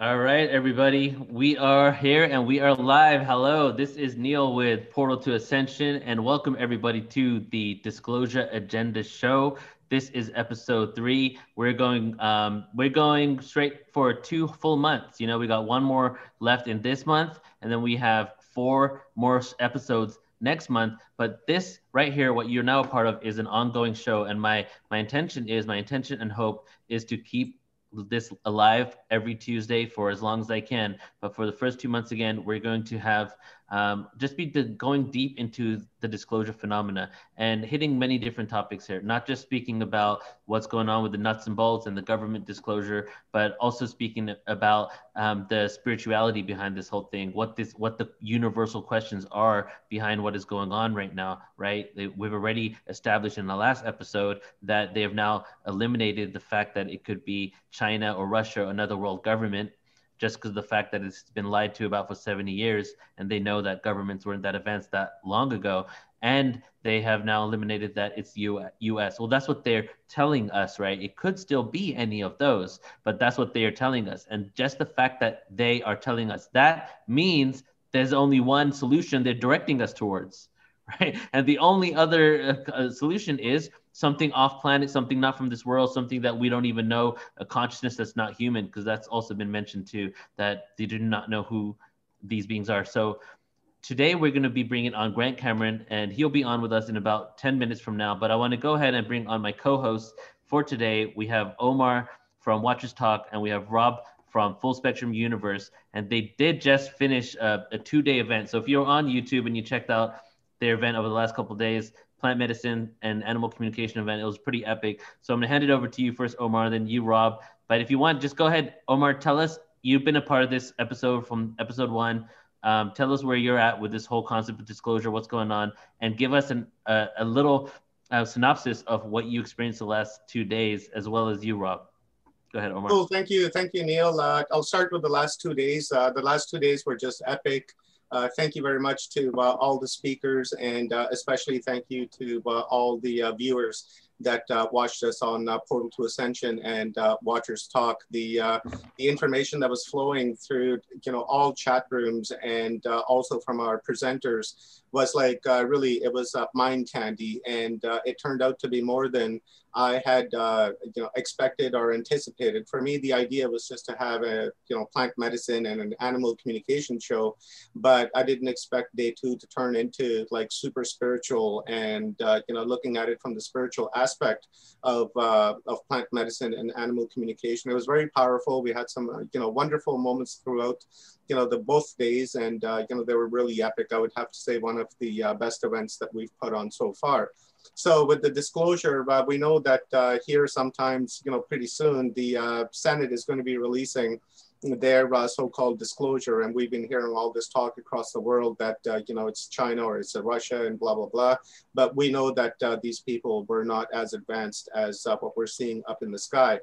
All right, everybody. We are here and we are live. Hello, this is Neil with Portal to Ascension, and welcome everybody to the Disclosure Agenda Show. This is episode three. We're going, um, we're going straight for two full months. You know, we got one more left in this month, and then we have four more episodes next month. But this right here, what you're now a part of, is an ongoing show, and my my intention is, my intention and hope is to keep this alive every Tuesday for as long as I can. But for the first two months, again, we're going to have um, just be the, going deep into the disclosure phenomena and hitting many different topics here, not just speaking about what's going on with the nuts and bolts and the government disclosure, but also speaking about um, the spirituality behind this whole thing, what this, what the universal questions are behind what is going on right now, right? We've already established in the last episode that they have now eliminated the fact that it could be China or Russia or another world government just because the fact that it's been lied to about for 70 years and they know that governments weren't that advanced that long ago and they have now eliminated that it's us well that's what they're telling us right? It could still be any of those but that's what they are telling us. And just the fact that they are telling us that means there's only one solution they're directing us towards right? And the only other uh solution is something off planet, something not from this world, something that we don't even know, a consciousness that's not human, because that's also been mentioned too, that they do not know who these beings are. So today we're going to be bringing on Grant Cameron, and he'll be on with us in about 10 minutes from now. But I want to go ahead and bring on my co hosts for today. We have Omar from Watchers Talk, and we have Rob from Full Spectrum Universe, and they did just finish uh, a, a two day event. So if you're on YouTube and you checked out their event over the last couple days, plant medicine and animal communication event. It was pretty epic. So I'm gonna hand it over to you first, Omar, then you, Rob. But if you want, just go ahead, Omar. Tell us you've been a part of this episode from episode one. Um, tell us where you're at with this whole concept of disclosure, what's going on, and give us an, a little uh, synopsis of what you experienced the last two days, as well as you, Rob. Go ahead, Omar. Oh, thank you, thank you, Neil. Uh, I'll start with the last two days. Uh, the last two days were just epic. Uh, thank you very much to uh, all the speakers and uh, especially thank you to uh, all the uh, viewers that uh, watched us on Portal to Ascension and Watchers Talk. The, the information that was flowing through, you know, all chat rooms and also from our presenters was like really, it was mind candy and it turned out to be more than I had uh, you know expected or anticipated. For me, the idea was just to have a you know plant medicine and an animal communication show, but I didn't expect day two to turn into like super spiritual and uh, you know looking at it from the spiritual aspect of uh, of plant medicine and animal communication. It was very powerful. We had some uh, you know wonderful moments throughout you know the both days, and uh, you know they were really epic. I would have to say one of the uh, best events that we've put on so far. So with the disclosure, uh, we know that uh, here sometimes, you know, pretty soon the uh, Senate is going to be releasing their uh, so-called disclosure. And we've been hearing all this talk across the world that, you know, it's China or it's Russia and blah, blah, blah. But we know that these people were not as advanced as what we're seeing up in the sky.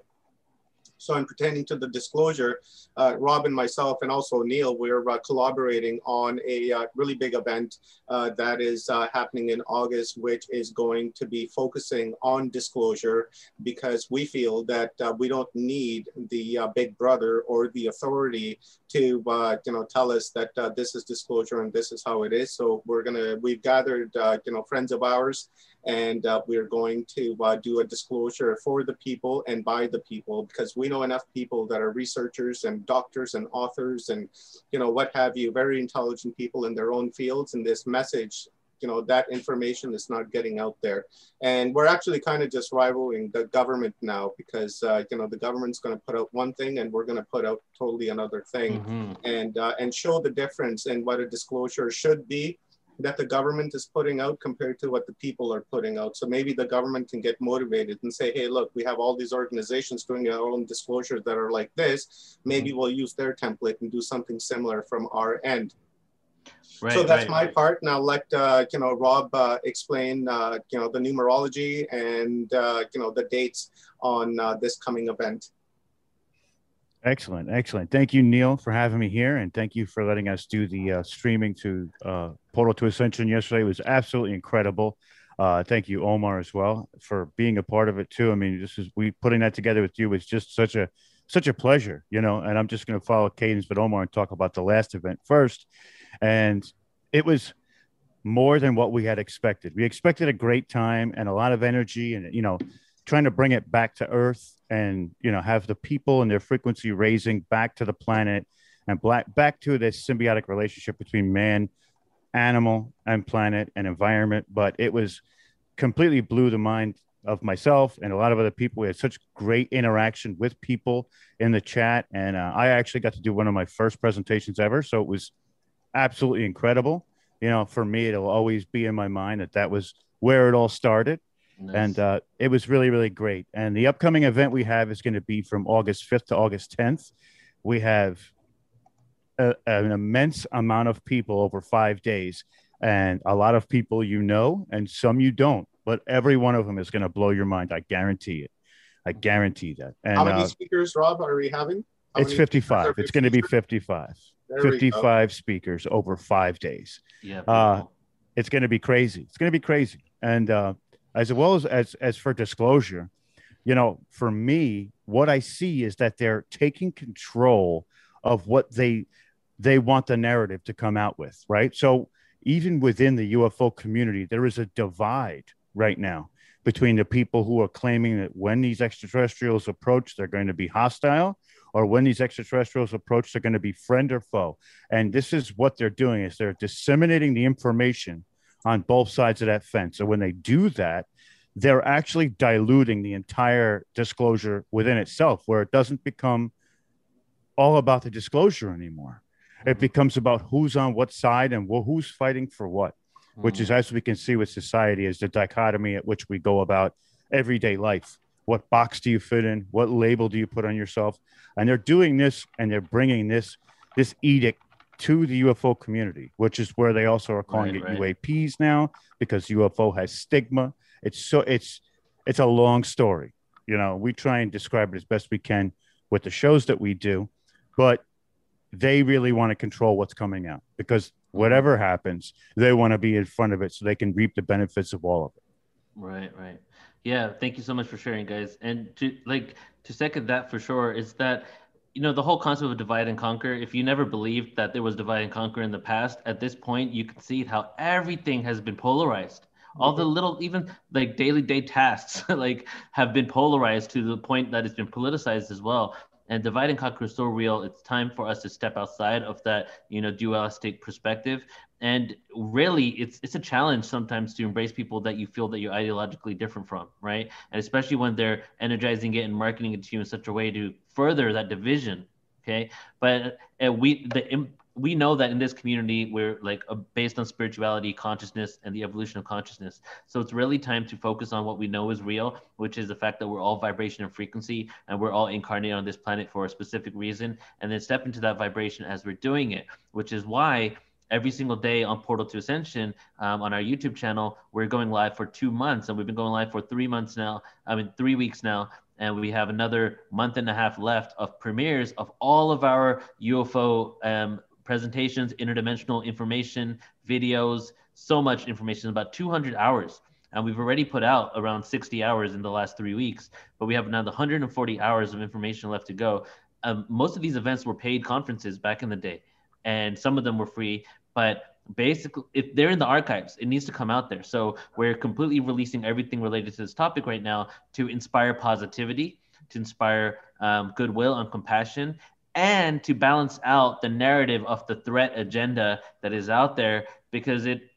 So in pertaining to the disclosure, uh, Rob and myself and also Neil, we're uh, collaborating on a uh, really big event uh, that is uh, happening in August, which is going to be focusing on disclosure because we feel that uh, we don't need the big brother or the authority to you know tell us that this is disclosure and this is how it is. So we're gonna we've gathered you know friends of ours and uh, we're going to uh, do a disclosure for the people and by the people because we know enough people that are researchers and doctors and authors and you know what have you very intelligent people in their own fields and this message you know that information is not getting out there and we're actually kind of just rivaling the government now because uh, you know the government's going to put out one thing and we're going to put out totally another thing mm-hmm. and uh, and show the difference in what a disclosure should be that the government is putting out compared to what the people are putting out. So maybe the government can get motivated and say, hey, look, we have all these organizations doing their own disclosures that are like this. Maybe mm-hmm. we'll use their template and do something similar from our end. Right, so that's right, my right. part. Now let uh, you know Rob uh, explain uh, you know the numerology and uh, you know the dates on uh, this coming event. Excellent, excellent. Thank you, Neil, for having me here, and thank you for letting us do the uh, streaming to uh, Portal to Ascension yesterday. It was absolutely incredible. Uh, thank you, Omar, as well, for being a part of it too. I mean, this is we putting that together with you was just such a such a pleasure, you know. And I'm just going to follow Cadence but Omar and talk about the last event first. And it was more than what we had expected. We expected a great time and a lot of energy and, you know, trying to bring it back to earth and, you know, have the people and their frequency raising back to the planet and black, back to this symbiotic relationship between man, animal, and planet and environment. But it was completely blew the mind of myself and a lot of other people. We had such great interaction with people in the chat. And uh, I actually got to do one of my first presentations ever. So it was absolutely incredible. You know, for me, it'll always be in my mind that that was where it all started. Nice. And uh, it was really, really great. And the upcoming event we have is going to be from August 5th to August 10th. We have a, an immense amount of people over five days, and a lot of people you know, and some you don't but every one of them is going to blow your mind. I guarantee it. I guarantee that. And, How many uh, speakers, Rob, are we having? How it's 55. It's going to be 55. There 55 speakers over five days. Yeah. Uh, it's going to be crazy. It's going to be crazy. And uh, as well as, as as for disclosure, you know, for me, what I see is that they're taking control of what they they want the narrative to come out with, right? So even within the UFO community, there is a divide right now between the people who are claiming that when these extraterrestrials approach, they're going to be hostile, or when these extraterrestrials approach, they're going to be friend or foe. And this is what they're doing: is they're disseminating the information on both sides of that fence. So when they do that, they're actually diluting the entire disclosure within itself, where it doesn't become all about the disclosure anymore. It becomes about who's on what side and who's fighting for what which is, mm. as we can see with society, is the dichotomy at which we go about everyday life. What box do you fit in? What label do you put on yourself? And they're doing this and they're bringing this this edict to the UFO community, which is where they also are calling right, it right. UAPs now because UFO has stigma. It's so it's it's a long story. You know, we try and describe it as best we can with the shows that we do, but they really want to control what's coming out because whatever happens, they want to be in front of it so they can reap the benefits of all of it. Right, right. Yeah, thank you so much for sharing, guys. And to like to second that for sure is that you know the whole concept of divide and conquer. If you never believed that there was divide and conquer in the past, at this point you can see how everything has been polarized. All the mm-hmm. little, even like daily day tasks, like have been polarized to the point that it's been politicized as well and divide and conquer is so real it's time for us to step outside of that you know dualistic perspective and really it's it's a challenge sometimes to embrace people that you feel that you're ideologically different from right and especially when they're energizing it and marketing it to you in such a way to further that division okay? But we the we know that in this community we're like uh, based on spirituality consciousness and the evolution of consciousness. So it's really time to focus on what we know is real which is the fact that we're all vibration and frequency and we're all incarnated on this planet for a specific reason and then step into that vibration as we're doing it which is why every single day on portal to ascension um, on our youtube channel we're going live for two months and we've been going live for three months now i mean three weeks now and we have another month and a half left of premieres of all of our UFO um, presentations, interdimensional information, videos, so much information, about 200 hours. And we've already put out around 60 hours in the last three weeks, but we have another 140 hours of information left to go. Um, most of these events were paid conferences back in the day, and some of them were free. But basically, if they're in the archives, it needs to come out there. So we're completely releasing everything related to this topic right now to inspire positivity, to inspire um, goodwill and compassion, and to balance out the narrative of the threat agenda that is out there because it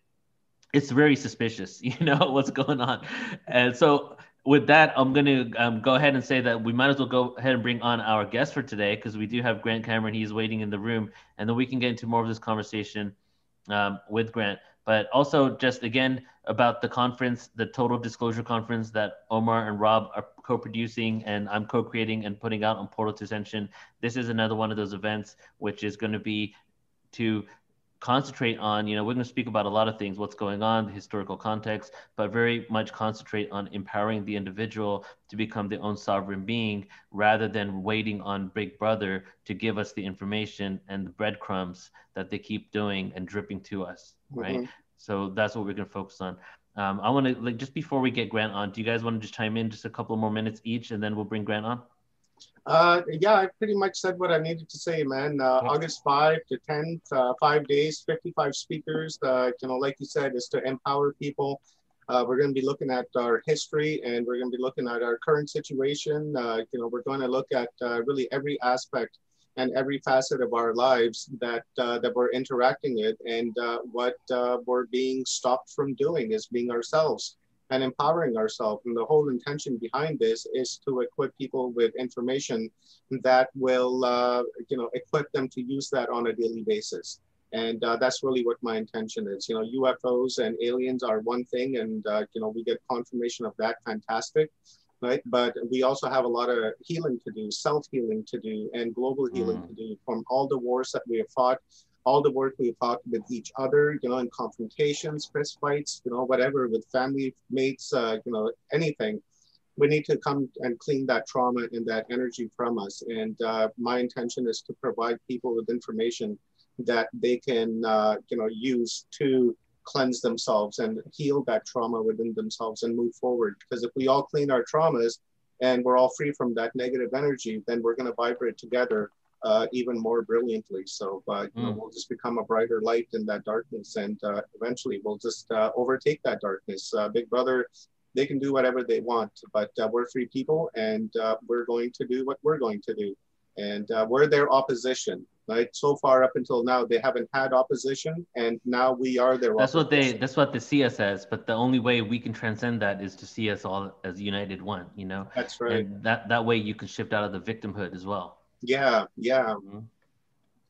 it's very suspicious you know what's going on and so with that i'm going to um, go ahead and say that we might as well go ahead and bring on our guest for today because we do have grant cameron he's waiting in the room and then we can get into more of this conversation um, with grant but also just again about the conference, the Total Disclosure Conference that Omar and Rob are co-producing and I'm co-creating and putting out on Portal to Ascension. This is another one of those events which is going to be to concentrate on, you know, we're going to speak about a lot of things, what's going on, the historical context, but very much concentrate on empowering the individual to become their own sovereign being rather than waiting on Big Brother to give us the information and the breadcrumbs that they keep doing and dripping to us, right? Mm-hmm. So that's what we're going to focus on. Um, I want to like just before we get Grant on, do you guys want to just chime in just a couple more minutes each, and then we'll bring Grant on? Uh, yeah, I pretty much said what I needed to say, man. Uh, August 5 to 10th, uh, five days, 55 speakers. Uh, you know, like you said, is to empower people. Uh, we're going to be looking at our history and we're going to be looking at our current situation. Uh, you know, we're going to look at uh, really every aspect and every facet of our lives that uh, that we're interacting with and uh, what uh, we're being stopped from doing is being ourselves and empowering ourselves. And the whole intention behind this is to equip people with information that will, uh, you know, equip them to use that on a daily basis. And uh, that's really what my intention is. You know, UFOs and aliens are one thing, and uh, you know, we get confirmation of that. Fantastic, right? But we also have a lot of healing to do, self healing to do, and global healing mm. to do from all the wars that we have fought all the work we've fought with each other, you know, in confrontations, fist fights, you know, whatever, with family mates, uh, you know, anything. We need to come and clean that trauma and that energy from us. And uh, my intention is to provide people with information that they can, uh, you know, use to cleanse themselves and heal that trauma within themselves and move forward. Because if we all clean our traumas and we're all free from that negative energy, then we're going to vibrate together uh, even more brilliantly. So uh, you know, hmm. we'll just become a brighter light in that darkness, and uh, eventually we'll just uh, overtake that darkness. Uh, Big Brother, they can do whatever they want, but uh, we're free people, and we're going to do what we're going to do, and we're their opposition. Right. So far up until now, they haven't had opposition, and now we are their. That's opposition. what they. That's what they see us as. But the only way we can transcend that is to see us all as united one. You know. That's right. And that that way you can shift out of the victimhood as well. Yeah, yeah. Mm-hmm.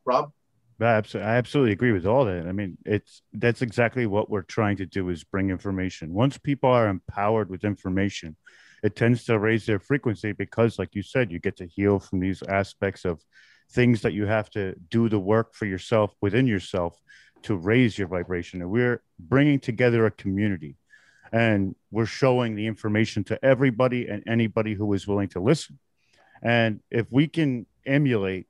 Rob? I absolutely, I absolutely agree with all that. I mean, it's that's exactly what we're trying to do is bring information. Once people are empowered with information, it tends to raise their frequency because, like you said, you get to heal from these aspects of things that you have to do the work for yourself within yourself to raise your vibration. And we're bringing together a community and we're showing the information to everybody and anybody who is willing to listen. And if we can emulate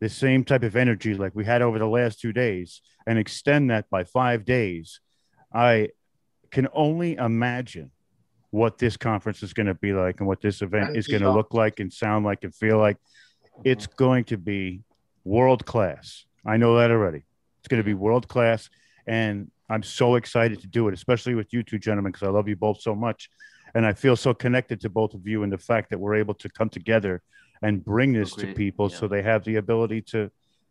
the same type of energy like we had over the last two days and extend that by five days, I can only imagine what this conference is going to be like and what this event is going to look like and sound like and feel like. It's mm-hmm. going to be world class. I know that already. It's going to be world class. And I'm so excited to do it, especially with you two gentlemen, because I love you both so much. And I feel so connected to both of you and the fact that we're able to come together and bring this to people yeah. so they have the ability to,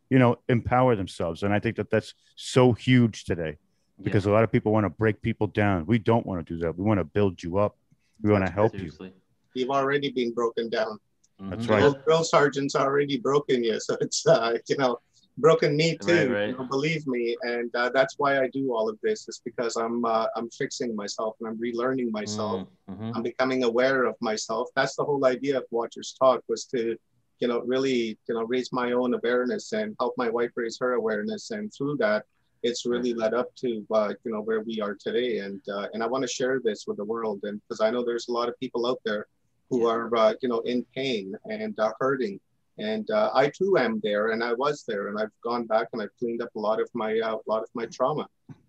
you know, empower themselves. And I think that that's so huge today because yeah. a lot of people want to break people down. We don't want to do that. We want to build you up. We want to help Seriously. you. You've already been broken down. That's mm-hmm. right. Drill sergeant's already broken you. So it's, uh, you know, broken me too. Right, right. You know, believe me, and uh, that's why I do all of this. Is because I'm uh, I'm fixing myself and I'm relearning myself. Mm-hmm. I'm becoming aware of myself. That's the whole idea of Watchers Talk was to, you know, really you know raise my own awareness and help my wife raise her awareness, and through that, it's really led up to uh, you know where we are today. And uh, and I want to share this with the world, and because I know there's a lot of people out there who are uh, you know in pain and uh, hurting and uh, I too am there, and I was there, and I've gone back and I've cleaned up a lot of my uh, a lot of my trauma,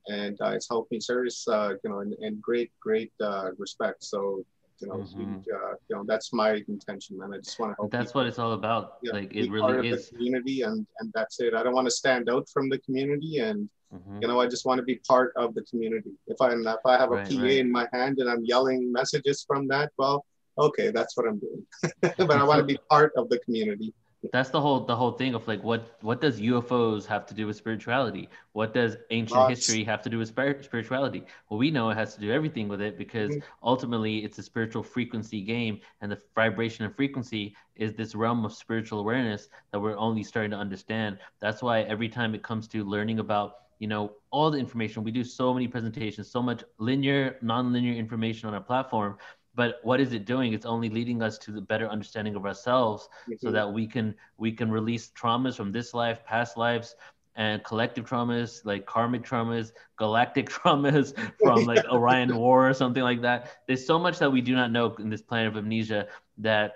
and uh, it's helped me serious, uh, you know, in, in great great uh, respect. So you know, mm-hmm. uh, you know, that's my intention, man. I just want to help. That's what it's all about. Like it really is. the community, and and that's it. I don't want to stand out from the community, and mm-hmm. you know, I just want to be part of the community. If I if I have a right, PA right. in my hand and I'm yelling messages from that, well, okay, that's what I'm doing. but I want to be part of the community that's the whole the whole thing of like what what does UFOs have to do with spirituality? What does ancient Lots. history have to do with spirituality? Well, we know it has to do everything with it because mm-hmm. ultimately it's a spiritual frequency game, and the vibration and frequency is this realm of spiritual awareness that we're only starting to understand. That's why every time it comes to learning about you know all the information we do so many presentations so much linear non-linear information on our platform but what is it doing? It's only leading us to the better understanding of ourselves mm-hmm. so that we can we can release traumas from this life past lives and collective traumas like karmic traumas galactic traumas from like orion war or something like that. There's so much that we do not know in this planet of amnesia that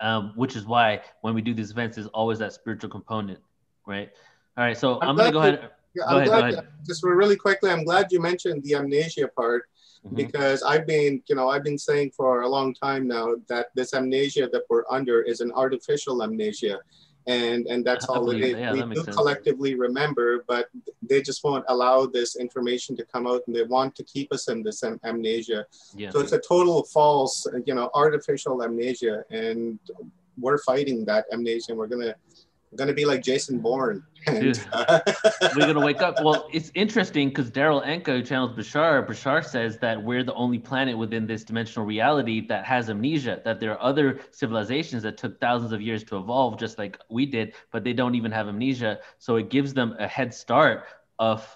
um, which is why when we do these events there's always that spiritual component right? All right so i'm, I'm gonna go ahead, yeah, go, ahead go ahead. just really quickly i'm glad you mentioned the amnesia part mm-hmm. because I've been, you know, I've been saying for a long time now that this amnesia that we're under is an artificial amnesia. And, and that's all it is. Yeah, we do sense. collectively remember, but they just won't allow this information to come out and they want to keep us in this am- amnesia. Yeah. So it's a total false, you know, artificial amnesia. And we're fighting that amnesia and we're going to gonna be like Jason Bourne. And, uh, we're gonna wake up. Well, it's interesting because Darryl Anka channels Bashar. Bashar says that we're the only planet within this dimensional reality that has amnesia. That there are other civilizations that took thousands of years to evolve, just like we did, but they don't even have amnesia. So it gives them a head start of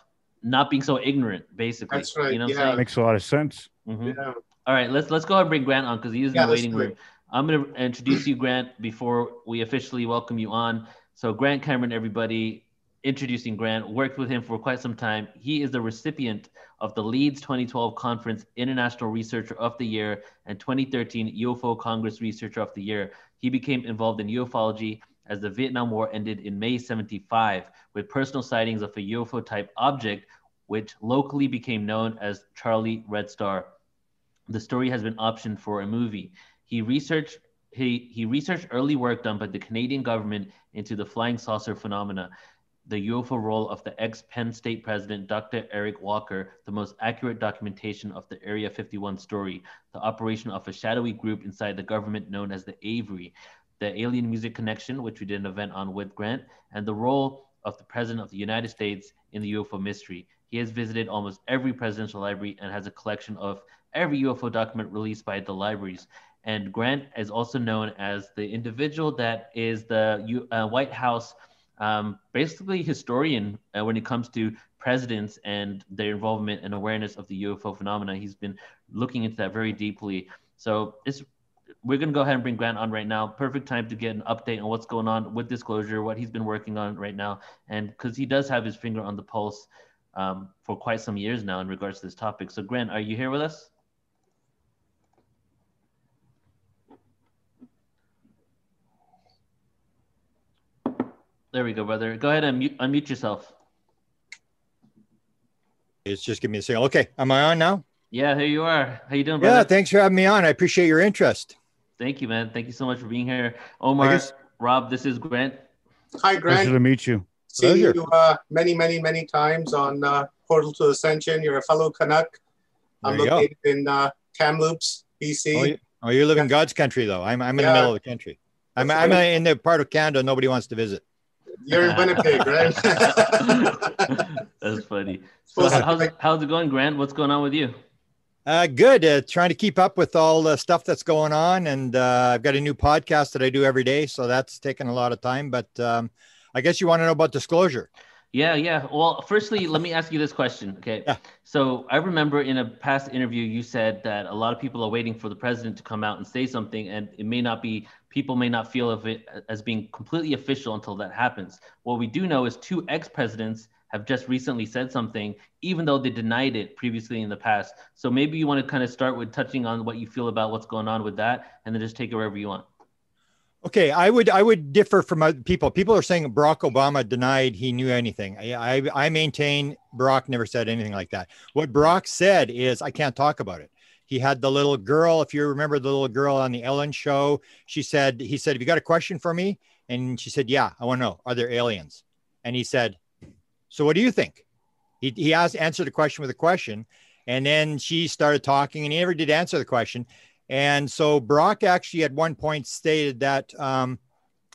not being so ignorant, basically. That's right. You know, yeah. makes a lot of sense. Mm-hmm. Yeah. All right, let's let's go ahead and bring Grant on because he's is yeah, in the waiting room. I'm going to introduce you, Grant, before we officially welcome you on. So Grant Cameron, everybody, introducing Grant, worked with him for quite some time. He is the recipient of the Leeds 2012 Conference International Researcher of the Year and 2013 UFO Congress Researcher of the Year. He became involved in ufology as the Vietnam War ended in May 75 with personal sightings of a UFO type object, which locally became known as Charlie Red Star. The story has been optioned for a movie. He researched he, he researched early work done by the Canadian government into the flying saucer phenomena, the UFO role of the ex Penn State president Dr. Eric Walker, the most accurate documentation of the Area 51 story, the operation of a shadowy group inside the government known as the Aviary, the Alien Music Connection, which we did an event on with Grant, and the role of the President of the United States in the UFO mystery. He has visited almost every presidential library and has a collection of every UFO document released by the libraries. And Grant is also known as the individual that is the uh, White House um, basically historian uh, when it comes to presidents and their involvement and awareness of the UFO phenomena. He's been looking into that very deeply. So it's we're going to go ahead and bring Grant on right now. Perfect time to get an update on what's going on with disclosure, what he's been working on right now, and because he does have his finger on the pulse um, for quite some years now in regards to this topic. So, Grant, are you here with us? There we go, brother. Go ahead and mute, unmute yourself. It's just give me a second. Okay, am I on now? Yeah, here you are. How you doing, brother? Yeah, thanks for having me on. I appreciate your interest. Thank you, man. Thank you so much for being here, Omar. Guess... Rob, this is Grant. Hi, Grant. Pleasure to meet you. Seen you uh, many, many, many times on uh, Portal to Ascension. You're a fellow Canuck. I'm located go. in uh, Kamloops, BC. Oh, you, oh, you live in God's country, though. I'm, I'm in yeah. the middle of the country. I'm, I'm in the part of Canada nobody wants to visit. You're in Winnipeg, right? That's funny. So how's, how's it going, Grant? What's going on with you? Uh, good. Uh, trying to keep up with all the stuff that's going on, and uh, I've got a new podcast that I do every day, so that's taking a lot of time. But um, I guess you want to know about disclosure. Yeah, yeah. Well, firstly, let me ask you this question. Okay. Yeah. So I remember in a past interview, you said that a lot of people are waiting for the president to come out and say something, and it may not be, people may not feel of it as being completely official until that happens. What we do know is two ex presidents have just recently said something, even though they denied it previously in the past. So maybe you want to kind of start with touching on what you feel about what's going on with that, and then just take it wherever you want. Okay, I would I would differ from other people. People are saying Barack Obama denied he knew anything. I, I, I maintain Barack never said anything like that. What Barack said is I can't talk about it. He had the little girl, if you remember the little girl on the Ellen show, she said he said, "Have you got a question for me?" And she said, "Yeah, I want to know, are there aliens?" And he said, "So what do you think?" He he asked answered the question with a question, and then she started talking, and he never did answer the question. And so Barack actually at one point stated that um,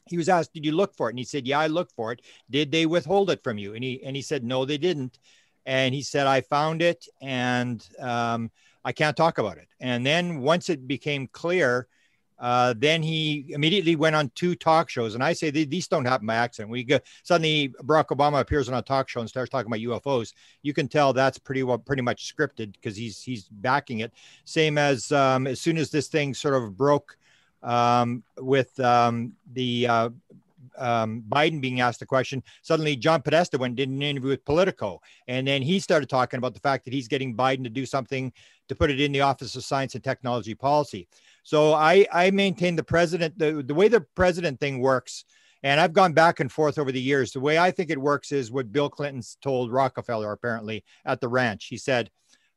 he was asked, "Did you look for it?" And he said, "Yeah, I looked for it. Did they withhold it from you?" And he and he said, "No, they didn't." And he said, "I found it, and um, I can't talk about it." And then once it became clear uh, then he immediately went on two talk shows, and I say these don't happen by accident. We go suddenly Barack Obama appears on a talk show and starts talking about UFOs. You can tell that's pretty well, pretty much scripted because he's he's backing it. Same as um, as soon as this thing sort of broke um, with um, the uh, um, Biden being asked the question, suddenly John Podesta went did an interview with Politico. And then he started talking about the fact that he's getting Biden to do something to put it in the Office of Science and Technology Policy. So I, I maintain the president, the, the way the president thing works, and I've gone back and forth over the years. The way I think it works is what Bill Clinton told Rockefeller apparently at the ranch. He said,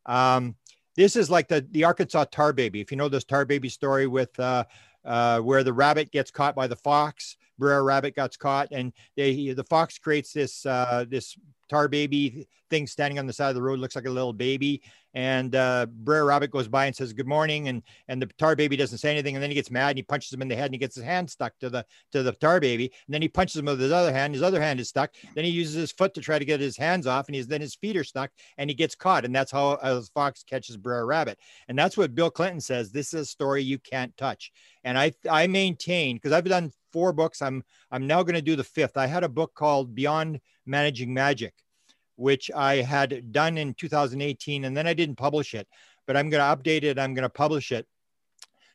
um, this is like the the Arkansas tar baby. If you know this tar baby story with uh, uh, where the rabbit gets caught by the fox, Brer Rabbit gets caught, and they the fox creates this uh, this tar baby thing standing on the side of the road, looks like a little baby. And uh, Brer Rabbit goes by and says good morning, and and the tar baby doesn't say anything, and then he gets mad and he punches him in the head and he gets his hand stuck to the to the tar baby, and then he punches him with his other hand. His other hand is stuck. Then he uses his foot to try to get his hands off, and he's then his feet are stuck, and he gets caught, and that's how a fox catches Brer Rabbit. And that's what Bill Clinton says. This is a story you can't touch. And I I maintain because I've done four books. I'm I'm now going to do the fifth. I had a book called Beyond Managing Magic which I had done in 2018, and then I didn't publish it. But I'm going to update it. I'm going to publish it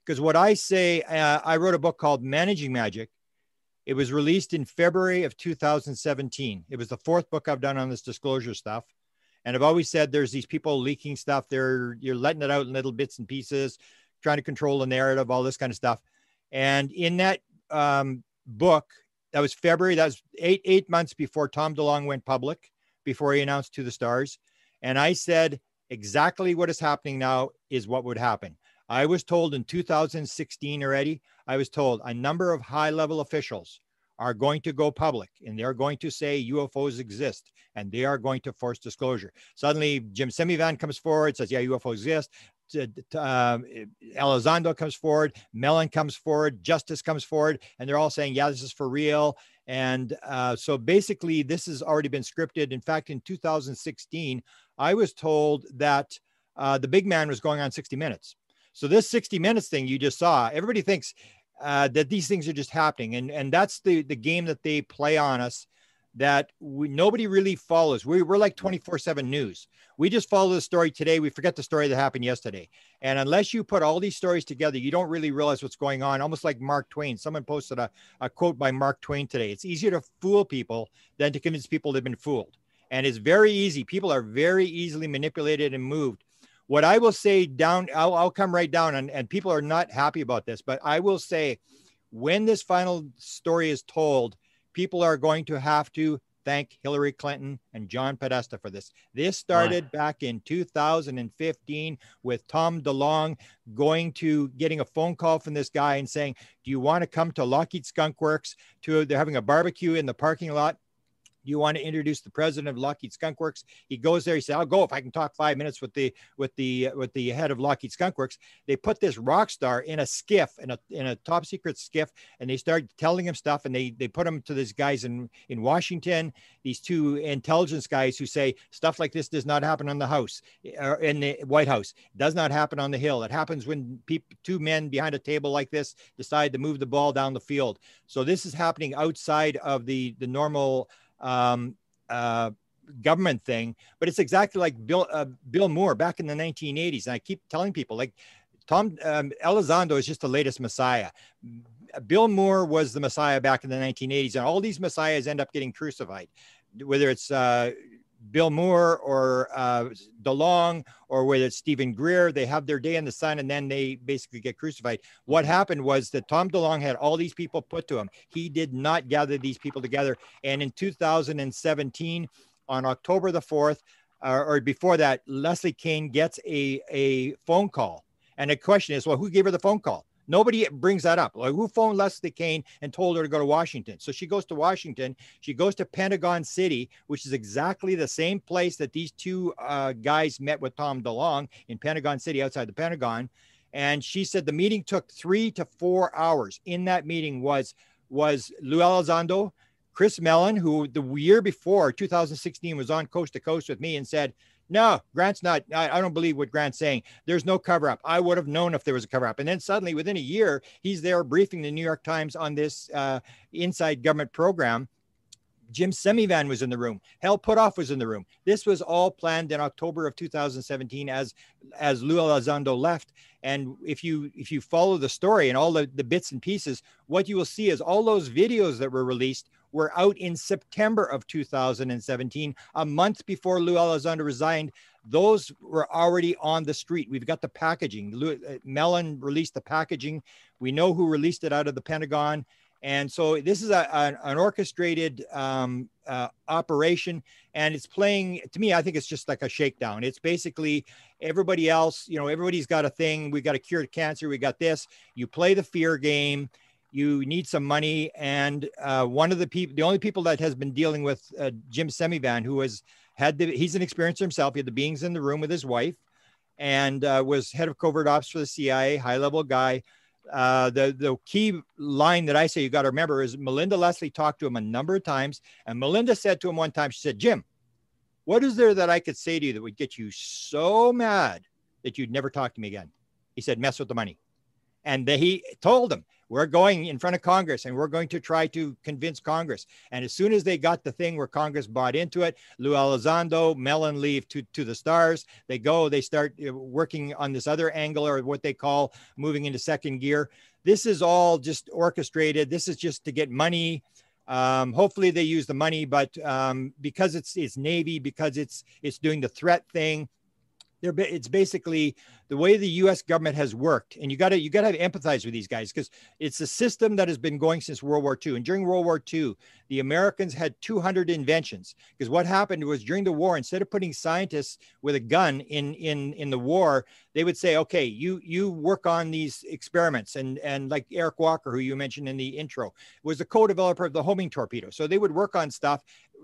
because what I say, uh, I wrote a book called Managing Magic. It was released in February of 2017. It was the fourth book I've done on this disclosure stuff. And I've always said there's these people leaking stuff. They're you're letting it out in little bits and pieces, trying to control the narrative, all this kind of stuff. And in that um, book, that was February. That was eight eight months before Tom DeLonge went public before he announced to the stars. And I said, exactly what is happening now is what would happen. I was told in 2016 already, I was told a number of high level officials are going to go public and they're going to say UFOs exist and they are going to force disclosure. Suddenly, Jim Semivan comes forward, says, Yeah, UFOs exist. Um, Elizondo comes forward, Mellon comes forward, Justice comes forward, and they're all saying, Yeah, this is for real. And uh, so basically, this has already been scripted. In fact, in 2016, I was told that uh, the big man was going on 60 Minutes. So this 60 Minutes thing you just saw, everybody thinks uh, that these things are just happening, and and that's the the game that they play on us that we, nobody really follows. We, we're like 24 7 news. We just follow the story today. We forget the story that happened yesterday. And unless you put all these stories together, you don't really realize what's going on. Almost like Mark Twain. Someone posted a, a quote by Mark Twain today. It's easier to fool people than to convince people they've been fooled. And it's very easy. People are very easily manipulated and moved. What I will say down, I'll, I'll come right down, and, and people are not happy about this, but I will say when this final story is told, people are going to have to thank Hillary Clinton and John Podesta for this. This started back in 2015 with Tom DeLonge going to getting a phone call from this guy and saying, "Do you want to come to Lockheed Skunk Works? To they're having a barbecue in the parking lot you want to introduce the president of Lockheed Skunk Works? He goes there. He said, "I'll go if I can talk five minutes with the with the with the head of Lockheed Skunk Works." They put this rock star in a skiff in a in a top secret skiff, and they start telling him stuff. And they they put him to these guys in in Washington. These two intelligence guys who say stuff like this does not happen on the House or in the White House. Does not happen on the Hill. It happens when people, two men behind a table like this decide to move the ball down the field. So this is happening outside of the the normal um, uh, government thing, but it's exactly like Bill uh, Bill Moore back in the 1980s. And I keep telling people like Tom um, Elizondo is just the latest Messiah. Bill Moore was the Messiah back in the 1980s, and all these Messiahs end up getting crucified, whether it's uh, Bill Moore or uh, DeLonge or whether it's Steven Greer, they have their day in the sun and then they basically get crucified. What happened was that Tom DeLonge had all these people put to him. He did not gather these people together. And in 2017, on October the 4th, uh, or before that, Leslie Kean gets a, a phone call. And the question is, well, who gave her the phone call? Nobody brings that up. Like who phoned Leslie Kean and told her to go to Washington? So she goes to Washington. She goes to Pentagon City, which is exactly the same place that these two uh, guys met with Tom DeLonge in Pentagon City outside the Pentagon. And she said the meeting took three to four hours. In that meeting was was Lou Elizondo, Chris Mellon, who the year before 2016 was on Coast to Coast with me and said, no, Grant's not. I, I, don't believe what Grant's saying. There's no cover up. I would have known if there was a cover up. And then suddenly, within a year, he's there briefing the New York Times on this uh, inside government program. Jim Semivan was in the room. Hal Puthoff was in the room. This was all planned in October of 2017 as as Lou Elizondo left. And if you if you follow the story and all the, the bits and pieces, what you will see is all those videos that were released were out in September of 2017, a month before Lou Elizondo resigned. Those were already on the street. We've got the packaging. Lou, uh, Mellon released the packaging. We know who released it out of the Pentagon And so this is a, an, an orchestrated um, uh, operation, and it's playing to me. I think it's just like a shakedown. It's basically everybody else. You know, everybody's got a thing. We got a cure to cancer. We got this. You play the fear game. You need some money, and uh, one of the people, the only people that has been dealing with uh, Jim Semivan, who has had the, he's an experiencer himself. He had the beings in the room with his wife, and uh, was head of covert ops for the CIA, high level guy uh, the the key line that I say you got to remember is Melinda Leslie talked to him a number of times, and Melinda said to him one time, she said, "Jim, what is there that I could say to you that would get you so mad that you'd never talk to me again?" He said, "Mess with the money," and he told them, we're going in front of Congress and we're going to try to convince Congress. And as soon as they got the thing where Congress bought into it, Lou Elizondo, Mellon leave to, to the stars. They go, they start uh, working on this other angle or what they call moving into second gear. This is all just orchestrated. This is just to get money. Um, hopefully they use the money, but um, because it's it's Navy, because it's it's doing the threat thing, they're it's basically the way the U.S. government has worked, and you got to you got to empathize with these guys because it's a system that has been going since World War II. And during World War II, the Americans had 200 inventions because what happened was during the war, instead of putting scientists with a gun in in in the war, they would say, okay, you you work on these experiments, and and like Eric Walker, who you mentioned in the intro, was the co-developer of the homing torpedo. So they would work on stuff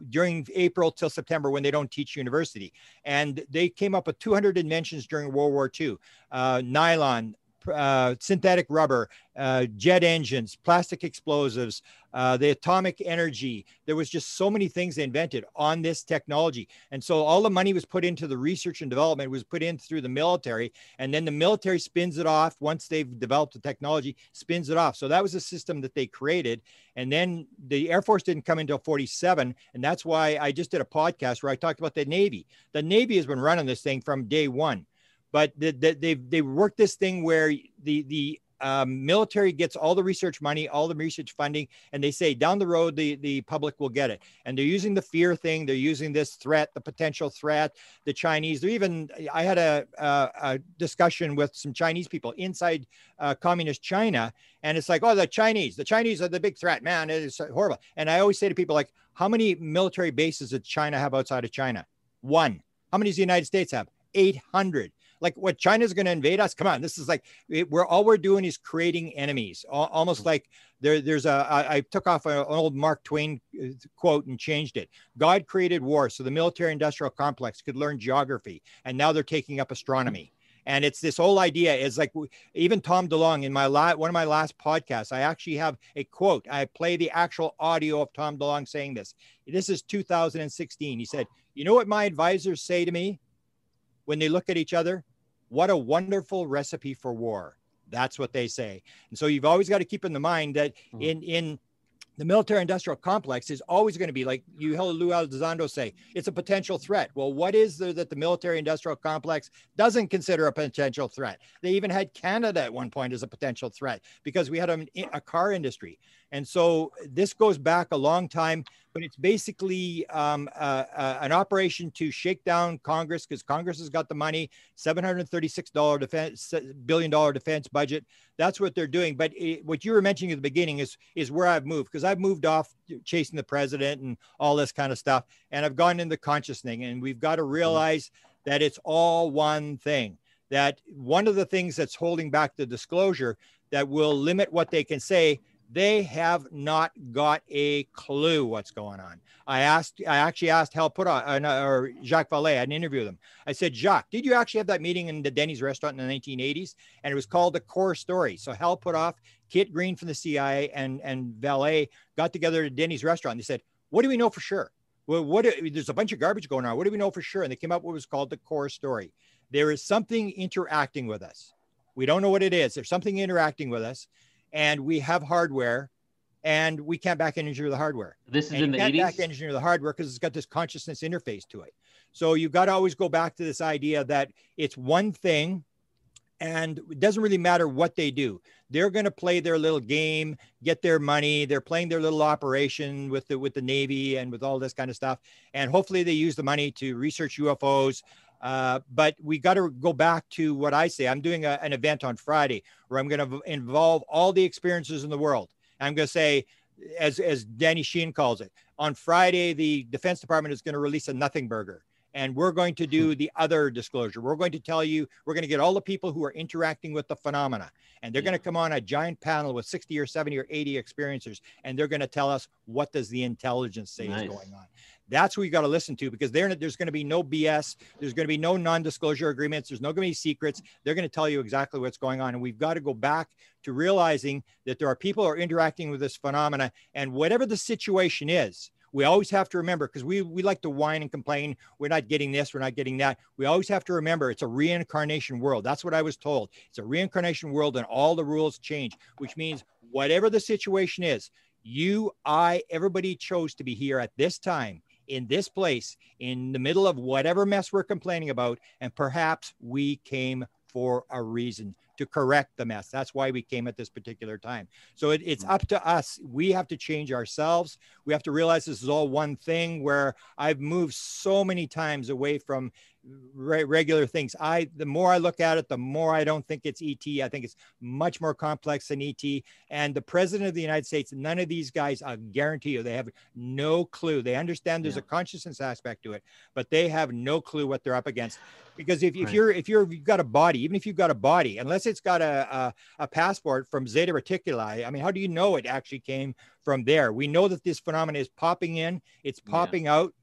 during April till September when they don't teach university. And they came up with 200 inventions during World War II uh, nylon, uh, synthetic rubber, uh, jet engines, plastic explosives, uh, the atomic energy. There was just so many things they invented on this technology. And so all the money was put into the research and development was put in through the military. And then the military spins it off once they've developed the technology, spins it off. So that was a system that they created. And then the Air Force didn't come until 47. And that's why I just did a podcast where I talked about the Navy. The Navy has been running this thing from day one but the, the, they've they worked this thing where the the um, military gets all the research money, all the research funding, and they say down the road the the public will get it. And they're using the fear thing. They're using this threat, the potential threat. The Chinese. They're even. I had a, a, a discussion with some Chinese people inside uh, communist China, and it's like, oh, the Chinese. The Chinese are the big threat, man. It's horrible. And I always say to people like, how many military bases does China have outside of China? One. How many does the United States have? 800 like what China's going to invade us. Come on, this is like we're all we're doing is creating enemies. Almost like there, there's a. I, I took off an old Mark Twain uh, quote and changed it. God created war so the military-industrial complex could learn geography, and now they're taking up astronomy. And it's this whole idea is like even Tom DeLonge in my last one of my last podcasts, I actually have a quote. I play the actual audio of Tom DeLonge saying this. This is 2016. He said, "You know what my advisors say to me when they look at each other? What a wonderful recipe for war. That's what they say. And so you've always got to keep in the mind that mm-hmm. in in the military industrial complex is always going to be like you heard Lou Elizondo say, it's a potential threat. Well, what is there that the military industrial complex doesn't consider a potential threat? They even had Canada at one point as a potential threat because we had a, a car industry. And so this goes back a long time, but it's basically um, uh, uh, an operation to shake down Congress because Congress has got the money, $736 defense, billion dollar defense budget. That's what they're doing. But it, what you were mentioning at the beginning is, is where I've moved because I've moved off chasing the president and all this kind of stuff. And I've gone into consciousness and we've got to mm-hmm. realize that it's all one thing that one of the things that's holding back the disclosure that will limit what they can say they have not got a clue what's going on. I asked, I actually asked Hal Puthoff uh, or Jacques Vallée. I interview them. I said, Jacques, did you actually have that meeting in the Denny's restaurant in the 1980s? And it was called the Core Story. So Hal Puthoff, Kit Green from the CIA, and and Vallée got together at Denny's restaurant. They said, what do we know for sure? Well, what there's a bunch of garbage going on. What do we know for sure? And they came up with what was called the Core Story. There is something interacting with us. We don't know what it is. There's something interacting with us and we have hardware and we can't back engineer the hardware. This is and in the can't 80s. Back engineer the hardware because it's got this consciousness interface to it. So you've got to always go back to this idea that it's one thing and it doesn't really matter what they do. They're going to play their little game, get their money. They're playing their little operation with the with the Navy and with all this kind of stuff. And hopefully they use the money to research UFOs, uh, but we got to go back to what I say. I'm doing a, an event on Friday where I'm going to involve all the experiences in the world. I'm going to say, as as Danny Sheehan calls it, on Friday the Defense Department is going to release a nothing burger and we're going to do the other disclosure. We're going to tell you, we're going to get all the people who are interacting with the phenomena, and they're going to come on a giant panel with 60 or 70 or 80 experiencers, and they're going to tell us what does the intelligence say nice. is going on. That's what you got to listen to because there's going to be no BS. There's going to be no non-disclosure agreements. There's no going to be secrets. They're going to tell you exactly what's going on, and we've got to go back to realizing that there are people who are interacting with this phenomena, and whatever the situation is we always have to remember because we we like to whine and complain we're not getting this we're not getting that we always have to remember it's a reincarnation world that's what i was told it's a reincarnation world and all the rules change which means whatever the situation is you i everybody chose to be here at this time in this place in the middle of whatever mess we're complaining about and perhaps we came for a reason to correct the mess. That's why we came at this particular time. So it, it's up to us. We have to change ourselves. We have to realize this is all one thing where I've moved so many times away from re- regular things. I the more I look at it, the more I don't think it's ET. I think it's much more complex than ET. And the president of the United States, none of these guys, I guarantee you, they have no clue. They understand there's yeah. a consciousness aspect to it, but they have no clue what they're up against. Because if, right. if you're if you're if you've got a body, even if you've got a body, unless it's got a, a, a passport from Zeta Reticuli, I mean, how do you know it actually came from there? We know that this phenomenon is popping in, it's popping yeah. out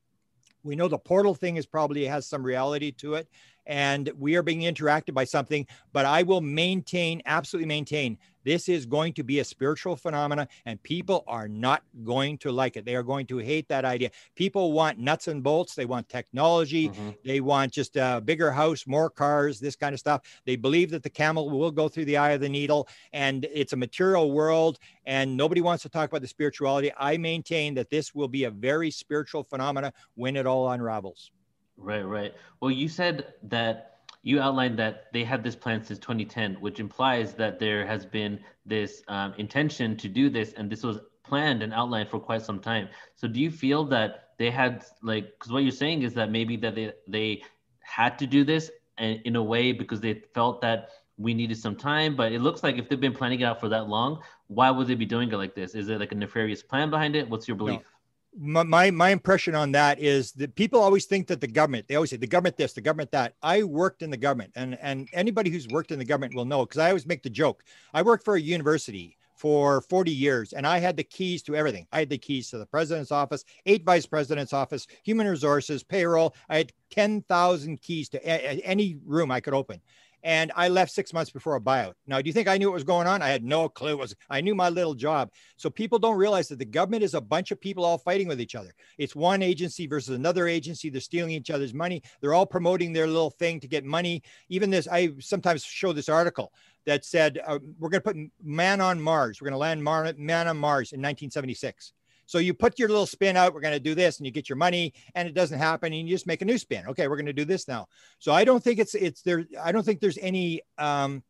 we know the portal thing is probably has some reality to it and we are being interacted by something but i will maintain absolutely maintain this is going to be a spiritual phenomena, and people are not going to like it. They are going to hate that idea. People want nuts and bolts. They want technology. Mm-hmm. They want just a bigger house, more cars, this kind of stuff. They believe that the camel will go through the eye of the needle, and it's a material world, and nobody wants to talk about the spirituality. I maintain that this will be a very spiritual phenomena when it all unravels. Right, right. Well, you said that you outlined that they had this plan since 2010, which implies that there has been this um, intention to do this, and this was planned and outlined for quite some time. So, do you feel that they had like, because what you're saying is that maybe that they they had to do this and in a way because they felt that we needed some time, but it looks like if they've been planning it out for that long, why would they be doing it like this? Is it like a nefarious plan behind it? What's your belief? No my, my impression on that is that people always think that the government they always say the government this the government that. I worked in the government and and anybody who's worked in the government will know because i always make the joke. I worked for a university for 40 years and i had the keys to everything. I had the keys to the president's office eight vice president's office human resources payroll. I had 10,000 keys to a- any room i could open and I left six months before a buyout. Now, do you think I knew what was going on? I had no clue. It was I knew my little job. So people don't realize that the government is a bunch of people all fighting with each other. It's one agency versus another agency. They're stealing each other's money. They're all promoting their little thing to get money. Even this, I sometimes show this article that said uh, we're going to put man on Mars. We're going to land Mar- man on Mars in 1976. So you put your little spin out, we're going to do this, and you get your money, and it doesn't happen, and you just make a new spin. Okay, we're going to do this now. So I don't think it's it's there. I don't think there's any um,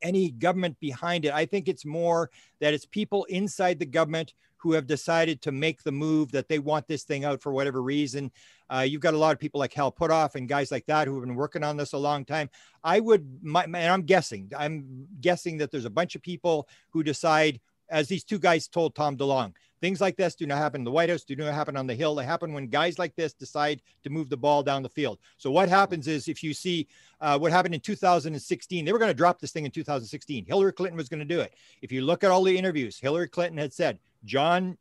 any government behind it. I think it's more that it's people inside the government who have decided to make the move that they want this thing out for whatever reason. Uh, you've got a lot of people like Hal Puthoff and guys like that who have been working on this a long time. I would, my, and I'm guessing, I'm guessing that there's a bunch of people who decide, as these two guys told Tom DeLonge, Things like this do not happen in the White House, do not happen on the Hill. They happen when guys like this decide to move the ball down the field. So what happens is if you see uh, what happened in 2016, they were going to drop this thing in 2016. Hillary Clinton was going to do it. If you look at all the interviews, Hillary Clinton had said, John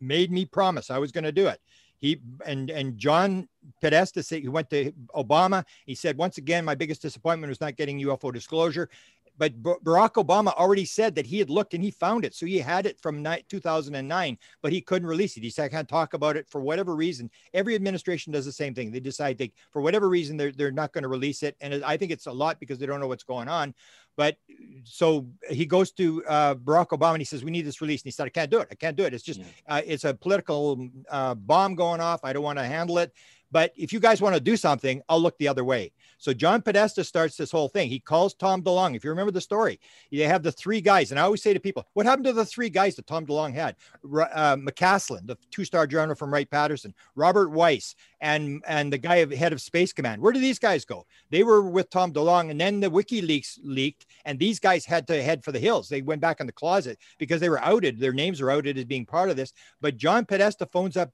made me promise I was going to do it. He and and John Podesta said he went to Obama. He said once again, my biggest disappointment was not getting UFO disclosure but Barack Obama already said that he had looked and he found it. So he had it from 2009, but he couldn't release it. He said, I can't talk about it for whatever reason. Every administration does the same thing. They decide they, for whatever reason, they're, they're not going to release it. And I think it's a lot because they don't know what's going on. But so he goes to uh, Barack Obama and he says, "We need this release." And he said, "I can't do it. I can't do it. It's just, yeah. uh, it's a political uh, bomb going off. I don't want to handle it." But if you guys want to do something, I'll look the other way. So John Podesta starts this whole thing. He calls Tom DeLonge. If you remember the story, they have the three guys. And I always say to people, what happened to the three guys that Tom DeLonge had? Uh, McCasland, the two-star general from Wright Patterson, Robert Weiss, and and the guy head of Space Command. Where do these guys go? They were with Tom DeLonge, and then the WikiLeaks leaked, and these guys had to head for the hills. They went back in the closet because they were outed. Their names are outed as being part of this. But John Podesta phones up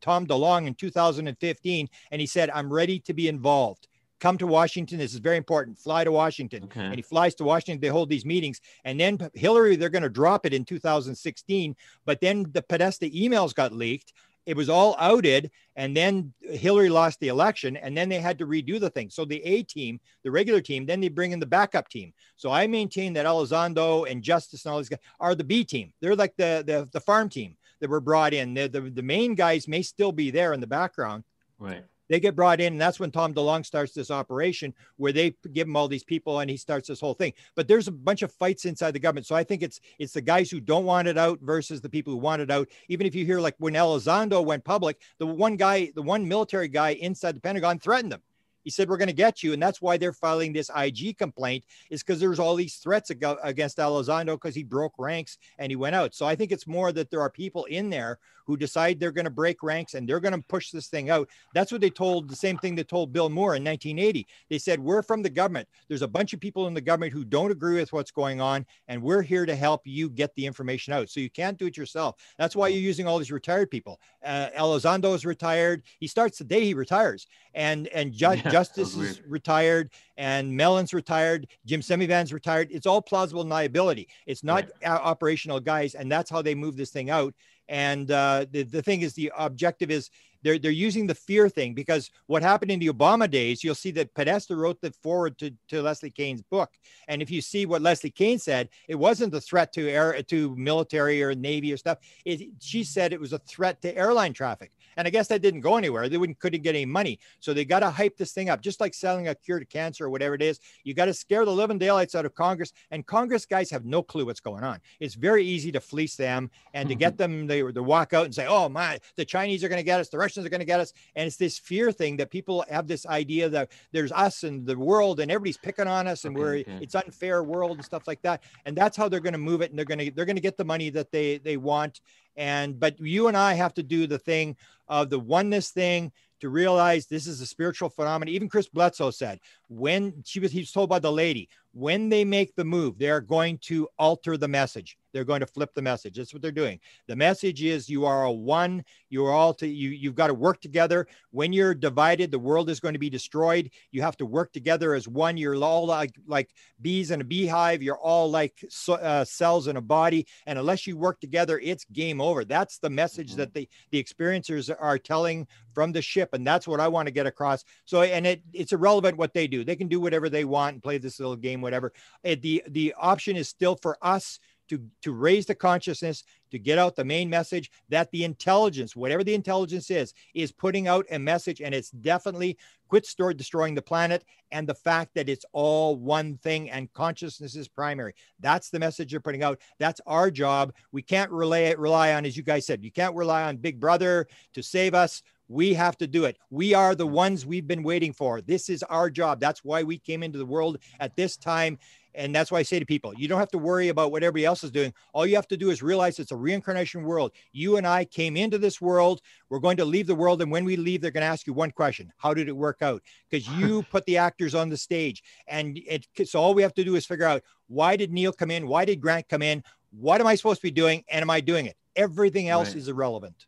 Tom DeLonge in 2015, and he said, "I'm ready to be involved." come to Washington. This is very important. Fly to Washington. Okay. And he flies to Washington. They hold these meetings. And then Hillary, they're going to drop it in 2016. But then the Podesta emails got leaked. It was all outed. And then Hillary lost the election. And then they had to redo the thing. So the A team, the regular team, then they bring in the backup team. So I maintain that Elizondo and Justice and all these guys are the B team. They're like the, the, the farm team that were brought in. The, the, the main guys may still be there in the background. Right they get brought in, and that's when Tom DeLonge starts this operation where they give him all these people, and he starts this whole thing. But there's a bunch of fights inside the government, so I think it's it's the guys who don't want it out versus the people who want it out. Even if you hear like when Elizondo went public, the one guy, the one military guy inside the Pentagon threatened him. He said, We're going to get you. And that's why they're filing this IG complaint, is because there's all these threats ag- against Elizondo because he broke ranks and he went out. So I think it's more that there are people in there who decide they're going to break ranks and they're going to push this thing out. That's what they told the same thing they told Bill Moore in 1980. They said, We're from the government. There's a bunch of people in the government who don't agree with what's going on, and we're here to help you get the information out. So you can't do it yourself. That's why you're using all these retired people. Uh, Elizondo is retired. He starts the day he retires. And, and ju- yeah, Justice is retired and Mellon's retired, Jim Semivan's retired. It's all plausible deniability. It's not right. operational guys, and that's how they move this thing out. And uh, the, the thing is, the objective is they're, they're using the fear thing because what happened in the Obama days, you'll see that Podesta wrote the forward to, to Leslie Kean's book. And if you see what Leslie Kean said, it wasn't a threat to air to military or Navy or stuff. It, she said it was a threat to airline traffic. And I guess that didn't go anywhere. They wouldn't couldn't get any money. So they got to hype this thing up, just like selling a cure to cancer or whatever it is. You got to scare the living daylights out of Congress. And Congress guys have no clue what's going on. It's very easy to fleece them and to get mm-hmm. them they to walk out and say, "Oh my, the Chinese are going to get us, the Russians are going to get us." And it's this fear thing that people have this idea that there's us and the world and everybody's picking on us and okay, we're okay. it's unfair world and stuff like that. And that's how they're going to move it. And they're going to they're going to get the money that they they want and but you and I have to do the thing of the oneness thing to realize this is a spiritual phenomenon. Even Chris Bledsoe said when she was he was told by the lady, when they make the move, they are going to alter the message. They're going to flip the message. That's what they're doing. The message is you are a one. You are all to you. You've got to work together. When you're divided, the world is going to be destroyed. You have to work together as one. You're all like like bees in a beehive. You're all like uh, cells in a body. And unless you work together, it's game over. That's the message mm-hmm. that the the experiencers are telling from the ship, and that's what I want to get across. So, and it it's irrelevant what they do. They can do whatever they want and play this little game, whatever. It, the the option is still for us to, to raise the consciousness, to get out the main message that the intelligence, whatever the intelligence is, is putting out a message. And it's definitely quit store destroying the planet and the fact that it's all one thing and consciousness is primary. That's the message you're putting out. That's our job. We can't rely, rely on, as you guys said, you can't rely on Big Brother to save us. We have to do it. We are the ones we've been waiting for. This is our job. That's why we came into the world at this time. And that's why I say to people, you don't have to worry about what everybody else is doing. All you have to do is realize it's a reincarnation world. You and I came into this world. We're going to leave the world. And when we leave, they're going to ask you one question How did it work out? Because you put the actors on the stage. And it, so all we have to do is figure out why did Neil come in? Why did Grant come in? What am I supposed to be doing? And am I doing it? Everything else right. is irrelevant.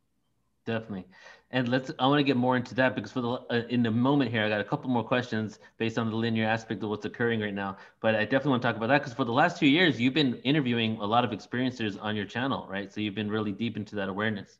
Definitely and let's i want to get more into that because for the uh, in the moment here i got a couple more questions based on the linear aspect of what's occurring right now. But i definitely want to talk about that because for the last two years you've been interviewing a lot of experiencers on your channel right? So you've been really deep into that awareness.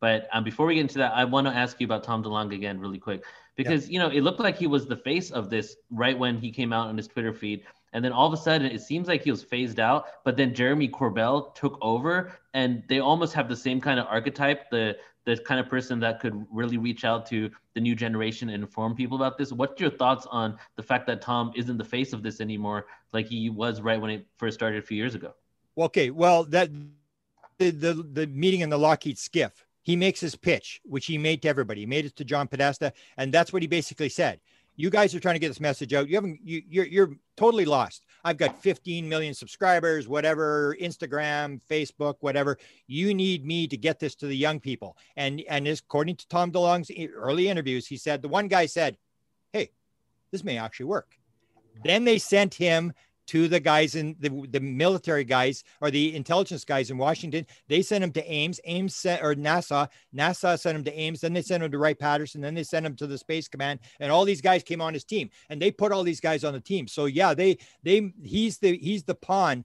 But um, before we get into that i want to ask you about tom delonge again really quick. Because you know it looked like he was the face of this right when he came out on his twitter feed. And then all of a sudden, it seems like he was phased out. But then Jeremy Corbell took over, and they almost have the same kind of archetype the the kind of person that could really reach out to the new generation and inform people about this. What's your thoughts on the fact that Tom isn't the face of this anymore, like he was right when it first started a few years ago? Okay, well, that the the, the meeting in the Lockheed SCIF, he makes his pitch, which he made to everybody. He made it to John Podesta, and that's what he basically said. You guys are trying to get this message out. You haven't. You, you're you're totally lost. I've got 15 million subscribers, whatever, Instagram, Facebook, whatever. You need me to get this to the young people. And and according to Tom DeLonge's early interviews, he said the one guy said, "Hey, this may actually work." Then they sent him to the guys in the, the military guys or the intelligence guys in Washington. They sent him to Ames, Ames sent, or NASA. NASA sent him to Ames. Then they sent him to Wright Patterson. Then they sent him to the Space Command. And all these guys came on his team, and they put all these guys on the team. So yeah, they they he's the he's the pawn.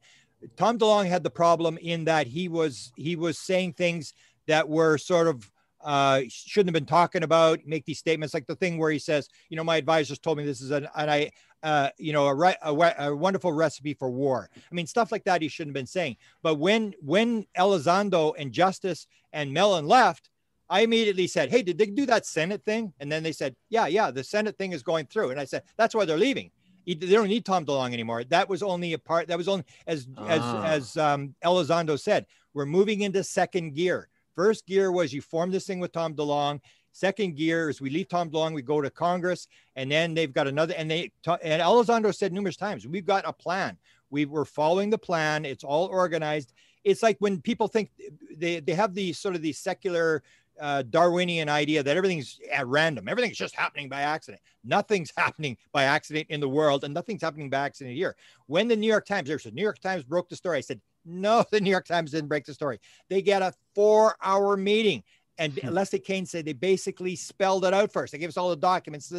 Tom DeLonge had the problem in that he was he was saying things that were sort of uh, shouldn't have been talking about, make these statements like the thing where he says, you know, my advisors told me this is an, an I, uh, you know, a, re- a, a, wonderful recipe for war. I mean, stuff like that he shouldn't have been saying. But when when Elizondo and Justice and Mellon left, I immediately said, "Hey, did they do that Senate thing?" And then they said, "Yeah, yeah, the Senate thing is going through." And I said, "That's why they're leaving. They don't need Tom DeLonge anymore. That was only a part. That was only as ah. as as um, Elizondo said, we're moving into second gear." First gear was you form this thing with Tom DeLonge. Second gear is we leave Tom DeLonge, we go to Congress, and then they've got another. And they and Elizondo said numerous times, we've got a plan. We were following the plan. It's all organized. It's like when people think they they have the sort of the secular uh, Darwinian idea that everything's at random. Everything's just happening by accident. Nothing's happening by accident in the world, and nothing's happening by accident here. When the New York Times, New York Times broke the story. I said, no, the New York Times didn't break the story. They get a four-hour meeting. And hmm. Leslie Kean said they basically spelled it out first. They gave us all the documents.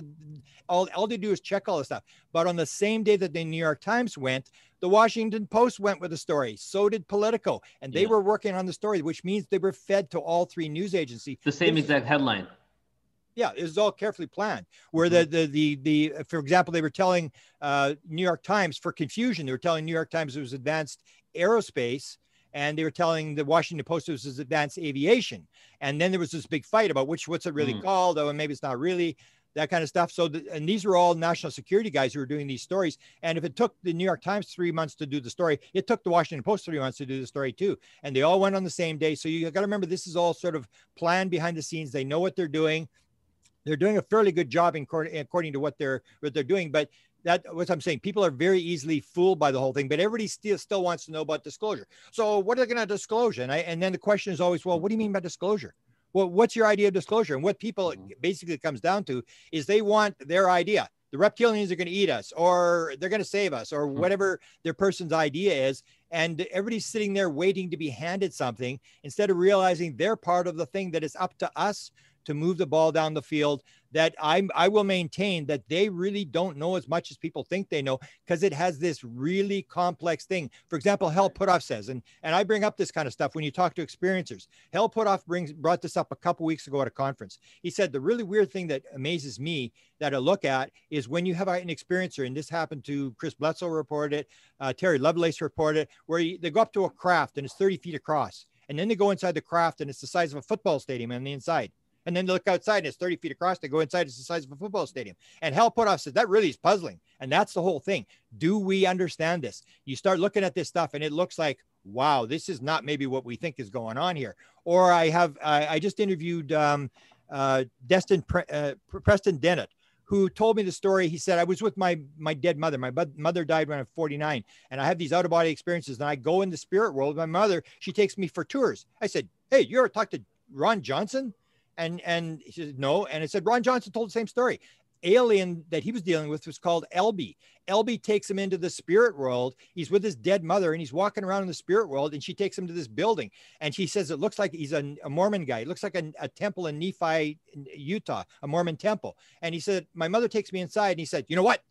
All, all they do is check all the stuff. But on the same day that the New York Times went, the Washington Post went with the story. So did Politico. And they yeah. were working on the story, which means they were fed to all three news agencies. The same exact headline. Yeah, it was all carefully planned. Where the mm-hmm. the the the for example, they were telling uh, New York Times for confusion. They were telling New York Times it was advanced aerospace, and they were telling the Washington Post it was advanced aviation. And then there was this big fight about which what's it really mm. called? Oh, and maybe it's not really that kind of stuff. So, the, and these were all national security guys who were doing these stories. And if it took the New York Times three months to do the story, it took the Washington Post three months to do the story too. And they all went on the same day. So you got to remember this is all sort of planned behind the scenes. They know what they're doing. They're doing a fairly good job in, according to what they're what they're doing. But that what I'm saying. People are very easily fooled by the whole thing, but everybody still still wants to know about disclosure. So what are they going to disclose? And I and then the question is always, well, what do you mean by disclosure? Well, what's your idea of disclosure? And what people mm-hmm. basically comes down to is they want their idea. The reptilians are going to eat us, or they're going to save us, or mm-hmm. whatever their person's idea is. And everybody's sitting there waiting to be handed something instead of realizing they're part of the thing that is up to us to move the ball down the field that I, I will maintain that they really don't know as much as people think they know because it has this really complex thing. For example, Hal Puthoff says, and, and I bring up this kind of stuff when you talk to experiencers. Hal Puthoff brings brought this up a couple weeks ago at a conference. He said the really weird thing that amazes me that I look at is when you have an experiencer, and this happened to Chris Bledsoe reported it, uh, Terry Lovelace reported it, where they go up to a craft and it's 30 feet across. And then they go inside the craft and it's the size of a football stadium on the inside. And then they look outside and it's 30 feet across. They go inside, it's the size of a football stadium. And Hal Puthoff says that really is puzzling. And that's the whole thing. Do we understand this? You start looking at this stuff and it looks like, wow, this is not maybe what we think is going on here. Or I have, I, I just interviewed um, uh, Destin Pre- uh, Preston Dennett, who told me the story. He said, I was with my my dead mother. My mother died when I was 49, and I have these out of body experiences. And I go in the spirit world my mother. She takes me for tours. I said, Hey, you ever talked to Ron Johnson? And and he said no. And it said Ron Johnson told the same story. Alien that he was dealing with was called Elby. Elby takes him into the spirit world. He's with his dead mother and he's walking around in the spirit world. And she takes him to this building. And she says it looks like he's a, a Mormon guy. It looks like a, a temple in Nephi, Utah, a Mormon temple. And he said, My mother takes me inside. And he said, You know what?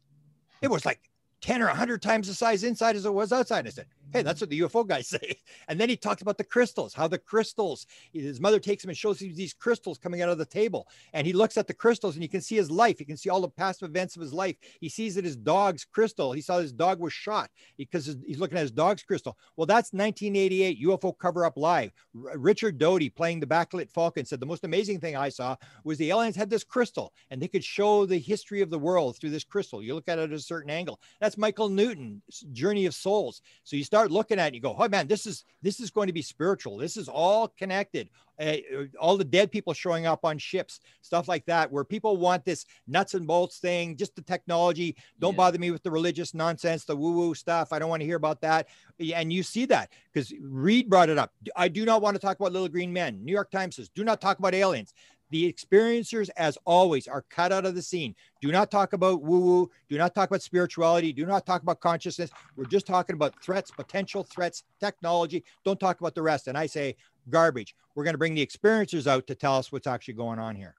It was like 10 or 100 times the size inside as it was outside. I said, Hey, that's what the UFO guys say. And then he talked about the crystals, how the crystals, his mother takes him and shows him these crystals coming out of the table. And he looks at the crystals and you can see his life. You can see all the past events of his life. He sees that his dog's crystal. He saw his dog was shot because he's looking at his dog's crystal. Well, that's 1988 UFO cover up live. R- Richard Doty playing the backlit Falcon said the most amazing thing I saw was the aliens had this crystal and they could show the history of the world through this crystal. You look at it at a certain angle. That's Michael Newton, Journey of Souls. So you start start looking at it, you go, oh man, this is this is going to be spiritual. This is all connected. Uh, all the dead people showing up on ships, stuff like that, where people want this nuts and bolts thing, just the technology. Don't yeah. bother me with the religious nonsense, the woo woo stuff. I don't want to hear about that. And you see that because Reed brought it up. I do not want to talk about little green men. New York Times says, do not talk about aliens. The experiencers, as always, are cut out of the scene. Do not talk about woo woo. Do not talk about spirituality. Do not talk about consciousness. We're just talking about threats, potential threats, technology. Don't talk about the rest. And I say garbage. We're going to bring the experiencers out to tell us what's actually going on here.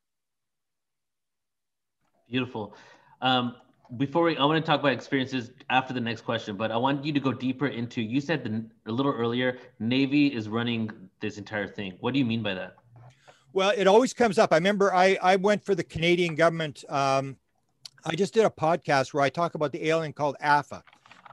Beautiful. Um, before we, I want to talk about experiences after the next question, but I want you to go deeper into. You said the, a little earlier, Navy is running this entire thing. What do you mean by that? Well, it always comes up. I remember I, I went for the Canadian government. Um, I just did a podcast where I talk about the alien called AFA.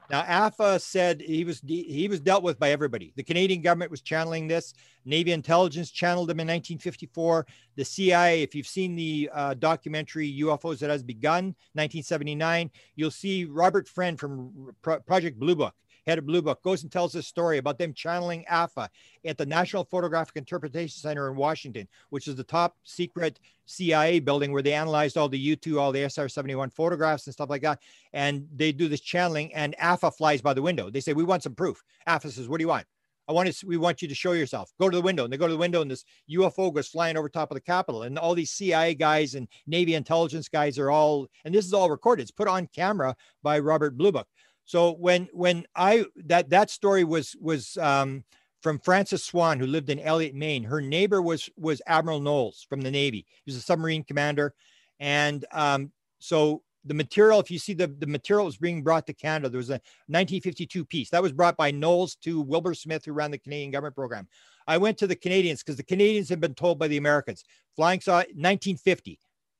Now, AFA said he was he was dealt with by everybody. The Canadian government was channeling this. Navy intelligence channeled him in 1954. The CIA, if you've seen the uh, documentary UFOs that has begun, 1979, you'll see Robert Friend from Pro- Project Blue Book head of Blue Book, goes and tells this story about them channeling AFA at the National Photographic Interpretation Center in Washington, which is the top secret CIA building where they analyzed all the U 2, all the SR 71 photographs and stuff like that. And they do this channeling, and AFA flies by the window. They say, We want some proof. AFA says, What do you want? I want to, we want you to show yourself. Go to the window. And they go to the window, and this UFO goes flying over top of the Capitol. And all these CIA guys and Navy intelligence guys are all, and this is all recorded. It's put on camera by Robert Blue Book. So when when I that that story was was um, from Frances Swan, who lived in Eliot, Maine. Her neighbor was was Admiral Knowles from the Navy. He was a submarine commander, and um, so the material, if you see the, the material was being brought to Canada, there was a 1952 piece that was brought by Knowles to Wilbur Smith, who ran the Canadian government program. I went to the Canadians because the Canadians had been told by the Americans, flying saw 1950.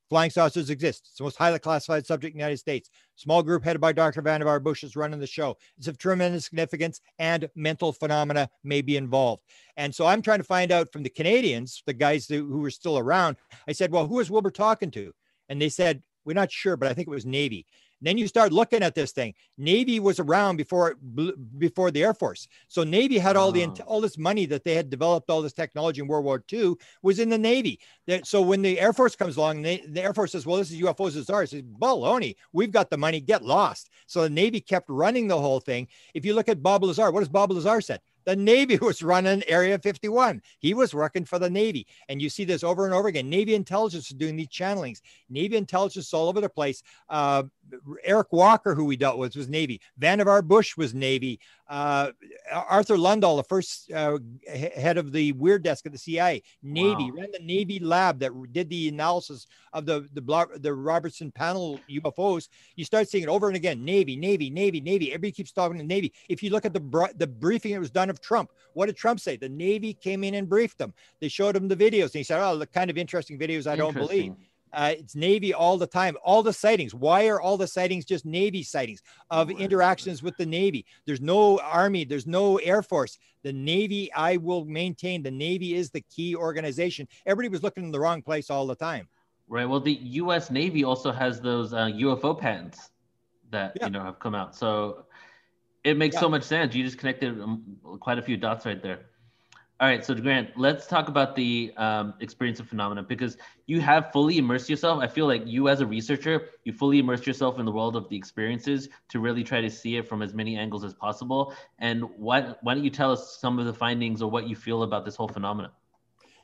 Flying saucers exist. It's the most highly classified subject in the United States. Small group headed by Dr. Vannevar Bush is running the show. It's of tremendous significance and mental phenomena may be involved. And so I'm trying to find out from the Canadians, the guys who were still around. I said, well, who is Wilbur talking to? And they said, we're not sure, but I think it was Navy. Then you start looking at this thing. Navy was around before before the Air Force, so Navy had all the oh. all this money that they had developed, all this technology in World War II was in the Navy. So when the Air Force comes along, the Air Force says, "Well, this is UFOs, it's ours." Says, "Baloney, we've got the money. Get lost." So the Navy kept running the whole thing. If you look at Bob Lazar, what does Bob Lazar said? The Navy was running Area 51. He was working for the Navy. And you see this over and over again. Navy intelligence is doing these channelings. Navy intelligence all over the place. Uh, Eric Walker, who we dealt with, was Navy. Vannevar Bush was Navy. Uh, Arthur Lundahl, the first uh, head of the Weird Desk at the CIA, Navy, wow. ran the Navy lab that did the analysis of the, the the Robertson panel UFOs. You start seeing it over and again: Navy, Navy, Navy, Navy. Everybody keeps talking the Navy. If you look at the the briefing that was done of Trump, what did Trump say? The Navy came in and briefed them. They showed him the videos, and he said, "Oh, the kind of interesting videos I don't believe." Uh, it's Navy all the time. All the sightings. Why are all the sightings just Navy sightings of interactions with the Navy? There's no Army. There's no Air Force. The Navy, I will maintain, the Navy is the key organization. Everybody was looking in the wrong place all the time. Right. Well, the U.S. Navy also has those uh, UFO patents that yeah. you know have come out. So it makes yeah. so much sense. You just connected um, quite a few dots right there. All right, so Grant, let's talk about the um, experience of phenomena because you have fully immersed yourself. I feel like you, as a researcher, you fully immersed yourself in the world of the experiences to really try to see it from as many angles as possible. And why, why don't you tell us some of the findings or what you feel about this whole phenomenon?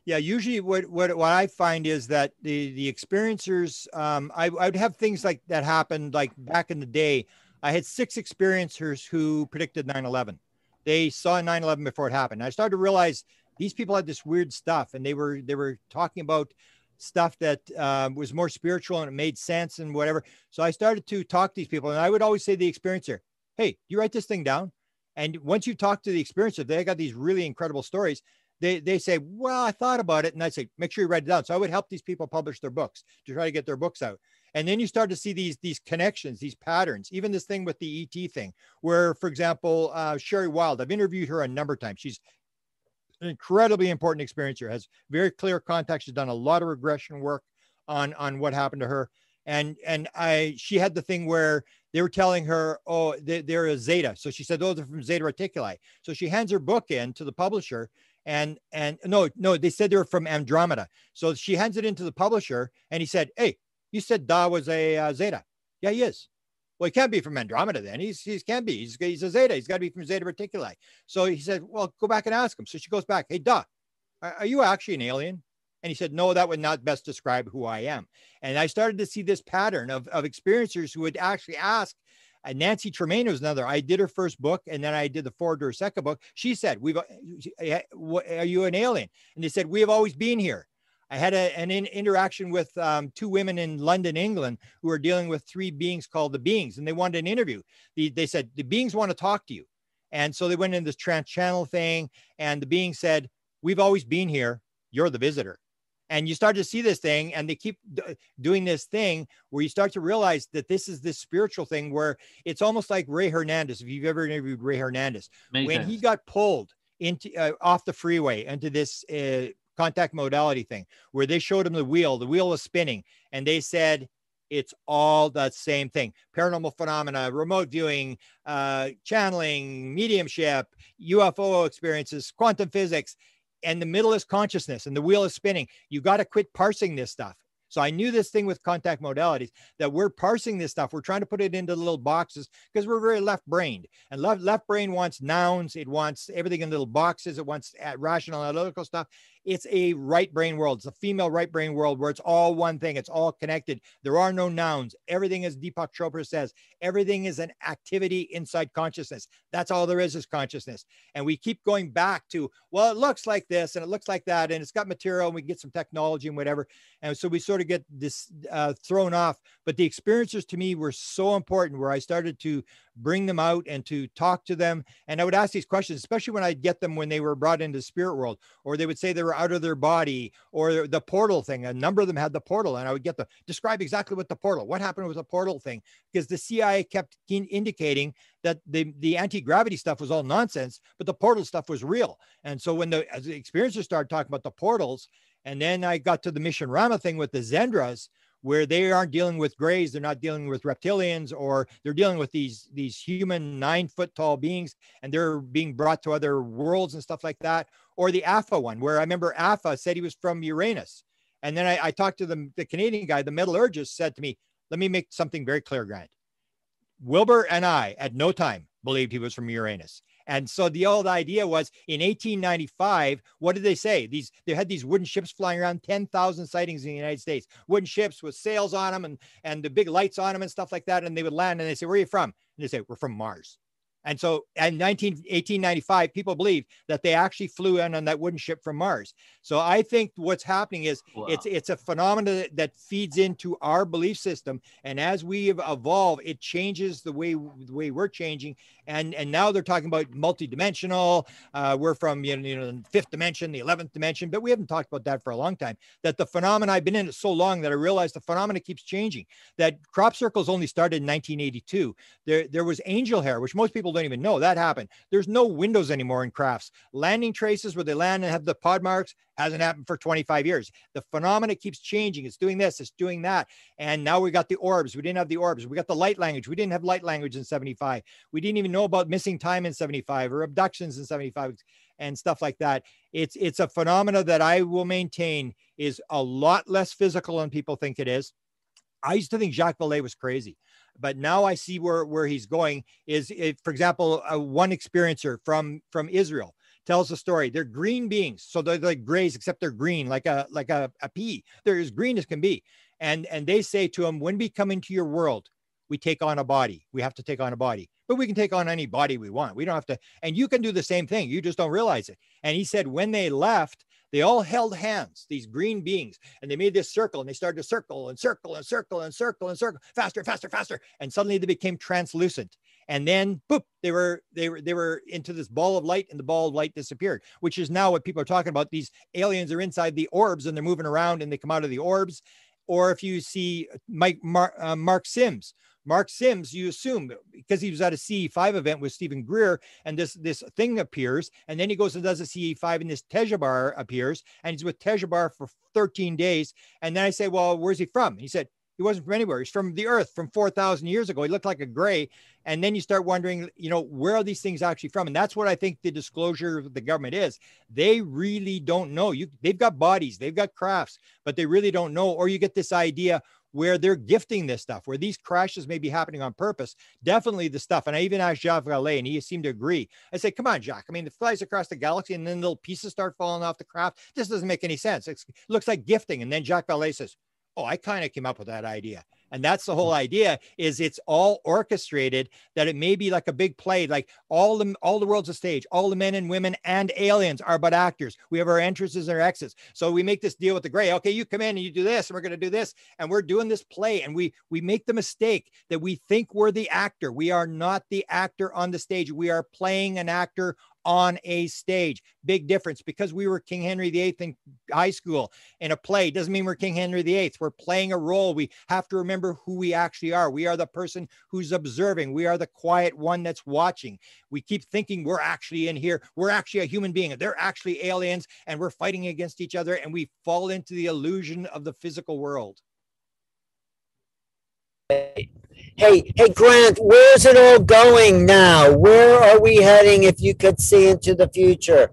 Yeah, usually what what, what I find is that the the experiencers, um, I, I would have things like that happen like back in the day. I had six experiencers who predicted 9 11 they saw 9-11 before it happened. I started to realize these people had this weird stuff and they were they were talking about stuff that uh, was more spiritual and it made sense and whatever. So I started to talk to these people and I would always say the experiencer, hey, you write this thing down? And once you talk to the experiencer, they got these really incredible stories. They, they say, well, I thought about it. And I say, make sure you write it down. So I would help these people publish their books to try to get their books out and then you start to see these these connections these patterns even this thing with the et thing where for example uh, Sherry Wilde i've interviewed her a number of times she's an incredibly important experience here has very clear context she's done a lot of regression work on on what happened to her and and I she had the thing where they were telling her, oh, they, they're a Zeta. So she said, oh, they're from Zeta Reticuli. So she hands her book in to the publisher, and and no, no, they said they were from Andromeda. So she hands it into the publisher, and he said, hey, you said Da was a uh, Zeta. Yeah, he is. Well, he can't be from Andromeda then. He's he can be. He's, he's a Zeta. He's got to be from Zeta Reticuli. So he said, well, go back and ask him. So she goes back. Hey, Da, are, you actually an alien? And he said, no, that would not best describe who I am. And I started to see this pattern of, of experiencers who would actually ask Nancy Tremaine was another. I did her first book, and then I did the forward to her second book. She said, "We've, uh, are you an alien?" And they said, "We have always been here." I had a, an in, interaction with um, two women in London, England, who are dealing with three beings called the beings, and they wanted an interview. The, they said the beings want to talk to you, and so they went in this trans channel thing, and the being said, "We've always been here. You're the visitor." and you start to see this thing and they keep doing this thing where you start to realize that this is this spiritual thing where it's almost like ray hernandez if you've ever interviewed ray hernandez Many when times. he got pulled into uh, off the freeway into this uh, contact modality thing where they showed him the wheel the wheel was spinning and they said it's all the same thing paranormal phenomena remote viewing uh, channeling mediumship ufo experiences quantum physics and the middle is consciousness and the wheel is spinning. You got to quit parsing this stuff. So I knew this thing with contact modalities that we're parsing this stuff. We're trying to put it into little boxes because we're very left brained and left left brain wants nouns. It wants everything in little boxes. It wants rational analytical stuff. It's a right brain world. It's a female right brain world where it's all one thing. It's all connected. There are no nouns. Everything, as Deepak Chopra says, everything is an activity inside consciousness. That's all there is is consciousness. And we keep going back to, well, it looks like this and it looks like that, and it's got material, and we get some technology and whatever. And so we sort of get this uh, thrown off. But the experiences to me were so important where I started to bring them out and to talk to them. And I would ask these questions, especially when I'd get them when they were brought into spirit world, or they would say they were out of their body, or the portal thing. A number of them had the portal, and I would get the describe exactly what the portal, what happened with the portal thing, because the CIA kept indicating that the the anti gravity stuff was all nonsense, but the portal stuff was real. And so when the as the experiencers started talking about the portals, and then I got to the Mission Rahma thing with the Xendras, where they aren't dealing with grays, they're not dealing with reptilians, or they're dealing with these these human nine foot tall beings, and they're being brought to other worlds and stuff like that. Or the Alpha one, where I remember Alpha said he was from Uranus, and then I, I talked to the the Canadian guy, the metallurgist, said to me, "Let me make something very clear, Grant. Wilbur and I, at no time, believed he was from Uranus." And so the old idea was in 1895, what did they say? These they had these wooden ships flying around, 10,000 sightings in the United States, wooden ships with sails on them and, and the big lights on them and stuff like that. And they would land and they say, Where are you from? And they say, We're from Mars. And so in 19, 1895, people believe that they actually flew in on that wooden ship from Mars. So I think what's happening is wow. it's it's a phenomenon that feeds into our belief system. And as we evolve, it changes the way the way we're changing. And and now they're talking about multidimensional. Uh, we're from you know, you know the fifth dimension, the eleventh dimension, but we haven't talked about that for a long time. That the phenomenon I've been in it so long that I realized the phenomenon keeps changing. That crop circles only started in 1982. There there was angel hair, which most people don't even know that happened. There's no windows anymore in crafts. Landing traces where they land and have the pod marks hasn't happened for 25 years. The phenomenon keeps changing. It's doing this, it's doing that. And now we got the orbs. We didn't have the orbs. We got the light language. We didn't have light language in 75. We didn't even know about missing time in 75 or abductions in 75 and stuff like that. It's it's a phenomena that I will maintain is a lot less physical than people think it is. I used to think Jacques Vallée was crazy but now I see where where he's going. Is if, for example, uh, one experiencer from from Israel tells a story. They're green beings, so they're like grays, except they're green, like a like a, a pea. They're as green as can be. And and they say to him, when we come into your world, we take on a body. We have to take on a body, but we can take on any body we want. We don't have to. And you can do the same thing. You just don't realize it. And he said when they left, they all held hands, these green beings, and they made this circle and they started to circle and circle and circle and circle and circle faster, faster, faster. And suddenly they became translucent. And then boop, they were they were they were into this ball of light and the ball of light disappeared, which is now what people are talking about. These aliens are inside the orbs and they're moving around and they come out of the orbs. Or if you see Mike Mar- uh, Mark Sims, Mark Sims, you assume because he was at a CE5 event with Steven Greer, and this this thing appears, and then he goes and does a CE5, and this Tejabar appears, and he's with Tejabar for 13 days. And then I say, Well, where's he from? He said, He wasn't from anywhere. He's from the earth from 4,000 years ago. He looked like a gray. And then you start wondering, you know, where are these things actually from? And that's what I think the disclosure of the government is. They really don't know. You they've got bodies, they've got crafts, but they really don't know. Or you get this idea where they're gifting this stuff, where these crashes may be happening on purpose. Definitely the stuff. And I even asked Jacques Vallée, and he seemed to agree. I said, come on, Jacques. I mean, it flies across the galaxy and then little pieces start falling off the craft. This doesn't make any sense. It looks like gifting. And then Jacques Vallée says, oh, I kind of came up with that idea. And that's the whole hmm. idea is it's all orchestrated that it may be like a big play, like all the all the world's a stage, all the men and women and aliens are but actors. We have our entrances and our exits. So we make this deal with the gray. Okay, you come in and you do this, and we're going to do this, and we're doing this play. And we we make the mistake that we think we're the actor. We are not the actor on the stage. We are playing an actor on a stage. Big difference because we were King Henry VIII in high school in a play doesn't mean we're King Henry VIII. We're playing a role. We have to remember who we actually are. We are the person who's observing. We are the quiet one that's watching. We keep thinking we're actually in here. We're actually a human being. They're actually aliens and we're fighting against each other and we fall into the illusion of the physical world. Hey, hey, Grant, where's it all going now? Where are we heading if you could see into the future?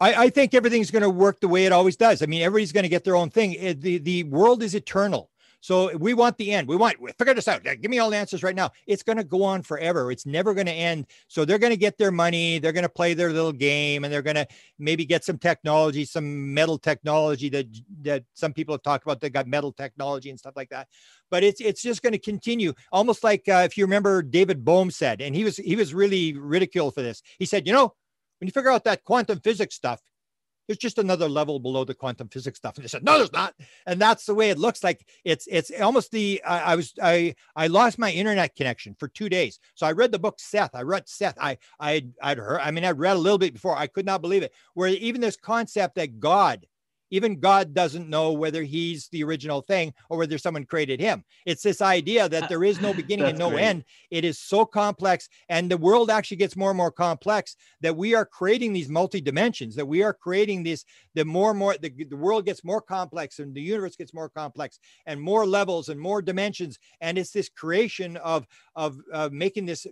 I, I think everything's going to work the way it always does. I mean, everybody's going to get their own thing. The, the world is eternal. So we want the end. We want figure this out. Give me all the answers right now. It's going to go on forever. It's never going to end. So they're going to get their money. They're going to play their little game, and they're going to maybe get some technology, some metal technology that that some people have talked about. They got metal technology and stuff like that. But it's it's just going to continue, almost like uh, if you remember David Bohm said, and he was he was really ridiculed for this. He said, you know, when you figure out that quantum physics stuff, there's just another level below the quantum physics stuff. And they said, no, there's not. And that's the way it looks like. It's it's almost the I, I, was I I lost my internet connection for two days. So I read the book Seth. I read Seth. I I I'd heard. I mean, I read a little bit before. I could not believe it. Where even this concept that God even God doesn't know whether he's the original thing or whether someone created him. It's this idea that uh, there is no beginning and no great. end. It is so complex, and the world actually gets more and more complex that we are creating these multi dimensions, that we are creating this, the more and more the, the world gets more complex and the universe gets more complex and more levels and more dimensions. And it's this creation of, of, of making this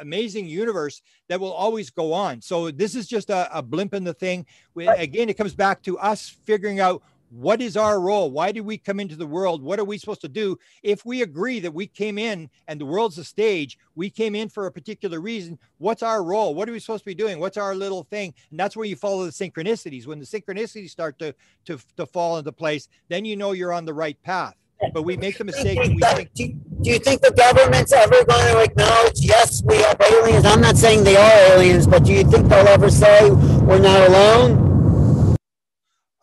amazing universe that will always go on. So this is just a, a blimp in the thing. We, again, it comes back to us figuring out what is our role? Why did we come into the world? What are we supposed to do? If we agree that we came in and the world's a stage, we came in for a particular reason. What's our role? What are we supposed to be doing? What's our little thing? And that's where you follow the synchronicities. When the synchronicities start to to, to fall into place, then you know you're on the right path but we make the mistake. We think, do, do you think the government's ever going to acknowledge, yes, we have aliens? I'm not saying they are aliens, but do you think they'll ever say we're not alone?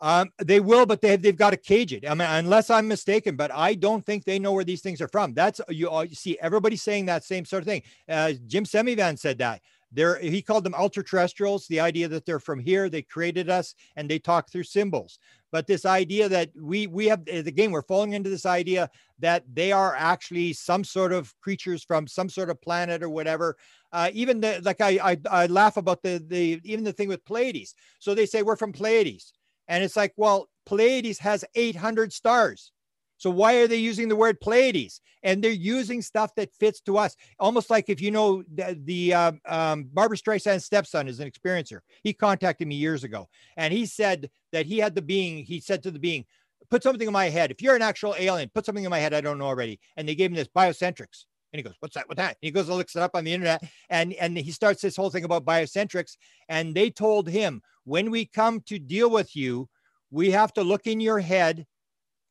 Um, they will, but they, they've got to cage it. I mean, unless I'm mistaken, but I don't think they know where these things are from. That's you, you see everybody saying that same sort of thing. Uh, Jim Semivan said that. There, he called them ultra terrestrials. The idea that they're from here, they created us, and they talk through symbols. But this idea that we we have again, we're falling into this idea that they are actually some sort of creatures from some sort of planet or whatever. Uh, even the like I, I I laugh about the the even the thing with Pleiades. So they say we're from Pleiades, and it's like, well, Pleiades has 800 stars. So why are they using the word Pleiades? And they're using stuff that fits to us, almost like if you know the, the uh, um, Barbra Streisand's stepson is an experiencer. He contacted me years ago, and he said that he had the being. He said to the being, "Put something in my head. If you're an actual alien, put something in my head I don't know already." And they gave him this biocentrics. And he goes, "What's that? What's that?" And he goes and looks it up on the internet, and and he starts this whole thing about biocentrics. And they told him, "When we come to deal with you, we have to look in your head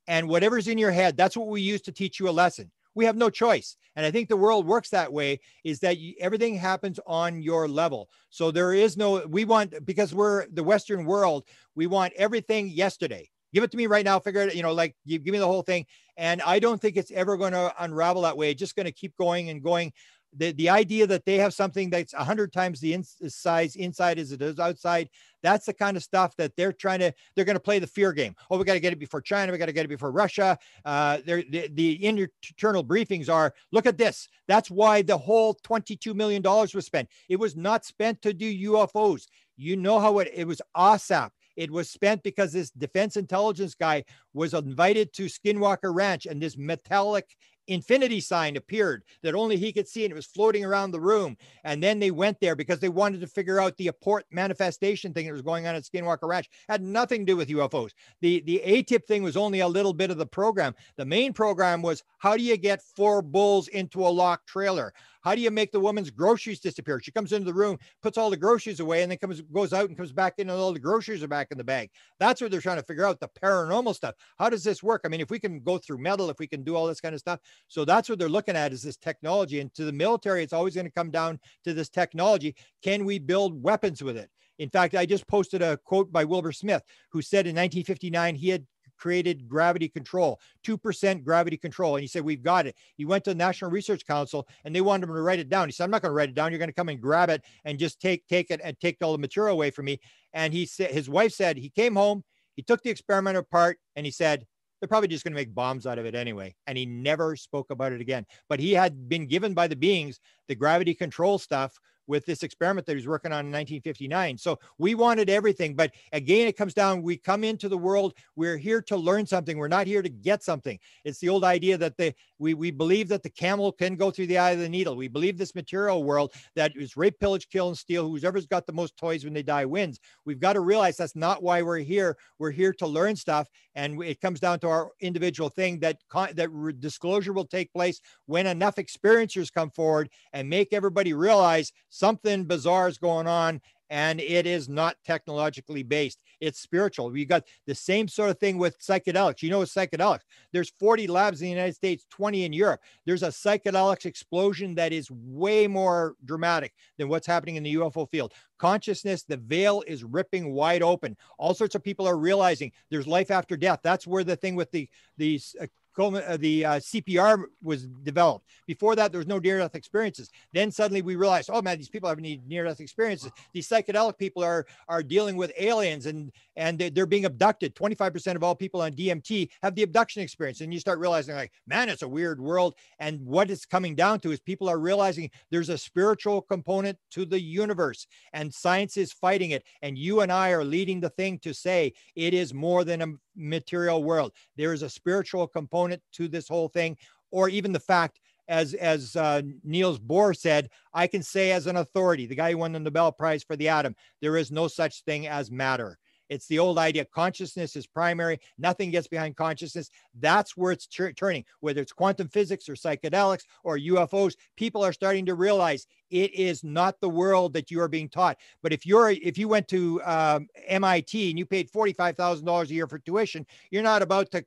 and whatever's in your head, that's what we use to teach you a lesson. We have no choice. And I think the world works that way is that you, everything happens on your level. So there is no, we want, because we're the Western world, we want everything yesterday. Give it to me right now. Figure it, you know, like give, give me the whole thing. And I don't think it's ever going to unravel that way. It's just going to keep going and going the, the idea that they have something that's 100 times the in, size inside as it is outside that's the kind of stuff that they're trying to they're going to play the fear game. Oh we got to get it before china we got to get it before russia. Uh, the, the internal briefings are look at this. That's why the whole 22 million dollars was spent. It was not spent to do ufos you know how it, it was AAWSAP It was spent because this defense intelligence guy was invited to Skinwalker Ranch and this metallic infinity sign appeared that only he could see and it was floating around the room. And then they went there because they wanted to figure out the apport manifestation thing that was going on at skinwalker ranch. Had nothing to do with ufos the the AATIP thing was only a little bit of the program. The main program was how do you get four bulls into a locked trailer how do you make the woman's groceries disappear? She comes into the room, puts all the groceries away, and then comes goes out and comes back in, and all the groceries are back in the bag. That's what they're trying to figure out the paranormal stuff. How does this work? I mean, if we can go through metal, if we can do all this kind of stuff, so that's what they're looking at is this technology. And to the military, it's always going to come down to this technology. Can we build weapons with it? In fact, I just posted a quote by Wilbur Smith, who said in 1959 he had created gravity control, 2% gravity control. And he said, We've got it. He went to the National Research Council and they wanted him to write it down. He said, I'm not going to write it down. You're going to come and grab it and just take take it and take all the material away from me. And he said, his wife said he came home, he took the experiment apart, and he said, they're probably just going to make bombs out of it anyway. And he never spoke about it again. But he had been given by the beings the gravity control stuff, with this experiment that he was working on in 1959. So we wanted everything. But again, it comes down, we come into the world, we're here to learn something. We're not here to get something. It's the old idea that the we, we believe that the camel can go through the eye of the needle. We believe this material world that is rape, pillage, kill, and steal. Whoever's got the most toys when they die wins. We've got to realize that's not why we're here. We're here to learn stuff. And it comes down to our individual thing that, that disclosure will take place when enough experiencers come forward and make everybody realize something bizarre is going on and it is not technologically based. It's spiritual. We got the same sort of thing with psychedelics. You know, psychedelics, there's 40 labs in the United States, 20 in Europe. There's a psychedelics explosion that is way more dramatic than what's happening in the UFO field. Consciousness, the veil is ripping wide open. All sorts of people are realizing there's life after death. That's where the thing with the these uh, uh, the uh, CPR was developed. Before that, there was no near-death experiences. Then suddenly we realized, oh man, these people have any near-death experiences. These psychedelic people are are dealing with aliens and and they're being abducted. 25% of all people on DMT have the abduction experience. And you start realizing, like, man, it's a weird world. And what it's coming down to is people are realizing there's a spiritual component to the universe, and science is fighting it. And you and I are leading the thing to say it is more than a material world. There is a spiritual component to this whole thing, or even the fact as as uh, Niels Bohr said, I can say as an authority, the guy who won the Nobel Prize for the atom, there is no such thing as matter. It's the old idea consciousness is primary, nothing gets behind consciousness. That's where it's turning, whether it's quantum physics or psychedelics or UFOs. People are starting to realize it is not the world that you are being taught. But if you're if you went to um, MIT and you paid forty five thousand dollars a year for tuition, you're not about to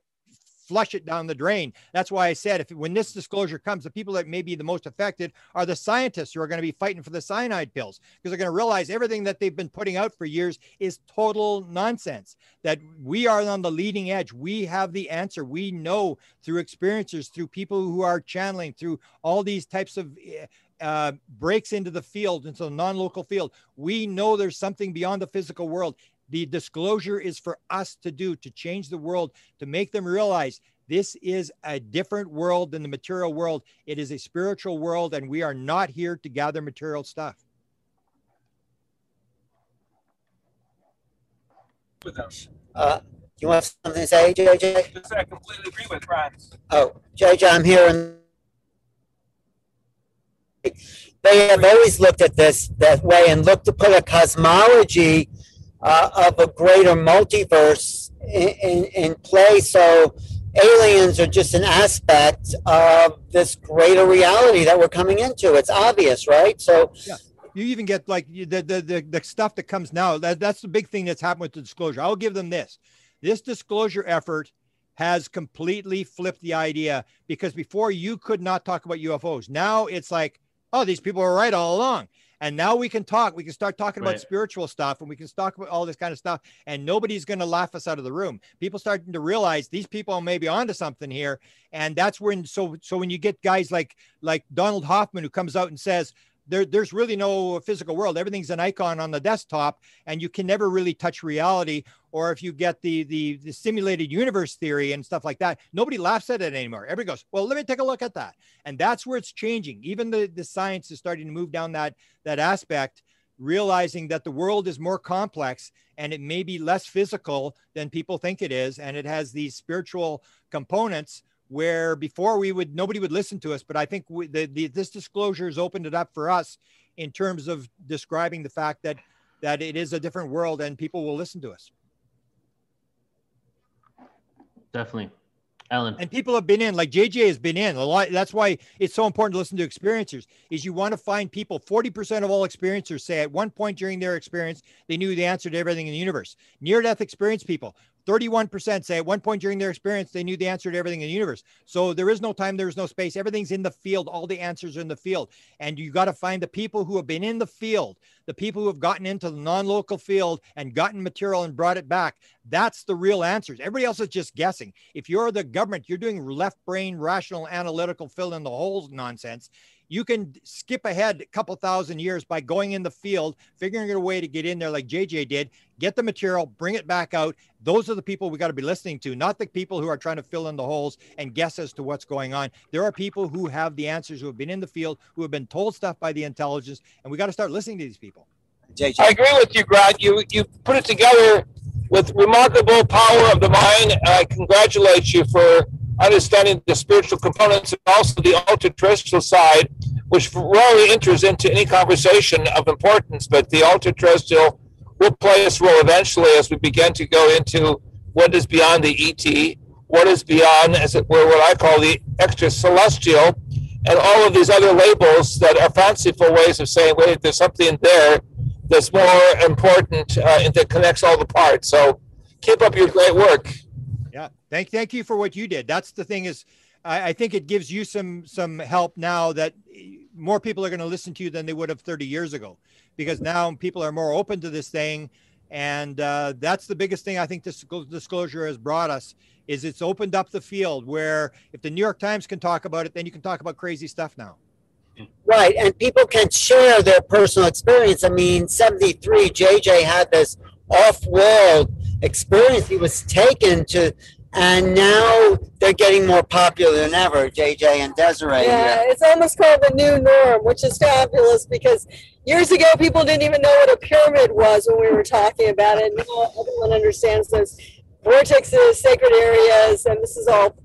flush it down the drain. That's why I said if when this disclosure comes, the people that may be the most affected are the scientists who are going to be fighting for the cyanide pills because they're going to realize everything that they've been putting out for years is total nonsense. That we are on the leading edge. We have the answer. We know through experiences, through people who are channeling, through all these types of eh, uh, breaks into the field, into the non-local field. We know there's something beyond the physical world. The disclosure is for us to do to change the world, to make them realize this is a different world than the material world. It is a spiritual world, and we are not here to gather material stuff. With us. Uh, you want something to say, JJ? Just I completely agree with Franz. Oh, JJ, I'm here. And they have always looked at this that way and looked to put a cosmology uh, of a greater multiverse in, in, in play. So aliens are just an aspect of this greater reality that we're coming into. It's obvious, right? So. Yeah. You even get like the, the the the stuff that comes now. That that's the big thing that's happened with the disclosure. I'll give them this. This disclosure effort has completely flipped the idea because before you could not talk about UFOs. Now it's like, oh, these people are right all along. And now we can talk. We can start talking right. about spiritual stuff and we can talk about all this kind of stuff. And nobody's going to laugh us out of the room. People starting to realize these people may be onto something here. And that's when so so when you get guys like like Donald Hoffman who comes out and says, there, there's really no physical world. Everything's an icon on the desktop, and you can never really touch reality. Or if you get the, the the simulated universe theory and stuff like that, nobody laughs at it anymore. Everybody goes, "Well, let me take a look at that," and that's where it's changing. Even the the science is starting to move down that that aspect realizing that the world is more complex and it may be less physical than people think it is and it has these spiritual components where before we would nobody would listen to us but i think we, the, the, this disclosure has opened it up for us in terms of describing the fact that that it is a different world and people will listen to us Definitely. Alan. and people have been in like jj has been in a lot that's why it's so important to listen to experiencers is you want to find people 40% of all experiencers say at one point during their experience they knew the answer to everything in the universe near death experience people 31% say at one point during their experience they knew the answer to everything in the universe. So there is no time there is no space. Everything's in the field. All the answers are in the field. And you got to find the people who have been in the field the people who have gotten into the non-local field and gotten material and brought it back. That's the real answers. Everybody else is just guessing. If you're the government you're doing left brain rational analytical fill in the holes nonsense you can skip ahead a couple thousand years by going in the field, figuring out a way to get in there like JJ did, get the material, bring it back out. Those are the people we got to be listening to, not the people who are trying to fill in the holes and guess as to what's going on. There are people who have the answers, who have been in the field, who have been told stuff by the intelligence, and we got to start listening to these people. JJ. I agree with you, Grant. You you put it together with remarkable power of the mind. I congratulate you for understanding the spiritual components and also the ultra terrestrial side, which rarely enters into any conversation of importance. But the will play its role eventually as we begin to go into what is beyond the ET, what is beyond, as it were, what I call the extra celestial, and all of these other labels that are fanciful ways of saying, wait, there's something there that's more important uh, and that connects all the parts. So keep up your great work. Yeah. Thank thank you for what you did. That's the thing is I, I think it gives you some some help now that more people are going to listen to you than they would have 30 years ago because now people are more open to this thing and uh, that's the biggest thing i think this disclosure has brought us is it's opened up the field where if the new york times can talk about it then you can talk about crazy stuff now Right, and people can share their personal experience. I mean, 73, JJ had this off world experience he was taken to, and now they're getting more popular than ever, JJ and Desiree. Yeah, it's almost called the new norm, which is fabulous because years ago people didn't even know what a pyramid was when we were talking about it. Now everyone understands those vortexes, sacred areas, and this is all,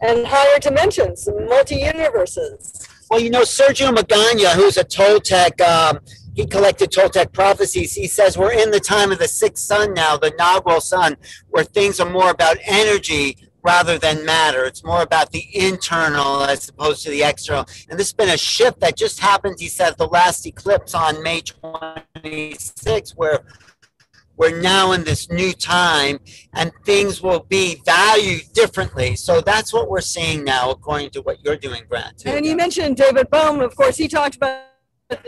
and higher dimensions, multi universes. Well, you know, Sergio Magana, who's a Toltec, um, he collected Toltec prophecies. He says we're in the time of the sixth sun now, the Nagual sun, where things are more about energy rather than matter. It's more about the internal as opposed to the external. And this has been a shift that just happened, he said, the last eclipse on May 26, where we're now in this new time and things will be valued differently. So that's what we're seeing now, according to what you're doing, Grant. too. And you mentioned David Bohm, of course, he talked about the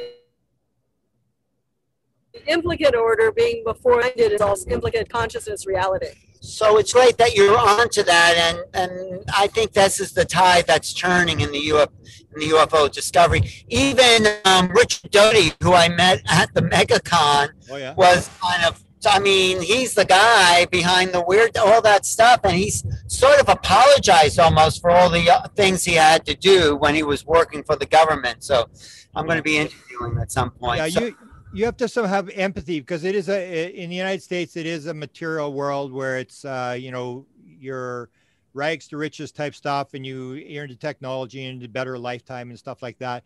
implicate order being before I did is all implicate consciousness reality. So it's great that you're onto that, and and I think this is the tide that's turning in the UFO in the UFO discovery. Even um, Richard Doty, who I met at the MegaCon, oh yeah was kind of. I mean, he's the guy behind the weird, all that stuff, and he's sort of apologized almost for all the uh, things he had to do when he was working for the government. So, I'm going to be interviewing him at some point. yeah So- you you have to some have empathy because it is a in the united states it is a material world where it's uh you know your rags to riches type stuff and you you're into technology and into better lifetime and stuff like that.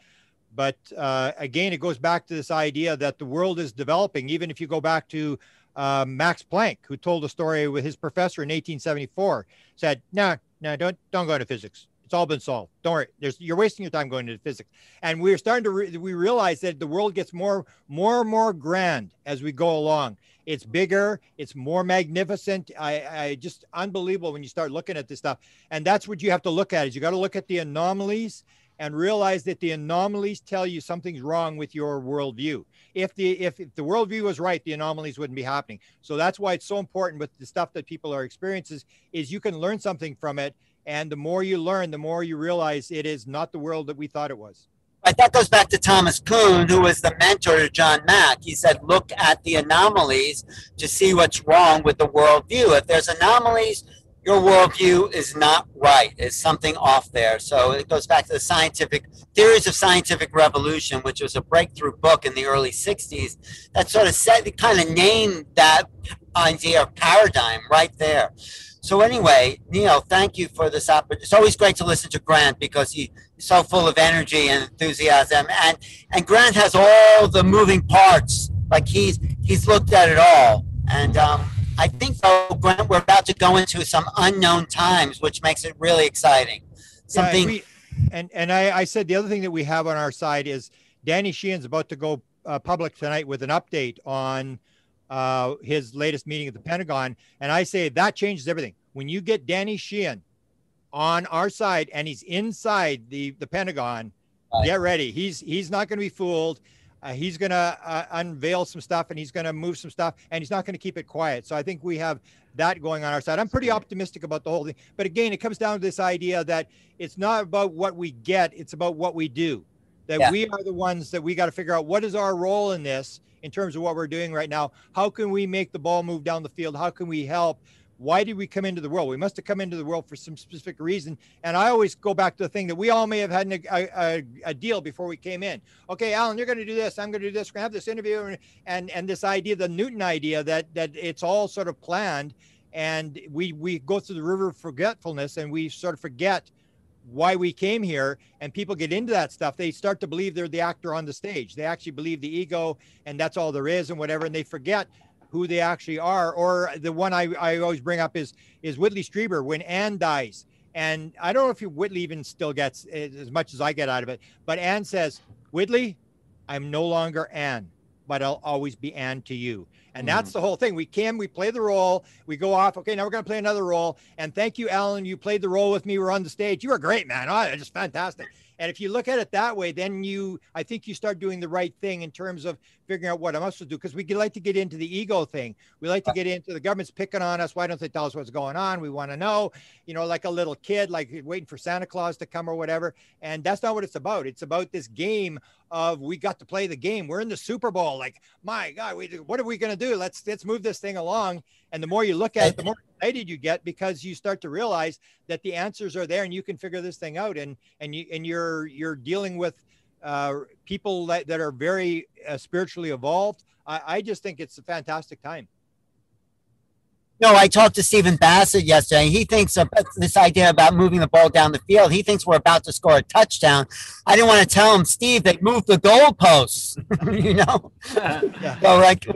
But uh, again it goes back to this idea that the world is developing. Even if you go back to uh, max planck who told a story with his professor in 1874 said no no don't don't go into physics it's all been solved. Don't worry. There's you're wasting your time going into physics. And we're starting to re- we realize that the world gets more more and more grand as we go along. It's bigger. It's more magnificent. I i just unbelievable when you start looking at this stuff. And that's what you have to look at is you got to look at the anomalies and realize that the anomalies tell you something's wrong with your worldview. If the if, if the worldview was right the anomalies wouldn't be happening. So that's why it's so important with the stuff that people are experiencing is you can learn something from it and the more you learn the more you realize it is not the world that we thought it was Right, that goes back to Thomas Kuhn, who was the mentor to John Mack. He said, look at the anomalies to see what's wrong with the worldview. If there's anomalies, your worldview is not right. There's something off there. So it goes back to the scientific theories of scientific revolution, which was a breakthrough book in the early 60s that sort of set, kind of named that idea of paradigm right there. So anyway, Neil, thank you for this opportunity. It's always great to listen to Grant because he's so full of energy and enthusiasm, and and Grant has all the moving parts. Like he's he's looked at it all, and um, I think though, Grant, we're about to go into some unknown times, which makes it really exciting. Something. Yeah, and, we, and and I, I said the other thing that we have on our side is Danny Sheehan's about to go uh, public tonight with an update on uh, his latest meeting at the Pentagon. And I say that changes everything. When you get Danny Sheehan on our side and he's inside the, the Pentagon, right. get ready. He's he's not going to be fooled. Uh, he's going to uh, unveil some stuff and he's going to move some stuff and he's not going to keep it quiet. So I think we have that going on our side. I'm pretty optimistic about the whole thing. But again, it comes down to this idea that it's not about what we get, it's about what we do. That yeah. we are the ones that we got to figure out what is our role in this in terms of what we're doing right now. How can we make the ball move down the field? How can we help? Why did we come into the world? We must have come into the world for some specific reason. And I always go back to the thing that we all may have had a, a, a deal before we came in. Okay, Alan, you're going to do this. I'm going to do this. We're going to have this interview, and, and and this idea, the Newton idea, that that it's all sort of planned, and we we go through the river of forgetfulness, and we sort of forget why we came here and people get into that stuff they start to believe they're the actor on the stage. They actually believe the ego and that's all there is and whatever and they forget who they actually are. Or the one i, I always bring up is is whitley strieber when anne dies. And i don't know if whitley even still gets eh, as much as i get out of it but anne says whitley i'm no longer anne but i'll always be anne to you and that's mm. the whole thing. We can, we play the role, we go off. Okay, now we're going to play another role. And thank you, Alan. You played the role with me. We're on the stage. You were great, man. Oh, just fantastic. And if you look at it that way, then you, I think you start doing the right thing in terms of figuring out what I'm supposed to do. Because we like to get into the ego thing. We like to get into the government's picking on us. Why don't they tell us what's going on? We want to know, you know, like a little kid, like waiting for Santa Claus to come or whatever. And that's not what it's about. It's about this game of we got to play the game. We're in the Super Bowl. Like, my God, we, what are we going to do? Let's let's move this thing along. And the more you look at it, the more excited you get because you start to realize that the answers are there and you can figure this thing out. And and you and you're you're dealing with uh, people that, that are very uh, spiritually evolved. I, I just think it's a fantastic time. No, I talked to Stephen Bassett yesterday. He thinks of this idea about moving the ball down the field. He thinks we're about to score a touchdown. I didn't want to tell him, Steve, they moved the goalposts. you know, so like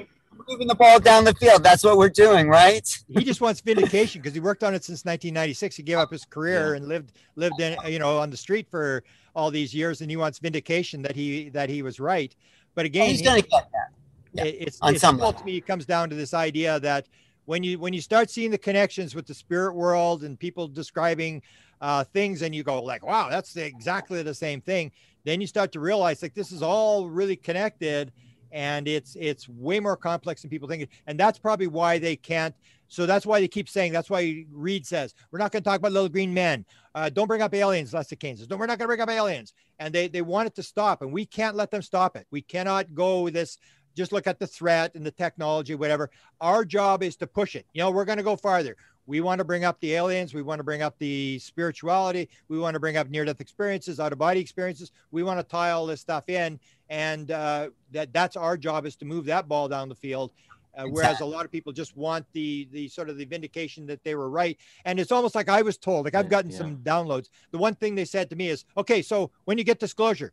moving the ball down the field. That's what we're doing, right? he just wants vindication because he worked on it since 1996. He gave up his career yeah. and lived lived in you know on the street for all these years, and he wants vindication that he that he was right. But oh, again, he's going to get that. Yeah, it's, on it's some level. to me. It comes down to this idea that when you when you start seeing the connections with the spirit world and people describing uh, things and you go like wow that's exactly the same thing then you start to realize like this is all really connected and it's it's way more complex than people think. And that's probably why they can't so that's why they keep saying that's why Reid says we're not going to talk about little green men. Uh, don't bring up aliens Leslie Kean says. No we're not going to bring up aliens. And they they want it to stop and we can't let them stop it. We cannot go this just look at the threat and the technology, whatever. Our job is to push it. You know, we're going to go farther. We want to bring up the aliens. We want to bring up the spirituality. We want to bring up near death experiences, out of body experiences. We want to tie all this stuff in. And uh, that that's our job is to move that ball down the field. Uh, whereas a lot of people just want the the sort of the vindication that they were right and it's almost like i was told like i've gotten yeah. some downloads the one thing they said to me is okay so when you get disclosure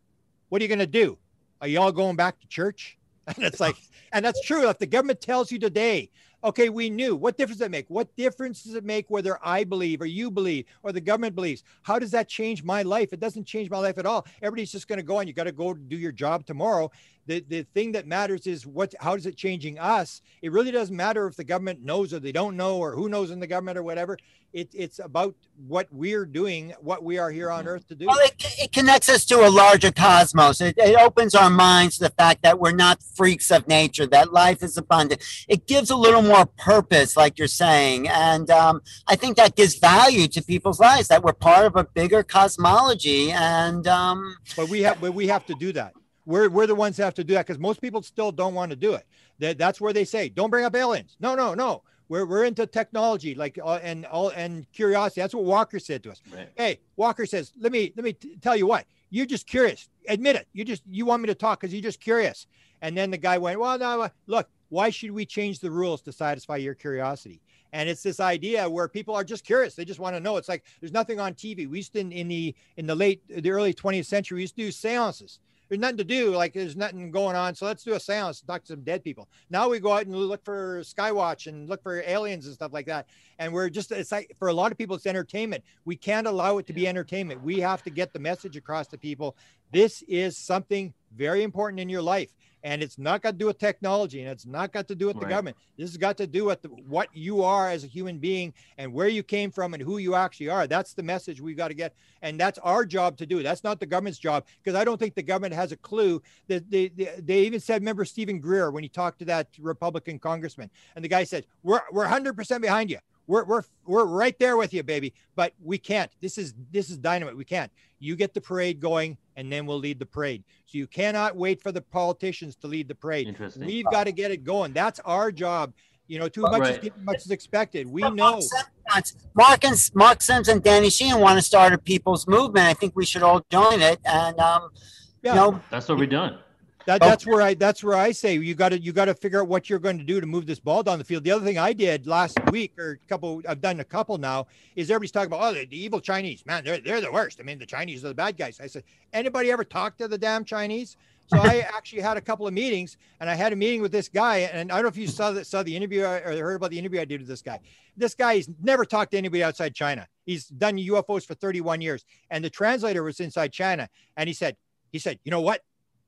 what are you going to do are y'all going back to church And it's like, and that's true. If the government tells you today, okay, we knew, what difference does it make? What difference does it make whether I believe or you believe or the government believes? How does that change my life? It doesn't change my life at all. Everybody's just going to go and you got to go do your job tomorrow. The, the thing that matters is what, how is it changing us? It really doesn't matter if the government knows or they don't know or who knows in the government or whatever. It, it's about what we're doing, what we are here on mm-hmm. earth to do. Well, it, it connects us to a larger cosmos. It, it opens our minds to the fact that we're not freaks of nature, that life is abundant. It gives a little more purpose, like you're saying. And um, I think that gives value to people's lives, that we're part of a bigger cosmology. And um, but we have, but we have to do that. We're, we're the ones that have to do that because most people still don't want to do it. That, that's where they say, don't bring up aliens. No, no, no We're, we're into technology, like uh, and all and curiosity. That's what Walker said to us. Right. Hey, Walker says, let me let me t- tell you what. You're just curious. Admit it. You just you want me to talk because you're just curious. And then the guy went, well, no, uh, look, why should we change the rules to satisfy your curiosity? And it's this idea where people are just curious. They just want to know. It's like there's nothing on TV. We used to in, in the in the late the early 20th century, we used to do seances there's nothing to do. Like there's nothing going on. So let's do a seance, talk to some dead people. Now we go out and look for Skywatch and look for aliens and stuff like that. And we're just, it's like for a lot of people, it's entertainment. We can't allow it to be entertainment. We have to get the message across to people. This is something very important in your life and it's not got to do with technology and it's not got to do with the government. This has got to do with the, what you are as a human being and where you came from and who you actually are. That's the message we've got to get and that's our job to do. That's not the government's job because i don't think the government has a clue that they, they, they even said remember Steven Greer when he talked to that republican congressman and the guy said we're, we're 100% behind you. We're, we're we're right there with you baby but we can't. This is this is dynamite. We can't. You get the parade going and then we'll lead the parade so you cannot wait for the politicians to lead the parade Interesting. we've got to get it going that's our job you know too much is Right. given much is expected we But know Mark Sims Mark and Mark Sims and Danny Sheehan want to start a people's movement. I think we should all join it. And um, yeah you know, That's what we're doing. That, oh. that's where I that's where I say you got to you got to figure out what you're going to do to move this ball down the field. The other thing I did last week or a couple I've done a couple now is everybody's talking about oh the, the evil Chinese man they're they're the worst. I mean the Chinese are the bad guys. I said anybody ever talk to the damn Chinese? So I actually had a couple of meetings and I had a meeting with this guy and I don't know if you saw that saw the interview uh, or heard about the interview I did with this guy. This guy's never talked to anybody outside China. He's done UFOs for 31 years and the translator was inside China and he said he said you know what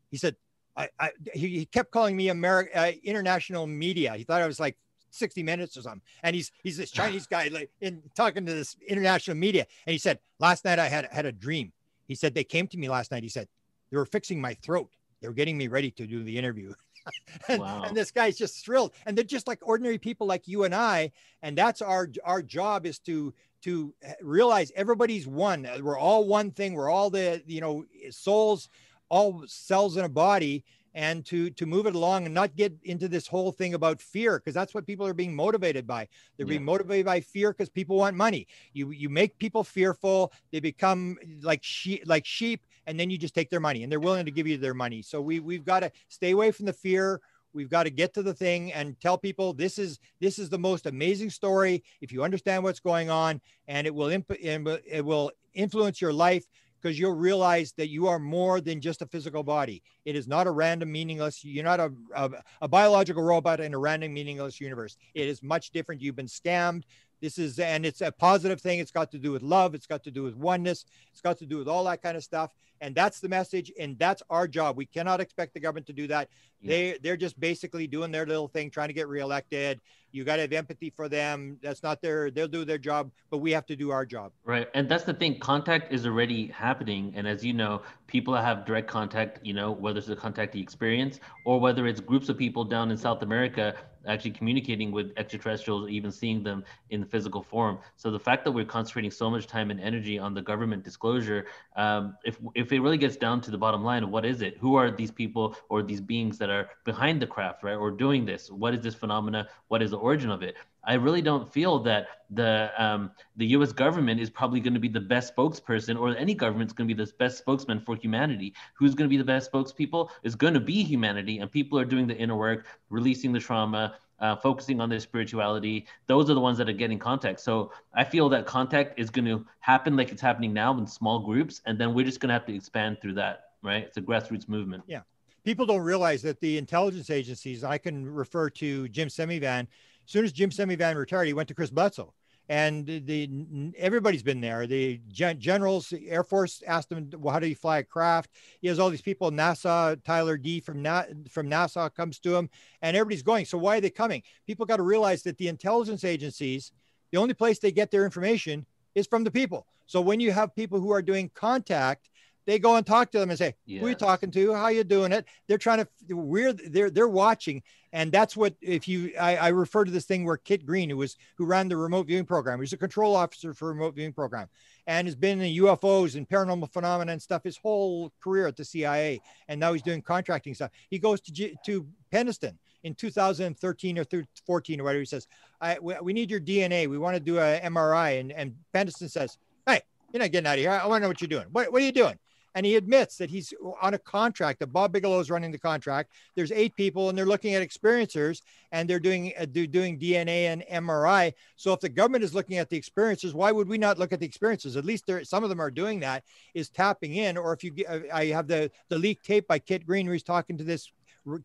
he said I, I he, he kept calling me American uh, international media. He thought I was like 60 minutes or something. And he's he's this Chinese guy like in talking to this international media. And he said, last night I had had a dream. He said they came to me last night. He said they were fixing my throat. They were getting me ready to do the interview. and, Wow. and this guy's just thrilled. And they're just like ordinary people like you and I. And that's our our job is to to realize everybody's one. We're all one thing. We're all the you know souls all cells in a body and to to move it along and not get into this whole thing about fear because that's what people are being motivated by. They're being Yeah. motivated by fear because people want money. You you make people fearful they become like sheep like sheep and then you just take their money and they're willing to give you their money. So we we've got to stay away from the fear. We've got to get to the thing and tell people this is this is the most amazing story. If you understand what's going on and it will imp- it will influence your life because you'll realize that you are more than just a physical body. It is not a random, meaningless. You're not a, a, a biological robot in a random, meaningless universe. It is much different. You've been scammed. This is, and it's a positive thing. It's got to do with love. It's got to do with oneness. It's got to do with all that kind of stuff. And that's the message. And that's our job. We cannot expect the government to do that. Yeah. They, they're just basically doing their little thing, trying to get reelected. You got to have empathy for them. That's not their, they'll do their job, but we have to do our job. Right. And that's the thing. Contact is already happening. And as you know, people that have direct contact, you know, whether it's the contact experience or whether it's groups of people down in South America actually communicating with extraterrestrials, even seeing them in the physical form. So the fact that we're concentrating so much time and energy on the government disclosure, um, if if it really gets down to the bottom line of what is it, who are these people or these beings that are behind the craft, right, or doing this? What is this phenomena? What is the origin of it? I really don't feel that the um, the U.S. government is probably going to be the best spokesperson, or any government's going to be the best spokesman for humanity. Who's going to be the best spokespeople? Is going to be humanity, and people are doing the inner work, releasing the trauma, uh, focusing on their spirituality. Those are the ones that are getting contact. So I feel that contact is going to happen like it's happening now in small groups, and then we're just going to have to expand through that. Right? It's a grassroots movement. Yeah. People don't realize that the intelligence agencies, I can refer to Jim Semivan. As soon as Jim Semivan retired, he went to Chris Bledsoe. And the, everybody's been there. The gen- generals, the Air Force asked him, well, "How do you fly a craft?" He has all these people. NASA, Tyler D from Na- from NASA comes to him, and everybody's going. So why are they coming? People got to realize that the intelligence agencies, the only place they get their information is from the people. So when you have people who are doing contact, they go and talk to them and say, "Who are you Yes. talking to? How you doing it?" They're trying to. We're they're they're watching, and that's what if you. I, I refer to this thing where Kit Green, who was who ran the remote viewing program, he's a control officer for remote viewing program, and has been in UFOs and paranormal phenomena and stuff his whole career at the CIA, and now he's doing contracting stuff. He goes to G, to Penniston in 2013 or through 14 or whatever. He says, I, we, we need your DNA. We want to do a MRI. And, and Pendleton says, Hey, you're not getting out of here. I want to know what you're doing. What, what are you doing? And he admits that he's on a contract, that Bob Bigelow is running the contract. There's eight people and they're looking at experiencers and they're doing, uh, doing DNA and MRI. So if the government is looking at the experiencers, why would we not look at the experiences? At least there, some of them are doing that is tapping in. Or if you, uh, I have the, the leaked tape by Kit Green, where he's talking to this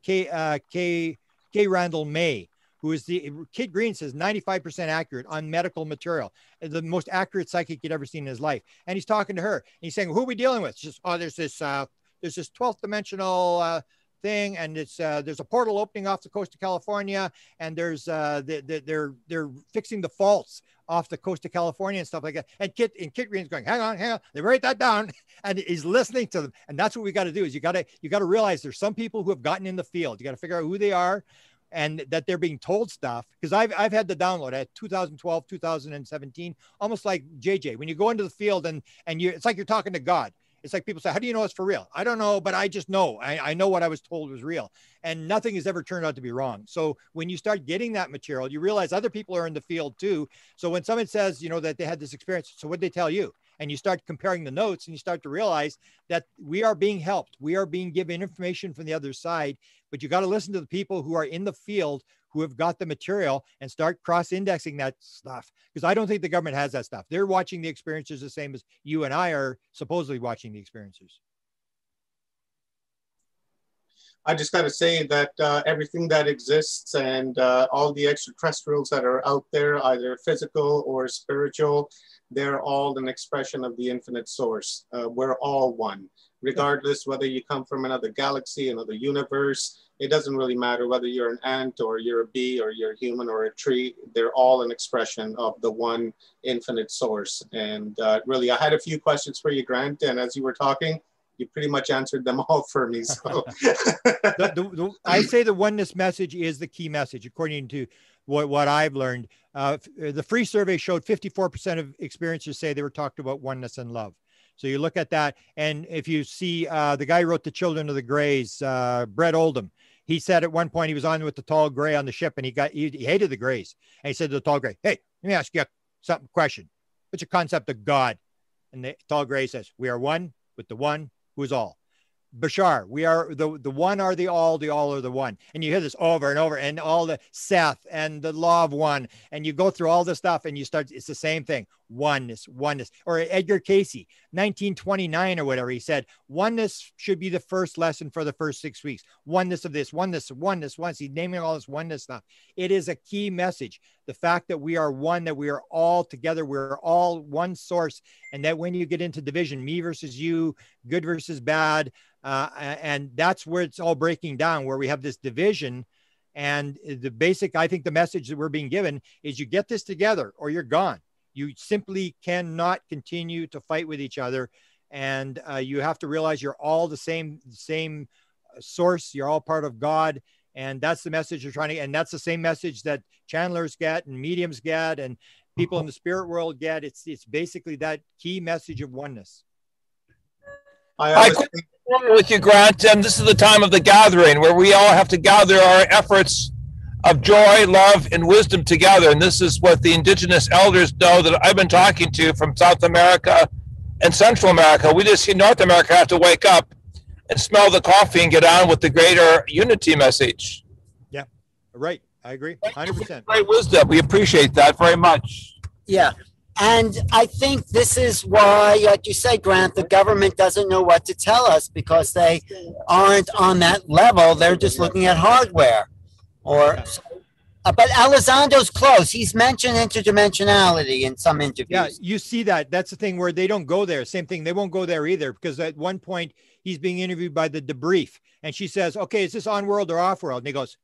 K, uh, K, K Randall May who is the Kit Green says 95% accurate on medical material, the most accurate psychic he'd ever seen in his life. And he's talking to her and he's saying, Who are we dealing with? She's just, oh, there's this uh, there's this 12th dimensional uh, thing and it's uh, there's a portal opening off the coast of California and there's uh, they, they, they're they're fixing the faults off the coast of California and stuff like that. And Kit and Kit Green's going, hang on, hang on. They write that down, and he's listening to them. And that's what we got to do. Is you got to you got to realize there's some people who have gotten in the field. You got to figure out who they are, and that they're being told stuff because I've, I've had the download. At 2012 2017 almost like jj when you go into the field and and you it's like you're talking to god. It's like people say how do you know it's for real? I don't know but i just know. I, I know what i was told was real. And nothing has ever turned out to be wrong. So when you start getting that material you realize other people are in the field too. So when someone says you know that they had this experience so what did they tell you? And you start comparing the notes and you start to realize that we are being helped. We are being given information from the other side, but you got to listen to the people who are in the field who have got the material and start cross indexing that stuff. Because I don't think the government has that stuff. They're watching the experiences the same as you and I are supposedly watching the experiences. I just got to say that uh, everything that exists and uh, all the extraterrestrials that are out there, either physical or spiritual, they're all an expression of the infinite source. Uh, we're all one, regardless whether you come from another galaxy, another universe. It doesn't really matter whether you're an ant or you're a bee or you're a human or a tree. They're all an expression of the one infinite source. And uh, really, I had a few questions for you, Grant. And as you were talking, you pretty much answered them all for me. So the, the, the, I say the oneness message is the key message, according to what, what I've learned. Uh, the free survey showed 54% of experiencers say they were talked about oneness and love. So you look at that, and if you see uh, the guy who wrote The Children of the Greys, uh, Brett Oldham, he said at one point he was on with the tall gray on the ship, and he got he, he hated the Greys, and he said to the tall gray, "Hey, let me ask you a something question. What's your concept of God?" And the tall gray says, "We are one with the one who is all." Bashar, we are the, the one are the all, the all are the one. And you hear this over and over, and all the Seth and the law of one, and you go through all this stuff and you start, it's the same thing oneness, oneness. Or Edgar Cayce, 1929 or whatever, he said, oneness should be the first lesson for the first six weeks. Oneness of this, oneness, oneness, oneness. He's naming all this oneness stuff. It is a key message. The fact that we are one, that we are all together, we're all one source, and that when you get into division, me versus you, good versus bad, uh, and that's where it's all breaking down, where we have this division. And the basic, I think the message that we're being given is you get this together or you're gone. You simply cannot continue to fight with each other. And uh, you have to realize you're all the same, same source. You're all part of God. And that's the message you're trying to, and that's the same message that channelers get and mediums get and people in the spirit world get. It's, it's basically that key message of oneness. I, I with you, Grant, and this is the time of the gathering where we all have to gather our efforts of joy, love, and wisdom together. And this is what the indigenous elders know that I've been talking to from South America and Central America. We just see North America have to wake up and smell the coffee and get on with the greater unity message. Yeah, right. I agree. 100%. Great wisdom. We appreciate that very much. Yeah. And I think this is why, like you say, Grant, the government doesn't know what to tell us because they aren't on that level. They're just looking at hardware. Or, uh, but Elizondo's close. He's mentioned interdimensionality in some interviews. Yeah, you see that. That's the thing where they don't go there. Same thing. They won't go there either because at one point he's being interviewed by the debrief, and she says, "Okay, is this on world or off world?" And he goes,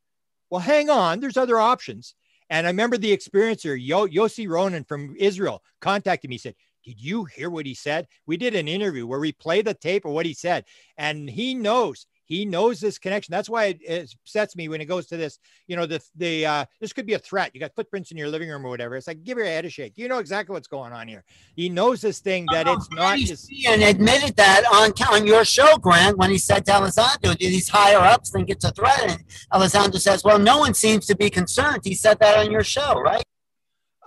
"Well, hang on. There's other options." And I remember the experiencer, Yo- Yossi Ronan from Israel, contacted me, said, Did you hear what he said? We did an interview where we play the tape of what he said. And he knows He knows this connection. That's why it, it upsets me when it goes to this. You know, the the uh, this could be a threat. You got footprints in your living room or whatever. It's like give your head a shake. You know exactly what's going on here. He knows this thing that Oh, it's not. His, Sheehan admitted that on on your show, Grant, when he said to "Do these higher ups think it's a threat?" And Elizondo says, "Well, no one seems to be concerned." He said that on your show, right?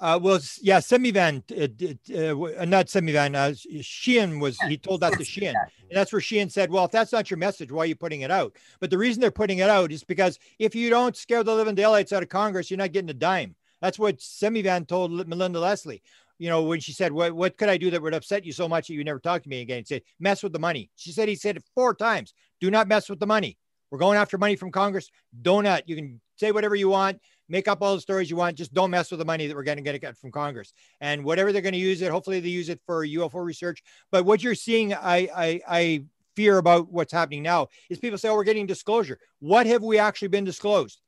Uh, well, yeah, Semivan, uh, uh, uh, not Semivan, uh, Sheehan was, he told that to Sheehan. And that's where Sheehan said, well, if that's not your message, why are you putting it out? But the reason they're putting it out is because if you don't scare the living daylights out of Congress, you're not getting a dime. That's what Semivan told Melinda Leslie. You know, when she said, what, what could I do that would upset you so much that you never talk to me again? He said, mess with the money. She said, he said it four times. Do not mess with the money. We're going after money from Congress. Donut. You can say whatever you want, make up all the stories you want. Just don't mess with the money that we're going to get from Congress. And whatever they're going to use it, hopefully they use it for UFO research. But what you're seeing, I, I, I fear about what's happening now is people say, "Oh, we're getting disclosure." What have we actually been disclosed?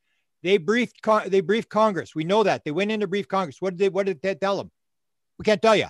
They briefed, Con- they briefed Congress. We know that they went in to brief Congress. What did they? What did they tell them? We can't tell you.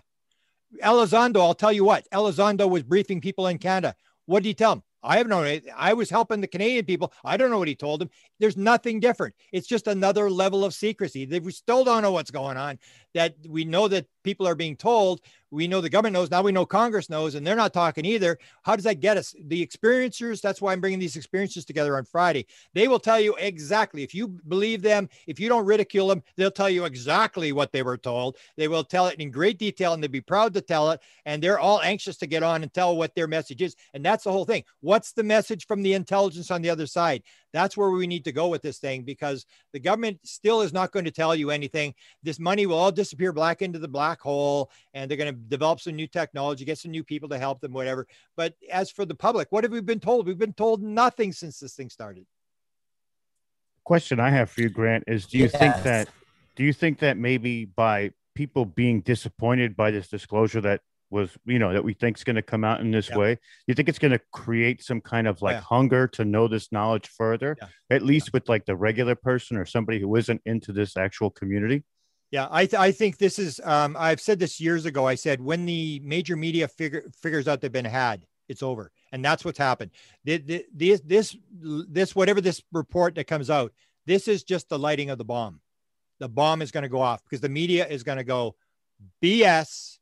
Elizondo, I'll tell you what. Elizondo was briefing people in Canada. What did he tell them? I have no. I was helping the Canadian people. I don't know what he told them. There's nothing different. It's just another level of secrecy. They, we still don't know what's going on. That we know that people are being told. We know the government knows. Now we know Congress knows, and they're not talking either. How does that get us? The experiencers. That's why I'm bringing these experiences together on Friday. They will tell you exactly. If you believe them, if you don't ridicule them, they'll tell you exactly what they were told. They will tell it in great detail, and they'd be proud to tell it. And they're all anxious to get on and tell what their message is. And that's the whole thing. What's the message from the intelligence on the other side? That's where we need to go with this thing because the government still is not going to tell you anything. This money will all disappear black into the black hole, and they're going to develop some new technology, get some new people to help them, whatever. But as for the public, what have we been told? We've been told nothing since this thing started. Question I have for you, Grant, is do you think that do you think that maybe by people being disappointed by this disclosure that was you know that we think is going to come out in this Yeah. way you think it's going to create some kind of like yeah. hunger to know this knowledge further Yeah. at least with like the regular person or somebody who isn't into this actual community Yeah, I, th- I think this is. Um, I've said this years ago. I said when the major media figure figures out they've been had, it's over, and that's what's happened. Th- th- This this this whatever this report that comes out, this is just the lighting of the bomb. The bomb is going to go off because the media is going to go BS,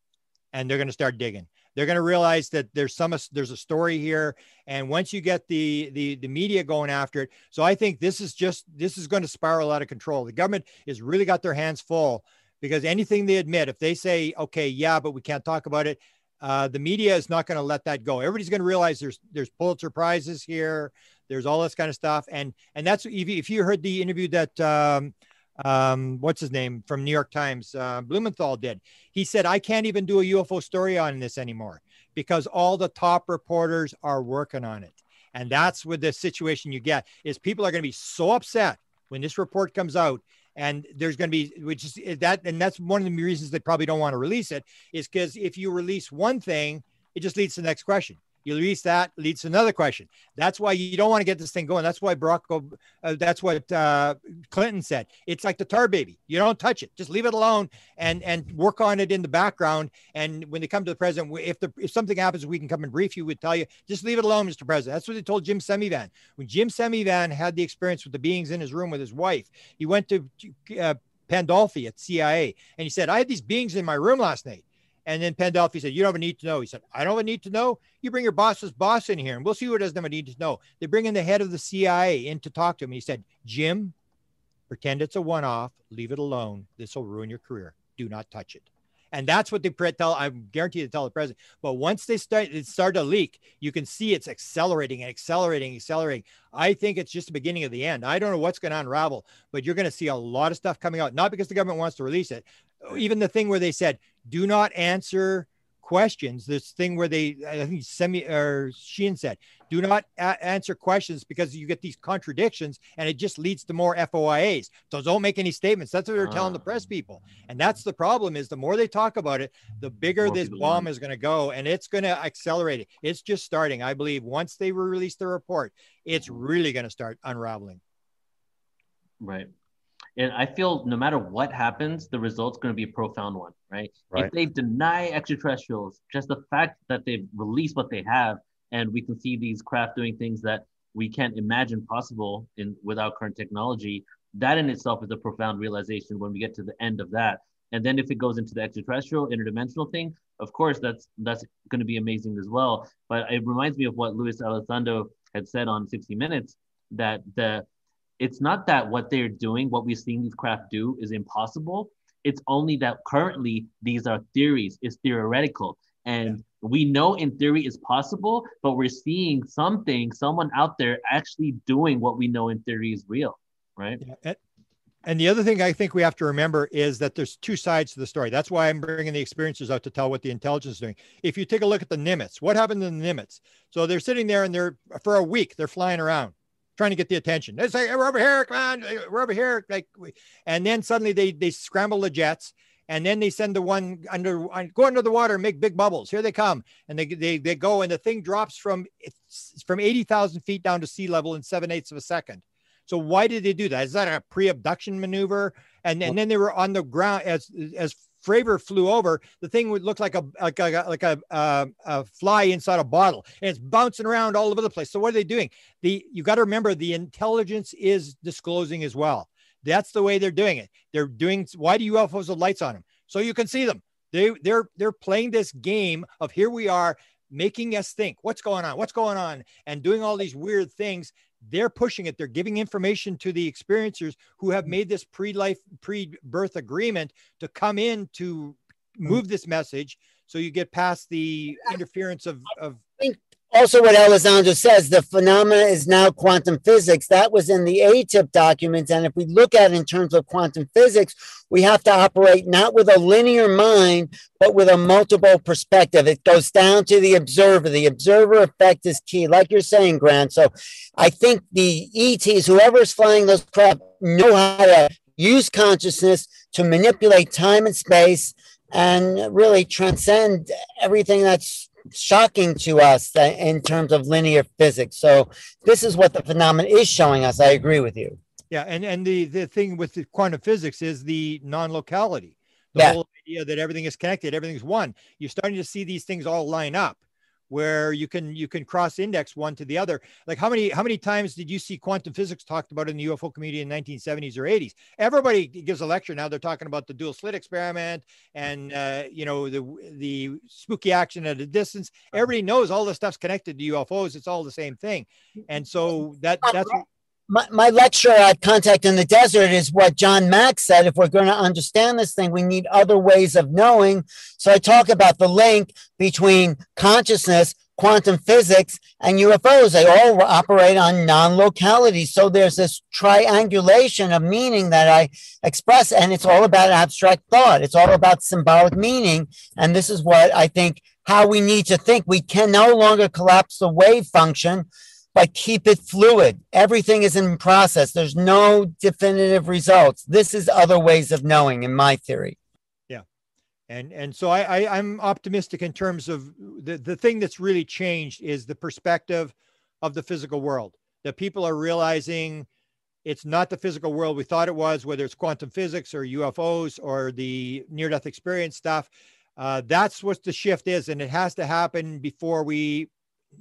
and they're going to start digging. They're going to realize that there's some there's a story here, and once you get the the the media going after it, so I think this is just this is going to spiral out of control. The government has really got their hands full because anything they admit, if they say, okay, yeah, but we can't talk about it, uh, the media is not going to let that go. Everybody's going to realize there's there's Pulitzer prizes here, there's all this kind of stuff, and and that's if you, if you heard the interview that um, um, what's his name from New York Times, uh, Blumenthal did. He said, I can't even do a UFO story on this anymore because all the top reporters are working on it. And that's what the situation you get is people are going to be so upset when this report comes out and there's going to be which is that and that's one of the reasons they probably don't want to release it is because if you release one thing it just leads to the next question you release that leads to another question. That's why you don't want to get this thing going. That's why barack uh, that's what uh, clinton said. It's like the tar baby. You don't touch it. Just leave it alone and and work on it in the background. And when they come to the president if the if something happens we can come and brief you. We'd tell you just leave it alone mr president. That's what they told jim semivan. When jim semivan had the experience with the beings in his room with his wife he went to uh, pandolfi at cia and he said i had these beings in my room last night and then Pandolfi said, You don't have a need to know. He said, I don't have a need to know. You bring your boss's boss in here and we'll see who doesn't have a need to know. They bring in the head of the CIA in to talk to him. He said, Jim, pretend it's a one off, leave it alone. This will ruin your career. Do not touch it. And that's what they tell. I'm guaranteed to tell the president. But once they start, it start to leak, you can see it's accelerating and accelerating, accelerating. I think it's just the beginning of the end. I don't know what's going to unravel, but you're going to see a lot of stuff coming out. Not because the government wants to release it, even the thing where they said, "Do not answer questions." This thing where they, I think, semi or Sheehan said, "Do not a- answer questions because you get these contradictions, and it just leads to more FOIAs." So don't make any statements. That's what they're telling the ah. press people, and that's the problem. Is the more they talk about it, the bigger More this bomb learn. is going to go, and it's going to accelerate it. It's just starting, I believe. Once they release the report, it's really going to start unraveling. Right. And I feel no matter what happens, the result's going to be a profound one, right? Right. If they deny extraterrestrials, just the fact that they've released what they have, and we can see these craft doing things that we can't imagine possible in without current technology. That in itself is a profound realization when we get to the end of that. And then if it goes into the extraterrestrial, interdimensional thing, of course that's that's going to be amazing as well. But it reminds me of what Luis Elizondo had said on 60 Minutes that the it's not that what they're doing, what we're seeing these craft do, is impossible. It's only that currently these are theories, it's theoretical. And we know in theory is possible, but we're seeing something, someone out there actually doing what we know in theory is real, right? Yeah. And, the other thing I think we have to remember is that there's two sides to the story. That's why I'm bringing the experiencers out to tell what the intelligence is doing. If you take a look at the Nimitz, what happened to the Nimitz? So they're sitting there and they're for a week, they're flying around trying to get the attention. They say, we're over here, come on, uh, we're over here. Like, and then suddenly they, they scramble the jets and then they send the one under uh, go under the water and make big bubbles. Here they come, and they they, they go, and the thing drops from from eighty thousand feet down to sea level in seven eighths of a second. So why did they do that? Is that a pre-abduction maneuver? And and then they were on the ground as as Fravor flew over. The thing would look like a like a like a, uh, a fly inside a bottle, and it's bouncing around all over the place. So what are they doing? The you got to remember the intelligence is disclosing as well. That's the way they're doing it. They're doing why do UFOs have lights on them? So you can see them. They they're they're playing this game of here we are making us think what's going on, what's going on, and doing all these weird things. They're pushing it. They're giving information to the experiencers who have mm. made this pre-life, pre-birth agreement to come in to mm. move this message so you get past the interference of, of also what Elizondo says, the phenomena is now quantum physics. That was in the AATIP documents. And if we look at it in terms of quantum physics, we have to operate not with a linear mind, but with a multiple perspective. It goes down to the observer. The observer effect is key, like you're saying, Grant. So I think the ETs, whoever's flying those craft, know how to use consciousness to manipulate time and space and really transcend everything that's shocking to us in terms of linear physics. So this is what the phenomenon is showing us. I agree with you. Yeah, and and the the thing with the quantum physics is the non-locality. The yeah. whole idea that everything is connected, everything's one. You're starting to see these things all line up where you can you can cross index one to the other. Like how many how many times did you see quantum physics talked about in the ufo community in 1970s or 80s everybody gives a lecture. Now they're talking about the dual slit experiment and uh, you know the the spooky action at a distance. Everybody knows all the stuff's connected to ufos it's all the same thing. And so that that's my, my lecture at Contact in the Desert is what John Mack said. If we're going to understand this thing, we need other ways of knowing. So I talk about the link between consciousness, quantum physics, and UFOs. They all operate on non locality. So there's this triangulation of meaning that I express, and it's all about abstract thought. It's all about symbolic meaning. And this is what I think how we need to think. We can no longer collapse the wave function but keep it fluid. Everything is in process. There's no definitive results. This is other ways of knowing, in my theory. Yeah, and and so I, I I'm optimistic in terms of the the thing that's really changed is the perspective of the physical world. That people are realizing it's not the physical world we thought it was, whether it's quantum physics or UFOs or the near death experience stuff. Uh, that's what the shift is, and it has to happen before we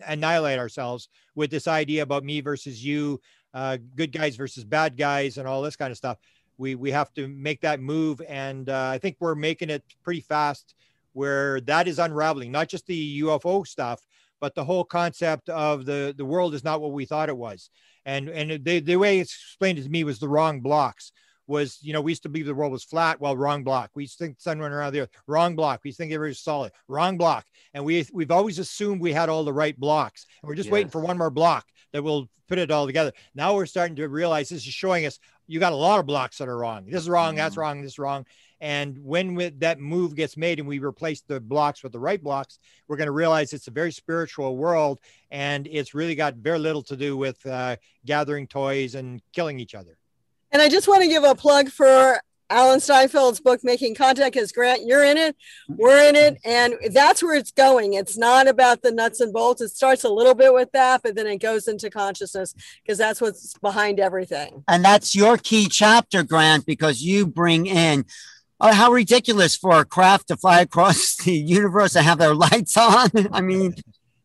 annihilate ourselves with this idea about me versus you, uh, good guys versus bad guys, and all this kind of stuff. We we have to make that move, and uh, I think we're making it pretty fast. Where that is unraveling, not just the UFO stuff, but the whole concept of the the world is not what we thought it was. And and the the way it's explained to me was the wrong blocks was, you know, we used to believe the world was flat. Well, wrong block. We used to think the sun went around the earth. Wrong block. We think everything's solid. Wrong block. And we we've always assumed we had all the right blocks. And we're just waiting for one more block that will put it all together. Now we're starting to realize this is showing us you got a lot of blocks that are wrong. This is wrong. Mm. That's wrong. This is wrong. And when we, that move gets made and we replace the blocks with the right blocks, we're going to realize it's a very spiritual world and it's really got very little to do with uh, gathering toys and killing each other. And I just want to give a plug for Alan Steinfeld's book, Making Contact, because Grant, you're in it, we're in it, and that's where it's going. It's not about the nuts and bolts. It starts a little bit with that, but then it goes into consciousness because that's what's behind everything. And that's your key chapter, Grant, because you bring in oh, how ridiculous for a craft to fly across the universe and have their lights on. I mean,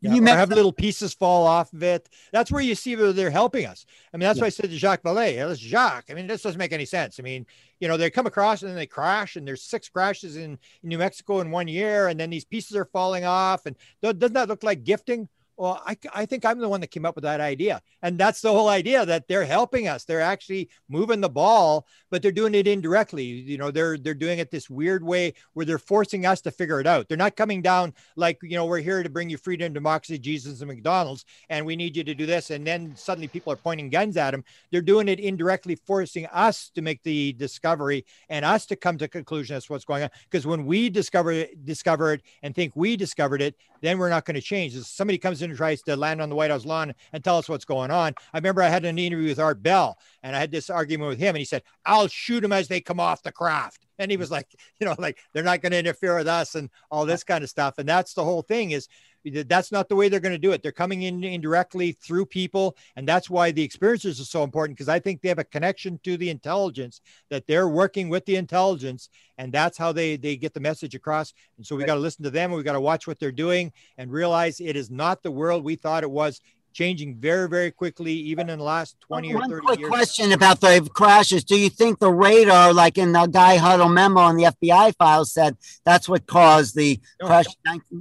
Yeah, You have little pieces fall off of it. That's where you see where they're helping us. I mean, that's Yeah. why I said to Jacques Vallée, "Hey, that's Jacques. I mean, this doesn't make any sense. I mean, you know, they come across and then they crash, and there's six crashes in, in New Mexico in one year, and then these pieces are falling off. And do- doesn't that look like gifting? Well, I, I think I'm the one that came up with that idea. And that's the whole idea that they're helping us. They're actually moving the ball, but they're doing it indirectly. You know, they're they're doing it this weird way where they're forcing us to figure it out. They're not coming down like, you know, we're here to bring you freedom, democracy, Jesus, and McDonald's, and we need you to do this. And then suddenly people are pointing guns at them. They're doing it indirectly, forcing us to make the discovery and us to come to conclusion as to what's going on. Because when we discover it, discover it and think we discovered it, then we're not going to change. If somebody comes in and tries to land on the White House lawn and tell us what's going on. I remember I had an interview with Art Bell and I had this argument with him and he said, I'll shoot them as they come off the craft. And he was like, you know, like they're not going to interfere with us and all this kind of stuff. And that's the whole thing is that's not the way they're going to do it. They're coming in indirectly through people. And that's why the experiences are so important because I think they have a connection to the intelligence that they're working with the intelligence. And that's how they, they get the message across. And so we got to listen to them. and We got to watch what they're doing and realize it is not the world we thought it was changing very, very quickly, even in the last 20 or One 30 quick years. question about the crashes. Do you think the radar, like in the Guy Hottel memo in the FBI file, said that's what caused the No. crash?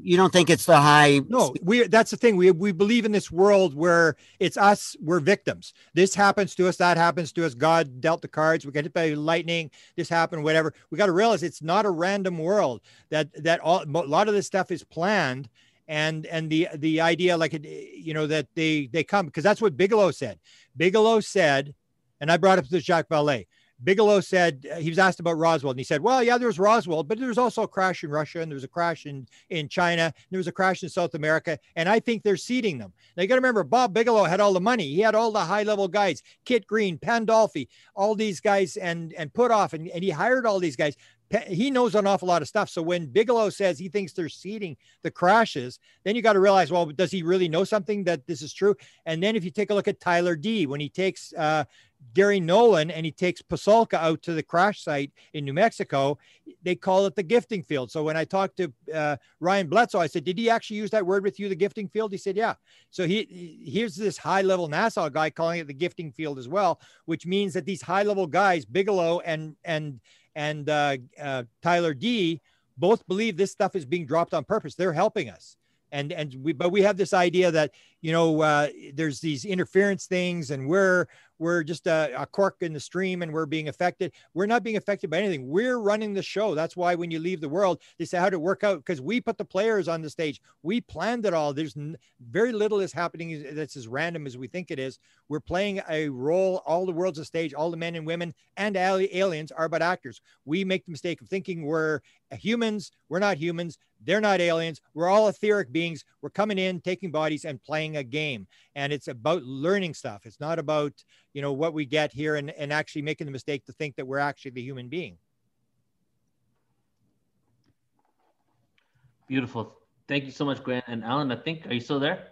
You don't think it's the high? No, we that's the thing. We we believe in this world where it's us, we're victims. This happens to us, that happens to us. God dealt the cards. We get hit by lightning, this happened, whatever. We got to realize it's not a random world. That that all a lot of this stuff is planned. And and the the idea like you know that they they come because that's what Bigelow said. Bigelow said, and I brought up to Jacques Vallée. Bigelow said uh, he was asked about Roswell, and he said, "Well, yeah, there was Roswell, but there was also a crash in Russia, and there was a crash in in China, and there was a crash in South America, and I think they're seeding them." Now you got to remember, Bob Bigelow had all the money. He had all the high level guys, Kit Green, Pandolfi, all these guys, and and put off, and, and he hired all these guys. He knows an awful lot of stuff. So when Bigelow says he thinks they're seeding the crashes, then you got to realize, well, does he really know something that this is true? And then if you take a look at Tyler D, when he takes uh, Garry Nolan and he takes Pasulka out to the crash site in New Mexico, they call it the gifting field. So when I talked to uh, Ryan Bledsoe, I said, "Did he actually use that word with you, the gifting field?" He said, "Yeah." So he he- here's this high-level NASA guy calling it the gifting field as well, which means that these high-level guys, Bigelow and and and uh, uh, Tyler D, both believe this stuff is being dropped on purpose. They're helping us and and we but we have this idea that you know uh, there's these interference things and we're we're just a, a cork in the stream and we're being affected. We're not being affected by anything. We're running the show. That's why when you leave the world they say how to work out because we put the players on the stage. We planned it all. There's n- very little is happening that's as random as we think it is. We're playing a role. All the world's a stage. All the men and women and ali- aliens are but actors. We make the mistake of thinking we're humans. We're not humans. They're not aliens. We're all etheric beings. We're coming in taking bodies and playing a game and it's about learning stuff it's not about you know what we get here and, and actually making the mistake to think that we're actually the human being Beautiful. Thank you so much, Grant and Alan. I think are you still there?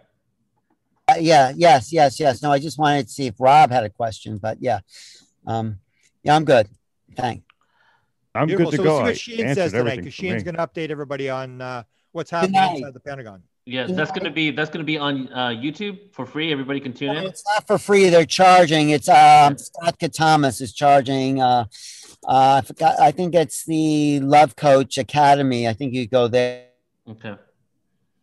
Uh, yeah, yes, yes, yes. No, I just wanted to see if Rob had a question, but yeah, um, yeah, I'm good. Thanks. I'm Beautiful. good to so go. we'll see what Sheehan answered says tonight everything because for Sheehan's going to update everybody on uh, what's happening night. inside the pentagon Yes, that's gonna be that's gonna be on uh, YouTube for free. Everybody can tune No, in. it's not for free. They're charging. It's um, Scott Katamas is charging. Uh, uh, I forgot. I think it's the Love Coach Academy. I think you go there. Okay.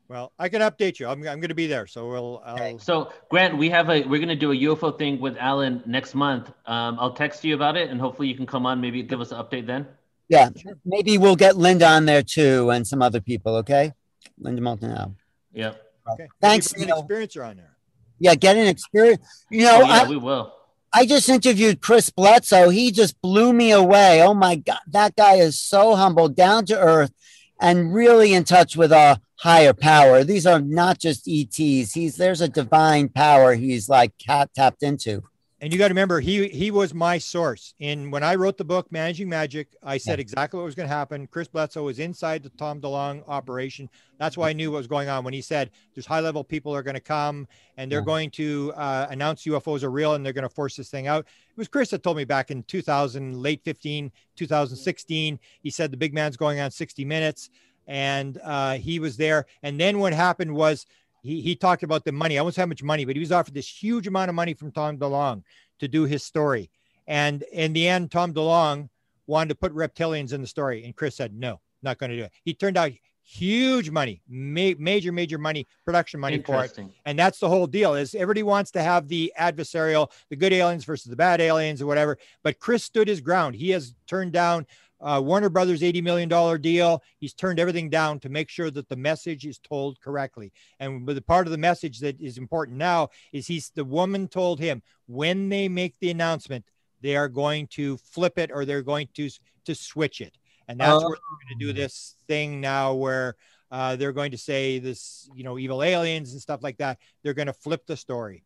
well i can update you i'm, I'm going to be there so we'll I'll, So Grant, we have a we're gonna do a UFO thing with Alan next month. Um, I'll text you about it, and hopefully you can come on. Maybe give us an update then. Yeah, maybe we'll get Linda on there too, and some other people. Okay, Linda Moulton. Yeah. okay Thanks, Maybe Neil. an experiencer on there Yeah, get an experience. You know, Oh yeah, I, we will. I just interviewed Chris Bledsoe. He just blew me away. Oh my God, that guy is so humble, down to earth, and really in touch with a higher power. These are not just ETs. He's there's a divine power he's like cat tapped into. And you got to remember he he was my source. In when i wrote the book managing magic i said Yeah. exactly what was going to happen. Chris bledsoe was inside the Tom DeLonge operation. That's why i knew what was going on when he said there's high level people are going to come and they're Yeah. going to uh, announce ufos are real and they're going to force this thing out. It was chris that told me back in 2000 late 15 2016 he said the big man's going on 60 minutes. And uh, he was there. And then what happened was he, he talked about the money. I won't say how much money, but he was offered this huge amount of money from Tom DeLonge to do his story. And in the end, Tom DeLonge wanted to put reptilians in the story. And Chris said, no, not going to do it. He turned out huge money, ma- major, major money, production money for it. And that's the whole deal is everybody wants to have the adversarial, the good aliens versus the bad aliens or whatever. But Chris stood his ground. He has turned down uh, Warner Brothers $80 million deal. He's turned everything down to make sure that the message is told correctly. And the part of the message that is important now is he's the woman told him when they make the announcement, they are going to flip it or they're going to to switch it. And that's where they're going to do this thing now where uh, they're going to say this, you know, evil aliens and stuff like that. They're going to flip the story.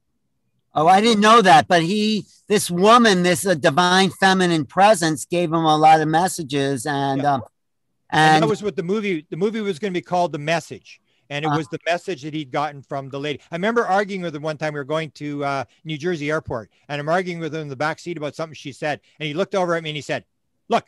Oh, I didn't know that. But he, this woman, this uh, divine feminine presence gave him a lot of messages. And, yeah. um, and, and that was what the movie, the movie was going to be called The Message. And it uh, was the message that he'd gotten from the lady. I remember arguing with him one time. We were going to uh, New Jersey Airport, and I'm arguing with him in the back seat about something she said. And he looked over at me and he said, "Look,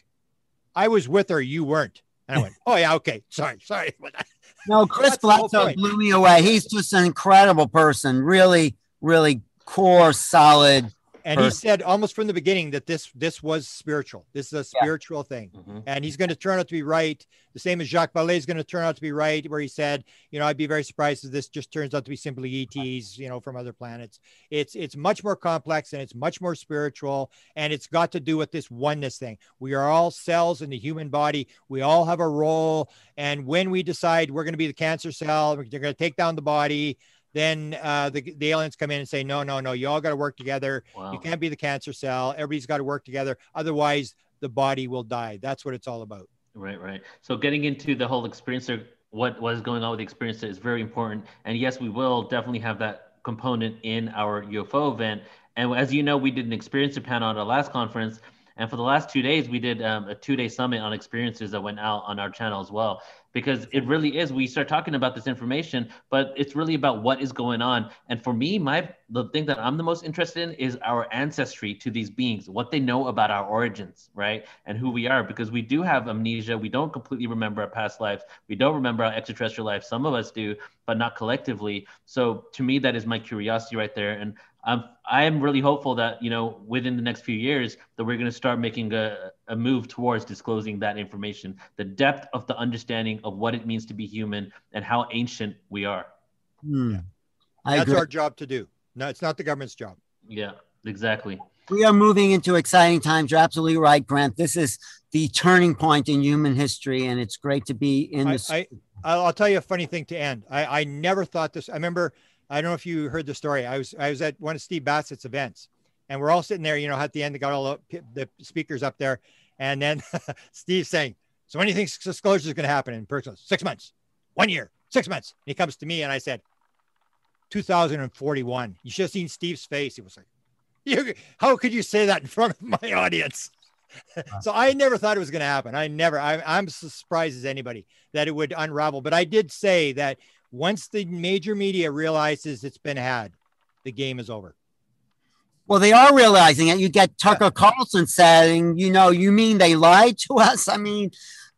I was with her. You weren't." And I went, "Oh yeah, okay, sorry, sorry." no, Chris Bledsoe blew me away. He's just an incredible person. Really, really core, solid. And he said almost from the beginning that this this was spiritual. This is a spiritual yeah. thing, mm-hmm. and he's going to turn out to be right. The same as Jacques Vallée is going to turn out to be right, where he said, you know, I'd be very surprised if this just turns out to be simply ETs, you know, from other planets. It's it's much more complex and it's much more spiritual, and it's got to do with this oneness thing. We are all cells in the human body. We all have a role, and when we decide we're going to be the cancer cell, they're going to take down the body then uh, the, the aliens come in and say, no, no, no, you all got to work together. Wow. You can't be the cancer cell. Everybody's got to work together. Otherwise, the body will die. That's what it's all about. Right, right. So getting into the whole experiencer, what was going on with the experiencer is very important. And yes, we will definitely have that component in our UFO event. And as you know, we did an experiencer panel at our last conference. And for the last two days, we did um, a two day summit on experiences that went out on our channel as well. Because it really is we start talking about this information but it's really about what is going on. And for me my the thing that i'm the most interested in is our ancestry to these beings what they know about our origins right and who we are. Because we do have amnesia. We don't completely remember our past lives. We don't remember our extraterrestrial life some of us do but not collectively. So to me that is my curiosity right there. And I'm I am really hopeful that you know within the next few years that we're going to start making a, a move towards disclosing that information, the depth of the understanding of what it means to be human and how ancient we are. Hmm. That's agree. our job to do. No, it's not the government's job. Yeah, exactly. We are moving into exciting times. You're absolutely right, Grant. This is the turning point in human history, and it's great to be in this. I, I, I'll tell you a funny thing to end. I, I never thought this. I remember I don't know if you heard the story. I was I was at one of Steve Bassett's events, and we're all sitting there. You know, at the end, they got all the, the speakers up there, and then Steve saying, "So when do you think disclosure is going to happen?" in person? six months, one year, six months. And he comes to me, and I said, 2041. You should have seen Steve's face. He was like, you, "How could you say that in front of my audience?" so I never thought it was going to happen. I never. I, I'm as surprised as anybody that it would unravel. But I did say that once the major media realizes it's been had, the game is over. Well, they are realizing it. You get Tucker yeah. Carlson saying, you know, you mean they lied to us? I mean,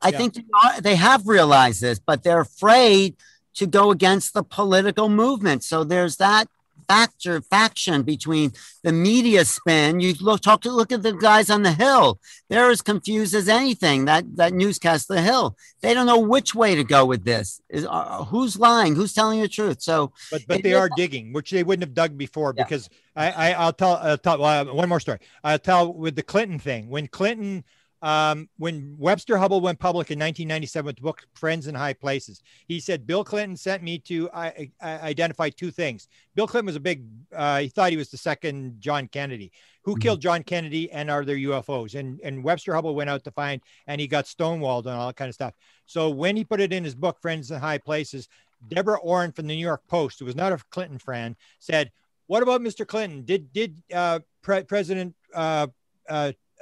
I yeah. think they, are, they have realized this, but they're afraid to go against the political movement. So there's that factor faction between the media spin. You look talk to look at the guys on the Hill. They're as confused as anything. That that newscast, the Hill. They don't know which way to go with this. Is uh, who's lying? Who's telling the truth? So, but but they are digging, which they wouldn't have dug before yeah. because I, I I'll tell I'll tell well, one more story. I'll tell with the Clinton thing when Clinton um, when Webster Hubbell went public in 1997 with the book Friends in High Places, he said Bill Clinton sent me to uh, identify two things. Bill Clinton was a big, uh, he thought he was the second John Kennedy. Who mm-hmm. killed John Kennedy and are there UFOs? And, and Webster Hubbell went out to find, and he got stonewalled and all that kind of stuff. So when he put it in his book, Friends in High Places, Deborah Orin from the New York Post, who was not a Clinton friend, said, What about Mr. Clinton? Did, did uh, pre- President uh,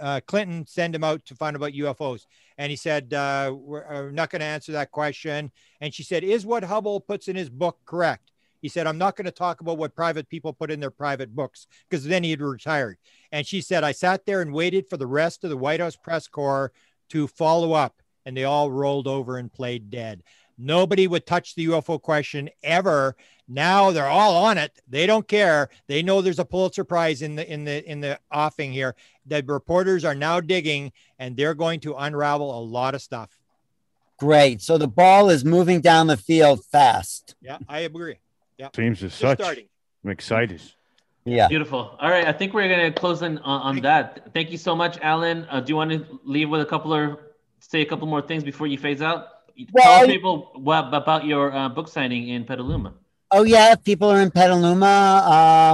uh, Clinton send him out to find about UFOs? And he said, uh, we're, uh, not going to answer that question. And she said, Is what Hubbell puts in his book correct? He said, I'm not going to talk about what private people put in their private books because then he'd retired. And she said, I sat there and waited for the rest of the White House press corps to follow up, and they all rolled over and played dead. Nobody would touch the UFO question ever. Now they're all on it. They don't care. They know there's a Pulitzer Prize in the in the in the offing here. The reporters are now digging, and they're going to unravel a lot of stuff. Great. So the ball is moving down the field fast. Yeah, I agree. Yeah, teams are such. starting. I'm excited. Yeah. Beautiful. All right, I think we're gonna close in on, on that. Thank you so much, Alan. Uh, do you want to leave with a couple of say a couple more things before you phase out? Well, Tell people what about your uh, book signing in Petaluma. Oh yeah, if people are in Petaluma.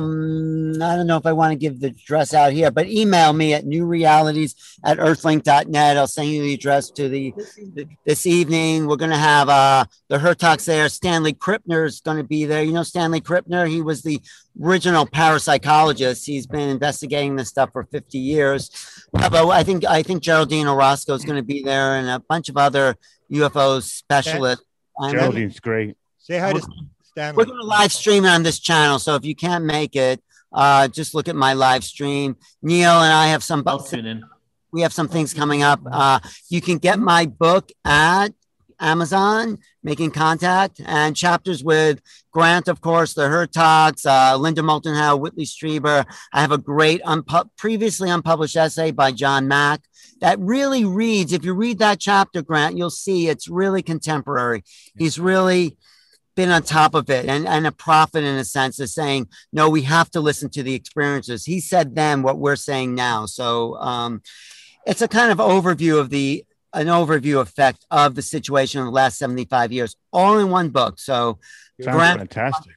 Um, I don't know if I want to give the address out here, but email me at newrealities at earthlink.net. I'll send you the address to the, the- this evening. We're gonna have uh the Hertogs there. Stanley Krippner is gonna be there. You know Stanley Krippner? He was the original parapsychologist. He's been investigating this stuff for 50 years. Uh, but I think I think Geraldine Orozco is gonna be there and a bunch of other UFO specialists. I'm- Geraldine's great. Say hi to We're going to live stream on this channel. So if you can't make it, uh, just look at my live stream. Neil and I have some, I'll tune in. we have some things coming up. Uh, you can get my book at Amazon, Making Contact, and chapters with Grant, of course, the Hertogs, uh, Linda Moulton Howe, Whitley Strieber. I have a great unpu- previously unpublished essay by John Mack that really reads. If you read that chapter, Grant, you'll see it's really contemporary. He's really been on top of it and, and a prophet in a sense of saying, no, we have to listen to the experiences. He said then what we're saying now. So um, it's a kind of overview of the an overview effect of the situation of the last 75 years, all in one book. So Sounds Grant- fantastic.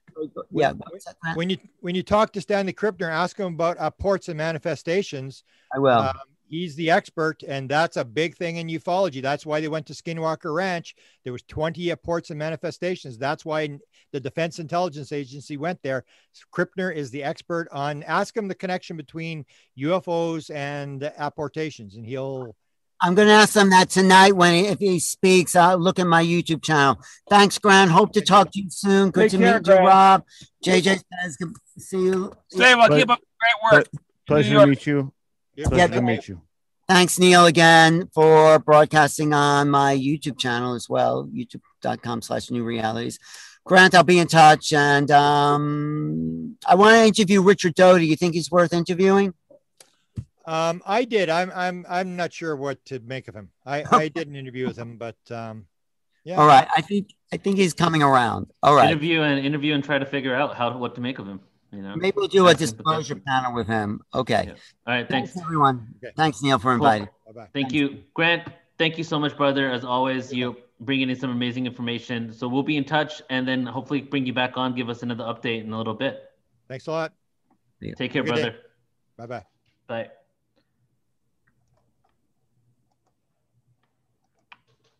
yeah, what's that, Grant? When you when you talk to Stanley Krippner, ask him about uh, ports and manifestations. I will. Um, he's the expert, and that's a big thing in ufology. That's why they went to Skinwalker Ranch. There was 20 ports and manifestations. That's why the Defense Intelligence Agency went there. Krippner is the expert on. Ask him the connection between UFOs and apportations, and he'll. I'm going to ask him that tonight when he, if he speaks. I'll look at my YouTube channel. Thanks, Grant. Hope to talk to you soon. Good Take to care, meet you, Grant. Rob. JJ says good to see you. stay I'll keep up great work. Pleasure to meet you. Pleasure Yeah, to meet you. Thanks, Neil, again for broadcasting on my YouTube channel as well, youtube.com slash new realities. Grant, I'll be in touch. And um, I want to interview Richard do You think he's worth interviewing? Um, I did. I'm. I'm. I'm not sure what to make of him. I. I did an interview with him, but um, yeah. All right. I think I think he's coming around. All right. Interview and interview and try to figure out how what to make of him. You know. Maybe we'll do a disclosure panel with him. Okay. Yeah. All right. Thanks. Thanks, everyone. Okay. Thanks, Neil, for inviting. Bye bye. Thank you, Grant. Thank you so much, brother. As always, you bringing in some amazing information. So we'll be in touch, and then hopefully bring you back on, give us another update in a little bit. Thanks a lot. Take care, brother. Bye bye. Bye.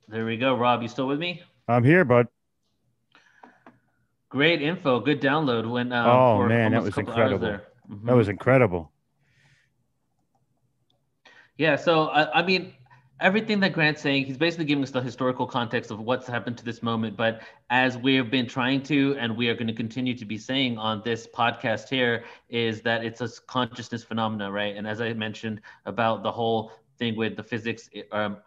There we go. Rob, you still with me? I'm here, bud. Great info. Good download. When um, Oh, man, that was incredible. there. That was incredible. Yeah, so I, I mean, everything that Grant's saying, he's basically giving us the historical context of what's happened to this moment. But as we have been trying to, and we are going to continue to be saying on this podcast here, is that it's a consciousness phenomena, right? And as I mentioned about the whole thing with the physics, um,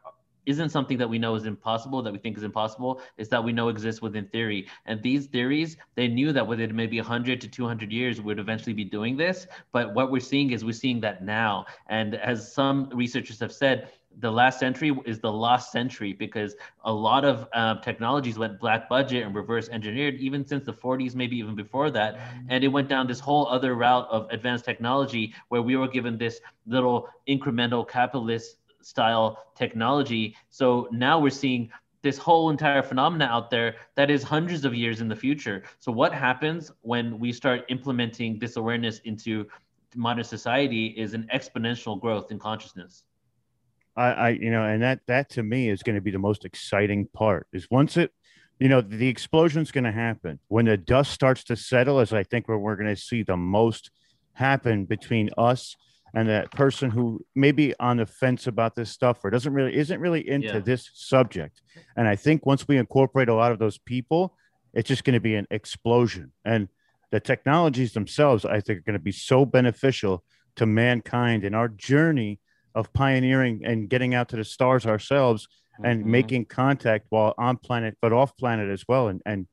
isn't something that we know is impossible, that we think is impossible, is that we know exists within theory. And these theories, they knew that within maybe 100 to 200 years, we'd eventually be doing this. But what we're seeing is we're seeing that now. And as some researchers have said, the last century is the lost century because a lot of uh, technologies went black budget and reverse engineered even since the 40s, maybe even before that. And it went down this whole other route of advanced technology where we were given this little incremental capitalist style technology. So now we're seeing this whole entire phenomena out there that is hundreds of years in the future. So what happens when we start implementing this awareness into modern society is an exponential growth in consciousness. I, I, you know, and that that to me is going to be the most exciting part. Is once it, you know, the explosion's going to happen when the dust starts to settle. Is I think where we're going to see the most happen between us and that person who may be on the fence about this stuff or doesn't really isn't really into Yeah. this subject. And I think once we incorporate a lot of those people, it's just going to be an explosion. And the technologies themselves, I think, are going to be so beneficial to mankind in our journey of pioneering and getting out to the stars ourselves and Mhm. making contact while on planet but off planet as well and and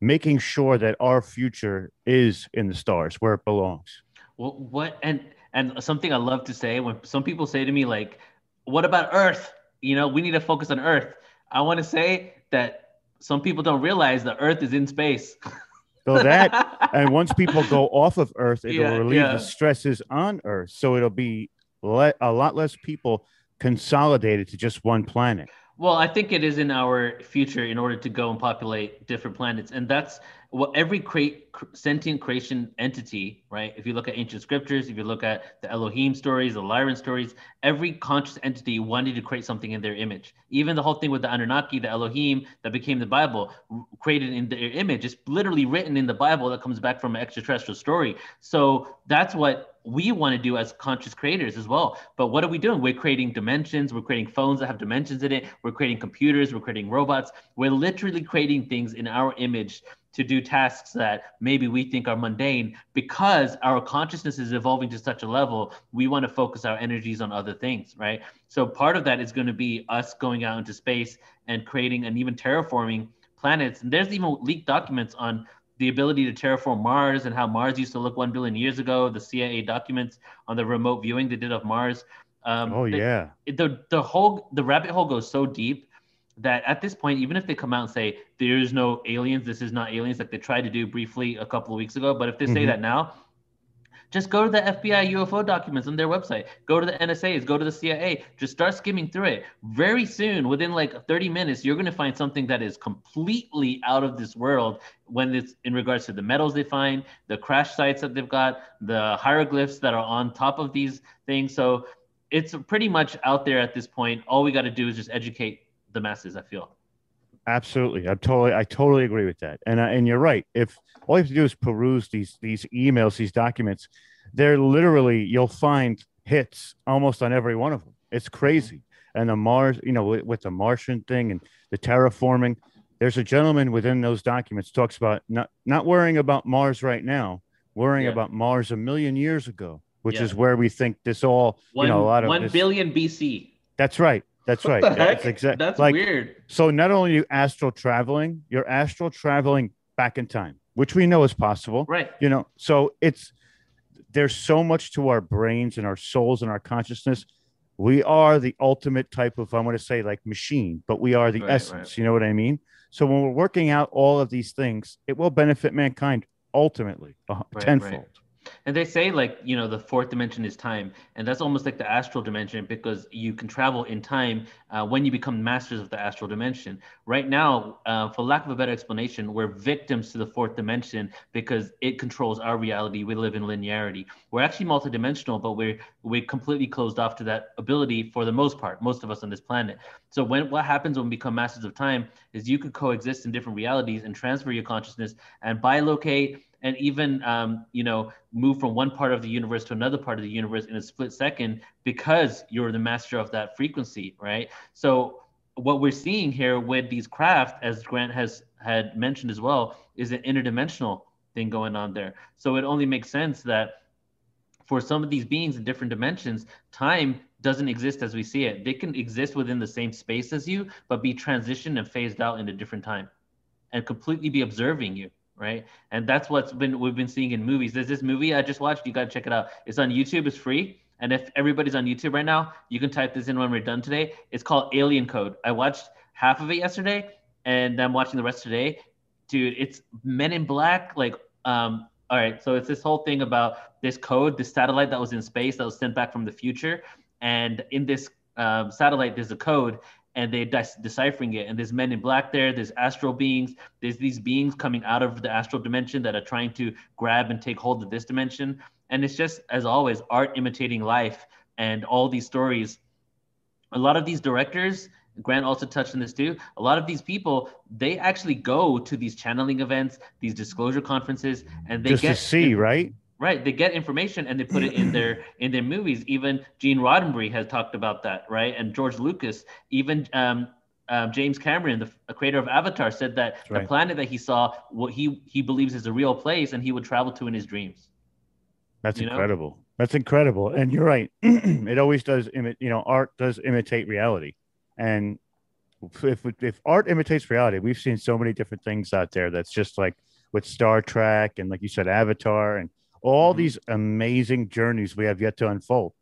making sure that our future is in the stars where it belongs Well, what and and something I love to say when some people say to me like, "What about Earth? You know, we need to focus on Earth." I want to say that some people don't realize the Earth is in space. so that and once people go off of earth it'll Yeah, relieve yeah. the stresses on earth so it'll be le- a lot less people consolidated to just one planet Well, I think it is in our future in order to go and populate different planets, and that's what every create sentient creation entity, right? If you look at ancient scriptures, if you look at the Elohim stories, the Lyran stories, every conscious entity wanted to create something in their image. Even the whole thing with the Anunnaki, the Elohim that became the Bible, created in their image, it's literally written in the Bible that comes back from an extraterrestrial story. So that's what we want to do as conscious creators as well. But what are we doing? We're creating dimensions. We're creating phones that have dimensions in it. We're creating computers. We're creating robots. We're literally creating things in our image to do tasks that maybe we think are mundane because our consciousness is evolving to such a level we want to focus our energies on other things right so part of that is going to be us going out into space and creating and even terraforming planets and there's even leaked documents on the ability to terraform Mars and how Mars used to look 1 billion years ago, the CIA documents on the remote viewing they did of Mars. Um, oh they- yeah the the whole the rabbit hole goes so deep that at this point, even if they come out and say there's no aliens, this is not aliens, like they tried to do briefly a couple of weeks ago, but if they say Mhm. that now, just go to the FBI UFO documents on their website. Go to the NSA's. Go to the CIA. Just start skimming through it. Very soon, within like 30 minutes, you're going to find something that is completely out of this world. When it's in regards to the metals they find, the crash sites that they've got, the hieroglyphs that are on top of these things. So it's pretty much out there at this point. All we got to do is just educate the masses. I feel. Absolutely, I totally, I totally agree with that. And uh, and you're right. If all you have to do is peruse these these emails, these documents, they're literally you'll find hits almost on every one of them. It's crazy. And the Mars, you know, with, with the Martian thing and the terraforming, there's a gentleman within those documents talks about not not worrying about Mars right now, worrying Yeah. about Mars a million years ago, which Yeah. is where we think this all, One, you know, a lot of one this- billion BC. That's right. That's right. What the That's exactly. That's like, weird. so not only you astral traveling, you're astral traveling back in time, which we know is possible. Right. You know, so it's there's so much to our brains and our souls and our consciousness. We are the ultimate type of I'm going to say like machine, but we are the Right, right. essence. You know what I mean? So when we're working out all of these things, it will benefit mankind ultimately, right. tenfold. And they say like you know the fourth dimension is time, and that's almost like the astral dimension because you can travel in time uh, when you become masters of the astral dimension. Right now, uh, for lack of a better explanation, we're victims to the fourth dimension because it controls our reality. We live in linearity. We're actually multidimensional, but we're we're completely closed off to that ability for the most part. Most of us on this planet. So when what happens when we become masters of time is you could coexist in different realities and transfer your consciousness and bilocate and even um, you know move from one part of the universe to another part of the universe in a split second because you're the master of that frequency right? So what we're seeing here with these craft as grant has had mentioned as well is an interdimensional thing going on there. So it only makes sense that for some of these beings in different dimensions time doesn't exist as we see it. They can exist within the same space as you but be transitioned and phased out in a different time and completely be observing you right? And that's what's been we've been seeing in movies. There's this movie I just watched. You gotta check it out. It's on YouTube. It's free. And if everybody's on YouTube right now, you can type this in when we're done today. It's called Alien Code. I watched half of it yesterday, and I'm watching the rest today. Dude, it's Men in Black. Like, um, all right. So it's this whole thing about this code, this satellite that was in space that was sent back from the future, and in this um, satellite, there's a code, and they're de- deciphering it. And there's men in black there. There's astral beings. There's these beings coming out of the astral dimension that are trying to grab and take hold of this dimension. And it's just, as always, art imitating life and all these stories. A lot of these directors, Grant also touched on this too. A lot of these people, they actually go to these channeling events, these disclosure conferences, and they Just get to see, right? Right, they get information and they put it in their in their movies. Even Gene Roddenberry has talked about that, right? And George Lucas, even um, um, James Cameron, the creator of Avatar, said that That's the planet that he saw, what he he believes is a real place, and he would travel to in his dreams. That's You know? incredible. That's incredible. And you're right. it always does. Imi- you know, art does imitate reality, and if if art imitates reality, we've seen so many different things out there. That's just like with Star Trek and like you said, Avatar and all Mhm. these amazing journeys we have yet to unfold.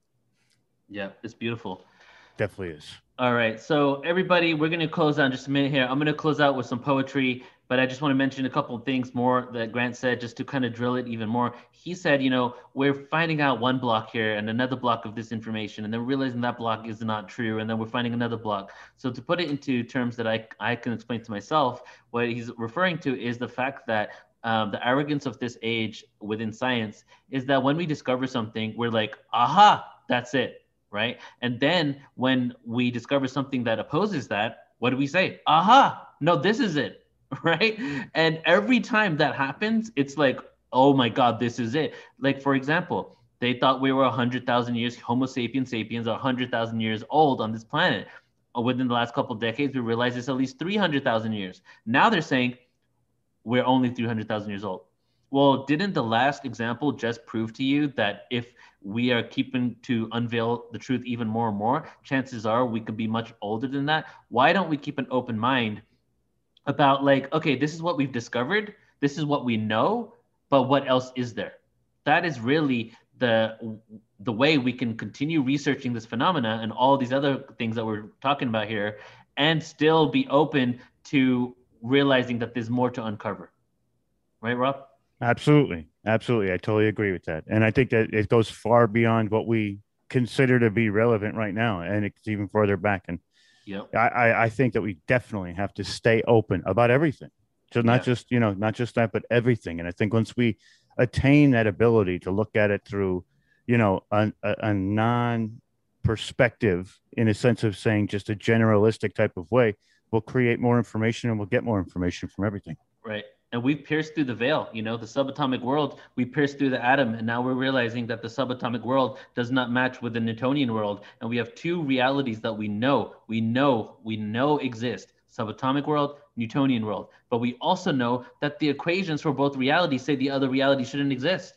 Yeah, it's beautiful. Definitely is. All right. So everybody, we're going to close out just a minute here. I'm going to close out with some poetry, but I just want to mention a couple of things more that Grant said just to kind of drill it even more. He said, you know, we're finding out one block here and another block of this information and then realizing that block is not true and then we're finding another block. So to put it into terms that I I can explain to myself, what he's referring to is the fact that um, the arrogance of this age within science is that when we discover something, we're like, aha, that's it, right? And then when we discover something that opposes that, what do we say? Aha, no, this is it, right? And every time that happens, it's like, oh my God, this is it. Like, for example, they thought we were 100,000 years, Homo sapiens sapiens are 100,000 years old on this planet. Within the last couple decades, we realized it's at least 300,000 years. Now they're saying we're only 300,000 years old. Well, didn't the last example just prove to you that if we are keeping to unveil the truth even more and more, chances are we could be much older than that? Why don't we keep an open mind about, like, okay, this is what we've discovered, this is what we know, but what else is there? That is really the the way we can continue researching this phenomena and all these other things that we're talking about here and still be open to realizing that there's more to uncover. Right, Rob? Absolutely. Absolutely. I totally agree with that. And I think that it goes far beyond what we consider to be relevant right now. And it's even further back. And Yep. I, I, think that we definitely have to stay open about everything. So not Yeah. just, you know, not just that, but everything. And I think once we attain that ability to look at it through, you know, a, a, a non perspective in a sense of saying just a generalistic type of way, we'll create more information and we'll get more information from everything. Right. And we've pierced through the veil, you know, the subatomic world, we pierced through the atom, and now we're realizing that the subatomic world does not match with the Newtonian world. And we have two realities that we know, we know, we know exist subatomic world, Newtonian world. But we also know that the equations for both realities say the other reality shouldn't exist.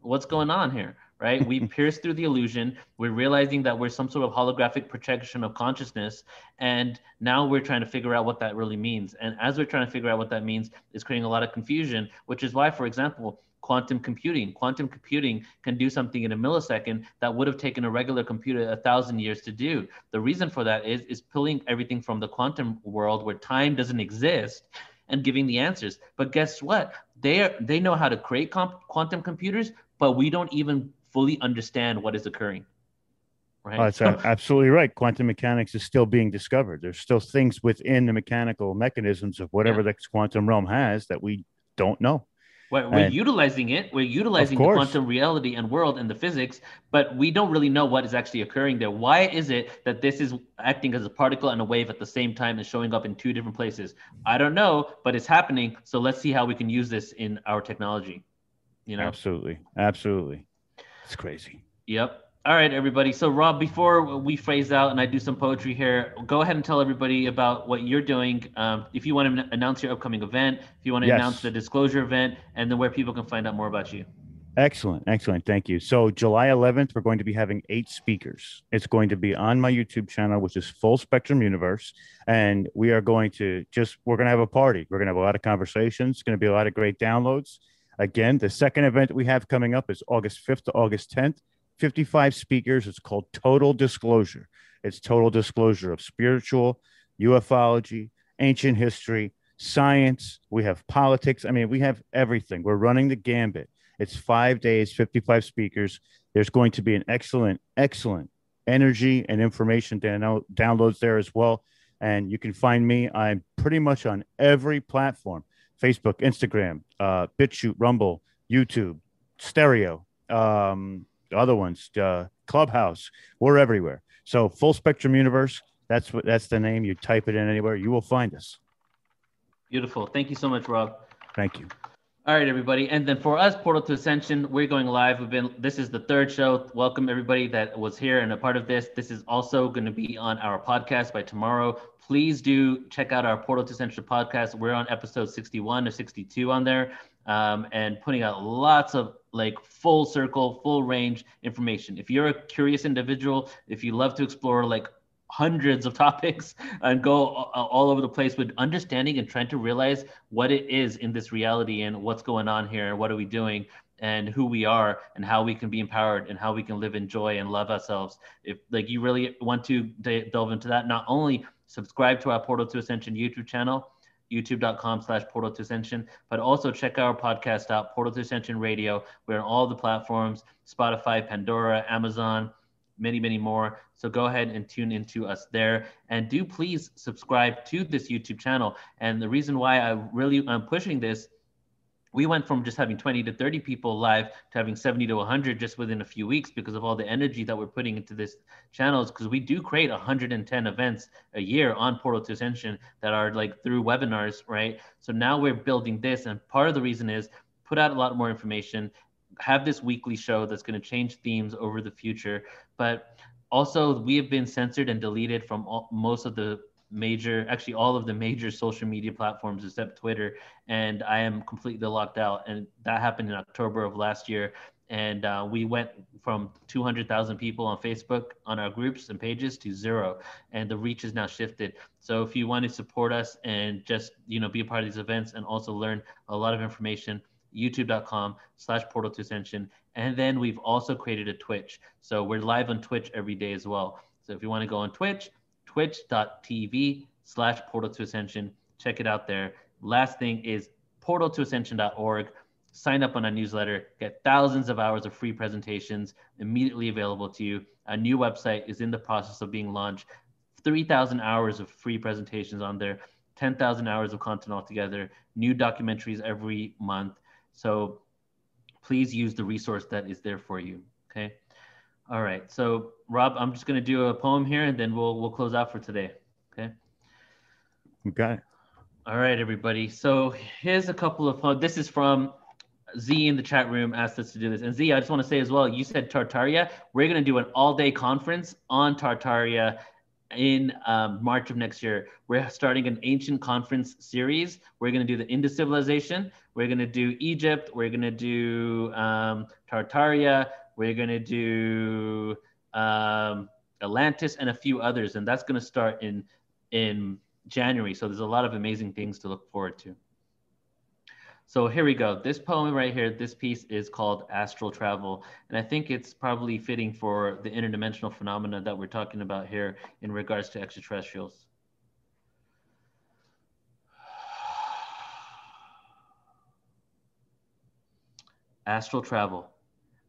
What's going on here? Right? We pierced through the illusion. We're realizing that we're some sort of holographic projection of consciousness. And now we're trying to figure out what that really means. And as we're trying to figure out what that means, it's creating a lot of confusion, which is why, for example, quantum computing, quantum computing can do something in a millisecond that would have taken a regular computer a thousand years to do. The reason for that is, is pulling everything from the quantum world where time doesn't exist and giving the answers. But guess what? They are, they know how to create comp- quantum computers, but we don't even fully understand what is occurring. Right? Oh, that's a- absolutely right. Quantum mechanics is still being discovered. There's still things within the mechanical mechanisms of whatever the quantum realm has that we don't know. We're, we're utilizing it. We're utilizing the quantum reality and world and the physics, but we don't really know what is actually occurring there. Why is it that this is acting as a particle and a wave at the same time and showing up in two different places? I don't know, but it's happening. So let's see how we can use this in our technology. You know? Absolutely. Absolutely. It's crazy. Yep. All right, everybody. So, Rob, before we phrase out and I do some poetry here, go ahead and tell everybody about what you're doing. Um, if you want to announce your upcoming event, if you want to Yes. announce the disclosure event, and then where people can find out more about you. Excellent. Excellent. Thank you. So, July 11th, we're going to be having eight speakers. It's going to be on my YouTube channel, which is Full Spectrum Universe. And we are going to just, we're going to have a party. We're going to have a lot of conversations. It's going to be a lot of great downloads. Again, the second event we have coming up is August 5th to August 10th. 55 speakers. It's called Total Disclosure. It's total disclosure of spiritual, ufology, ancient history, science. We have politics. I mean, we have everything. We're running the gambit. It's five days, 55 speakers. There's going to be an excellent, excellent energy and information down- downloads there as well. And you can find me. I'm pretty much on every platform Facebook, Instagram, uh, BitChute, Rumble, YouTube, Stereo, um, other ones, uh, Clubhouse. We're everywhere. So, Full Spectrum Universe. That's what that's the name. You type it in anywhere, you will find us. Beautiful. Thank you so much, Rob. Thank you. All right, everybody. And then for us, Portal to Ascension, we're going live. We've been this is the third show. Welcome everybody that was here and a part of this. This is also going to be on our podcast by tomorrow. Please do check out our Portal to Ascension podcast. We're on episode 61 or 62 on there. Um, and putting out lots of like full circle, full range information. If you're a curious individual, if you love to explore like hundreds of topics and go all over the place with understanding and trying to realize what it is in this reality and what's going on here and what are we doing and who we are and how we can be empowered and how we can live in joy and love ourselves. If like you really want to delve into that not only subscribe to our portal to ascension youtube channel youtube.com slash portal to ascension but also check our podcast out portal to ascension radio. We're on all the platforms spotify pandora amazon many many more. So go ahead and tune into us there. And do please subscribe to this youtube channel. And the reason why i really am pushing this we went from just having 20 to 30 people live to having 70 to 100 just within a few weeks because of all the energy that we're putting into this channels because we do create 110 events a year on portal to ascension that are like through webinars right? So now we're building this. And part of the reason is put out a lot more information have this weekly show that's going to change themes over the future but also we have been censored and deleted from all, most of the major, actually all of the major social media platforms except Twitter, and I am completely locked out. And that happened in October of last year. And uh, we went from 200,000 people on Facebook on our groups and pages to zero, and the reach is now shifted. So if you want to support us and just you know be a part of these events and also learn a lot of information, youtube.com slash portal to ascension and then we've also created a twitch so we're live on twitch every day as well so if you want to go on twitch twitch.tv slash portal to ascension. Check it out there. Last thing is portal to ascension.org. Sign up on our newsletter, get thousands of hours of free presentations immediately available to you. A new website is in the process of being launched. 3,000 hours of free presentations on there, 10,000 hours of content altogether, new documentaries every month. So please use the resource that is there for you. Okay. All right. So Rob, I'm just going to do a poem here, and then we'll we'll close out for today. Okay. Okay. All right, everybody. So here's a couple of poems. This is from Z in the chat room asked us to do this. And Z, I just want to say as well, you said Tartaria. We're going to do an all-day conference on Tartaria in um, March of next year. We're starting an ancient conference series. We're going to do the Indus civilization. We're going to do Egypt. We're going to do um, Tartaria. We're going to do um, Atlantis and a few others, and that's going to start in in January. So there's a lot of amazing things to look forward to. So here we go. This poem right here, this piece is called Astral Travel. And I think it's probably fitting for the interdimensional phenomena that we're talking about here in regards to extraterrestrials. Astral travel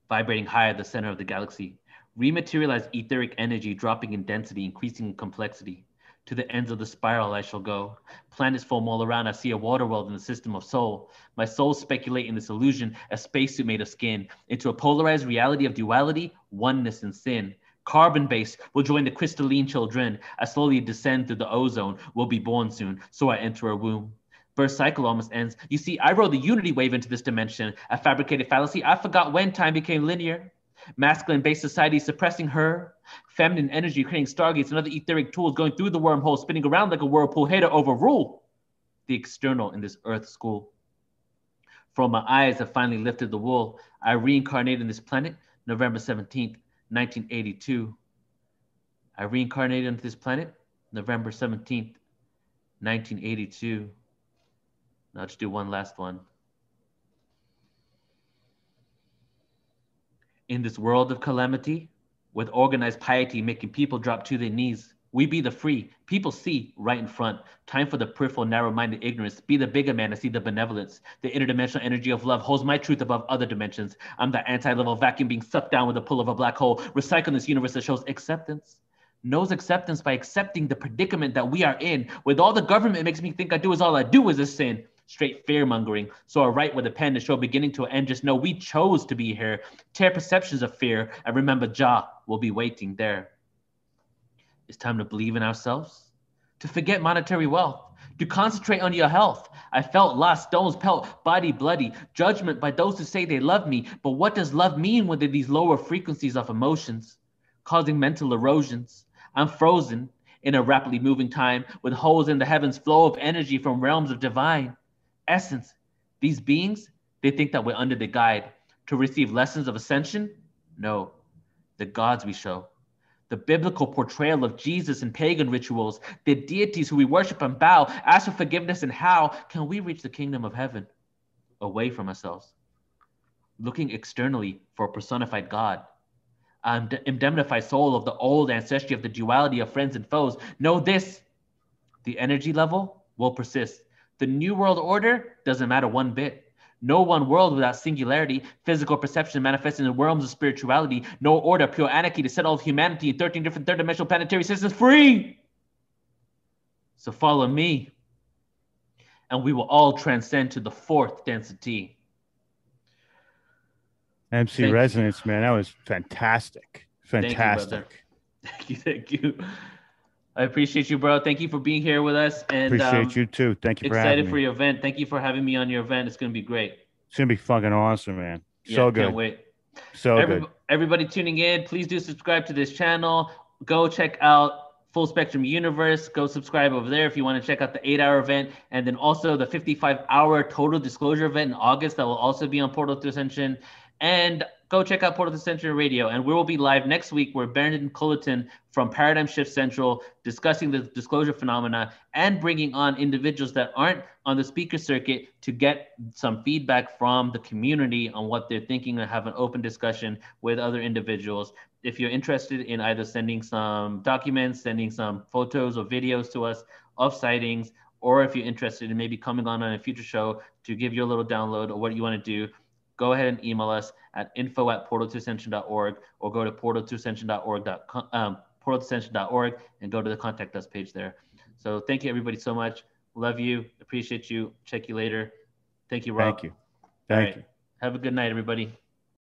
vibrating high at the center of the galaxy. Rematerialized etheric energy dropping in density, increasing in complexity. To the ends of the spiral I shall go. Planets foam all around. I see a water world in the system of soul. My soul speculate in this illusion, a spacesuit made of skin, into a polarized reality of duality, oneness, and sin. Carbon base will join the crystalline children. I slowly descend through the ozone. Will be born soon, so I enter a womb birth cycle almost ends. You see, I rode the unity wave into this dimension, a fabricated fallacy. I forgot when time became linear. Masculine based society suppressing her. Feminine energy creating stargates and other etheric tools going through the wormhole, spinning around like a whirlpool, here to overrule the external in this earth school. From my eyes have finally lifted the wool. I reincarnated in this planet November 17th, 1982. I reincarnated into this planet November 17th, 1982. Now let's do one last one. In this world of calamity, with organized piety making people drop to their knees, we be the free. People see right in front. Time for the peripheral, narrow minded ignorance. Be the bigger man to see the benevolence. The interdimensional energy of love holds my truth above other dimensions. I'm the anti level vacuum being sucked down with the pull of a black hole. Recycling this universe that shows acceptance. Knows acceptance by accepting the predicament that we are in. With all the government makes me think I do is all I do is a sin straight fear mongering. So I write with a pen to show beginning to end. Just know we chose to be here. Tear perceptions of fear and remember Jah will be waiting there. It's time to believe in ourselves, to forget monetary wealth, to concentrate on your health. I felt lost, stones pelt, body bloody, judgment by those who say they love me. But what does love mean when these lower frequencies of emotions, causing mental erosions? I'm frozen in a rapidly moving time with holes in the heavens, flow of energy from realms of divine essence, these beings, they think that we're under the guide to receive lessons of ascension. No, the gods we show. the biblical portrayal of Jesus in pagan rituals, the deities who we worship and bow, ask for forgiveness, and how can we reach the kingdom of heaven away from ourselves? Looking externally for a personified God, um, indemnified soul of the old ancestry of the duality of friends and foes. Know this the energy level will persist. The New World Order doesn't matter one bit. No one world without singularity, physical perception manifesting in the realms of spirituality, no order, pure anarchy to set all of humanity in 13 different third dimensional planetary systems free. So follow me, and we will all transcend to the fourth density. MC Thank Resonance, you. man, that was fantastic. Fantastic. Thank you, thank you. I appreciate you, bro. Thank you for being here with us. And appreciate um, you too. Thank you for excited for your event. Thank you for having me on your event. It's gonna be great. It's gonna be fucking awesome, man. So good. Can't wait. So Every, good. Everybody tuning in, please do subscribe to this channel. Go check out Full Spectrum Universe. Go subscribe over there if you want to check out the eight hour event. And then also the 55 hour total disclosure event in August that will also be on Portal to Ascension. And go check out Portal to Ascension Radio. And we will be live next week where Brandon Culleton from Paradigm Shift Central discussing the disclosure phenomena and bringing on individuals that aren't on the speaker circuit to get some feedback from the community on what they're thinking and have an open discussion with other individuals. If you're interested in either sending some documents, sending some photos or videos to us of sightings, or if you're interested in maybe coming on on a future show to give you a little download or what you want to do, go ahead and email us at info at portal2ascension.org or go to portal2ascension.org, um, portal2ascension.org and go to the contact us page there. So thank you everybody so much. Love you. Appreciate you. Check you later. Thank you, Rob. Thank you. Thank you. Have a good night, everybody.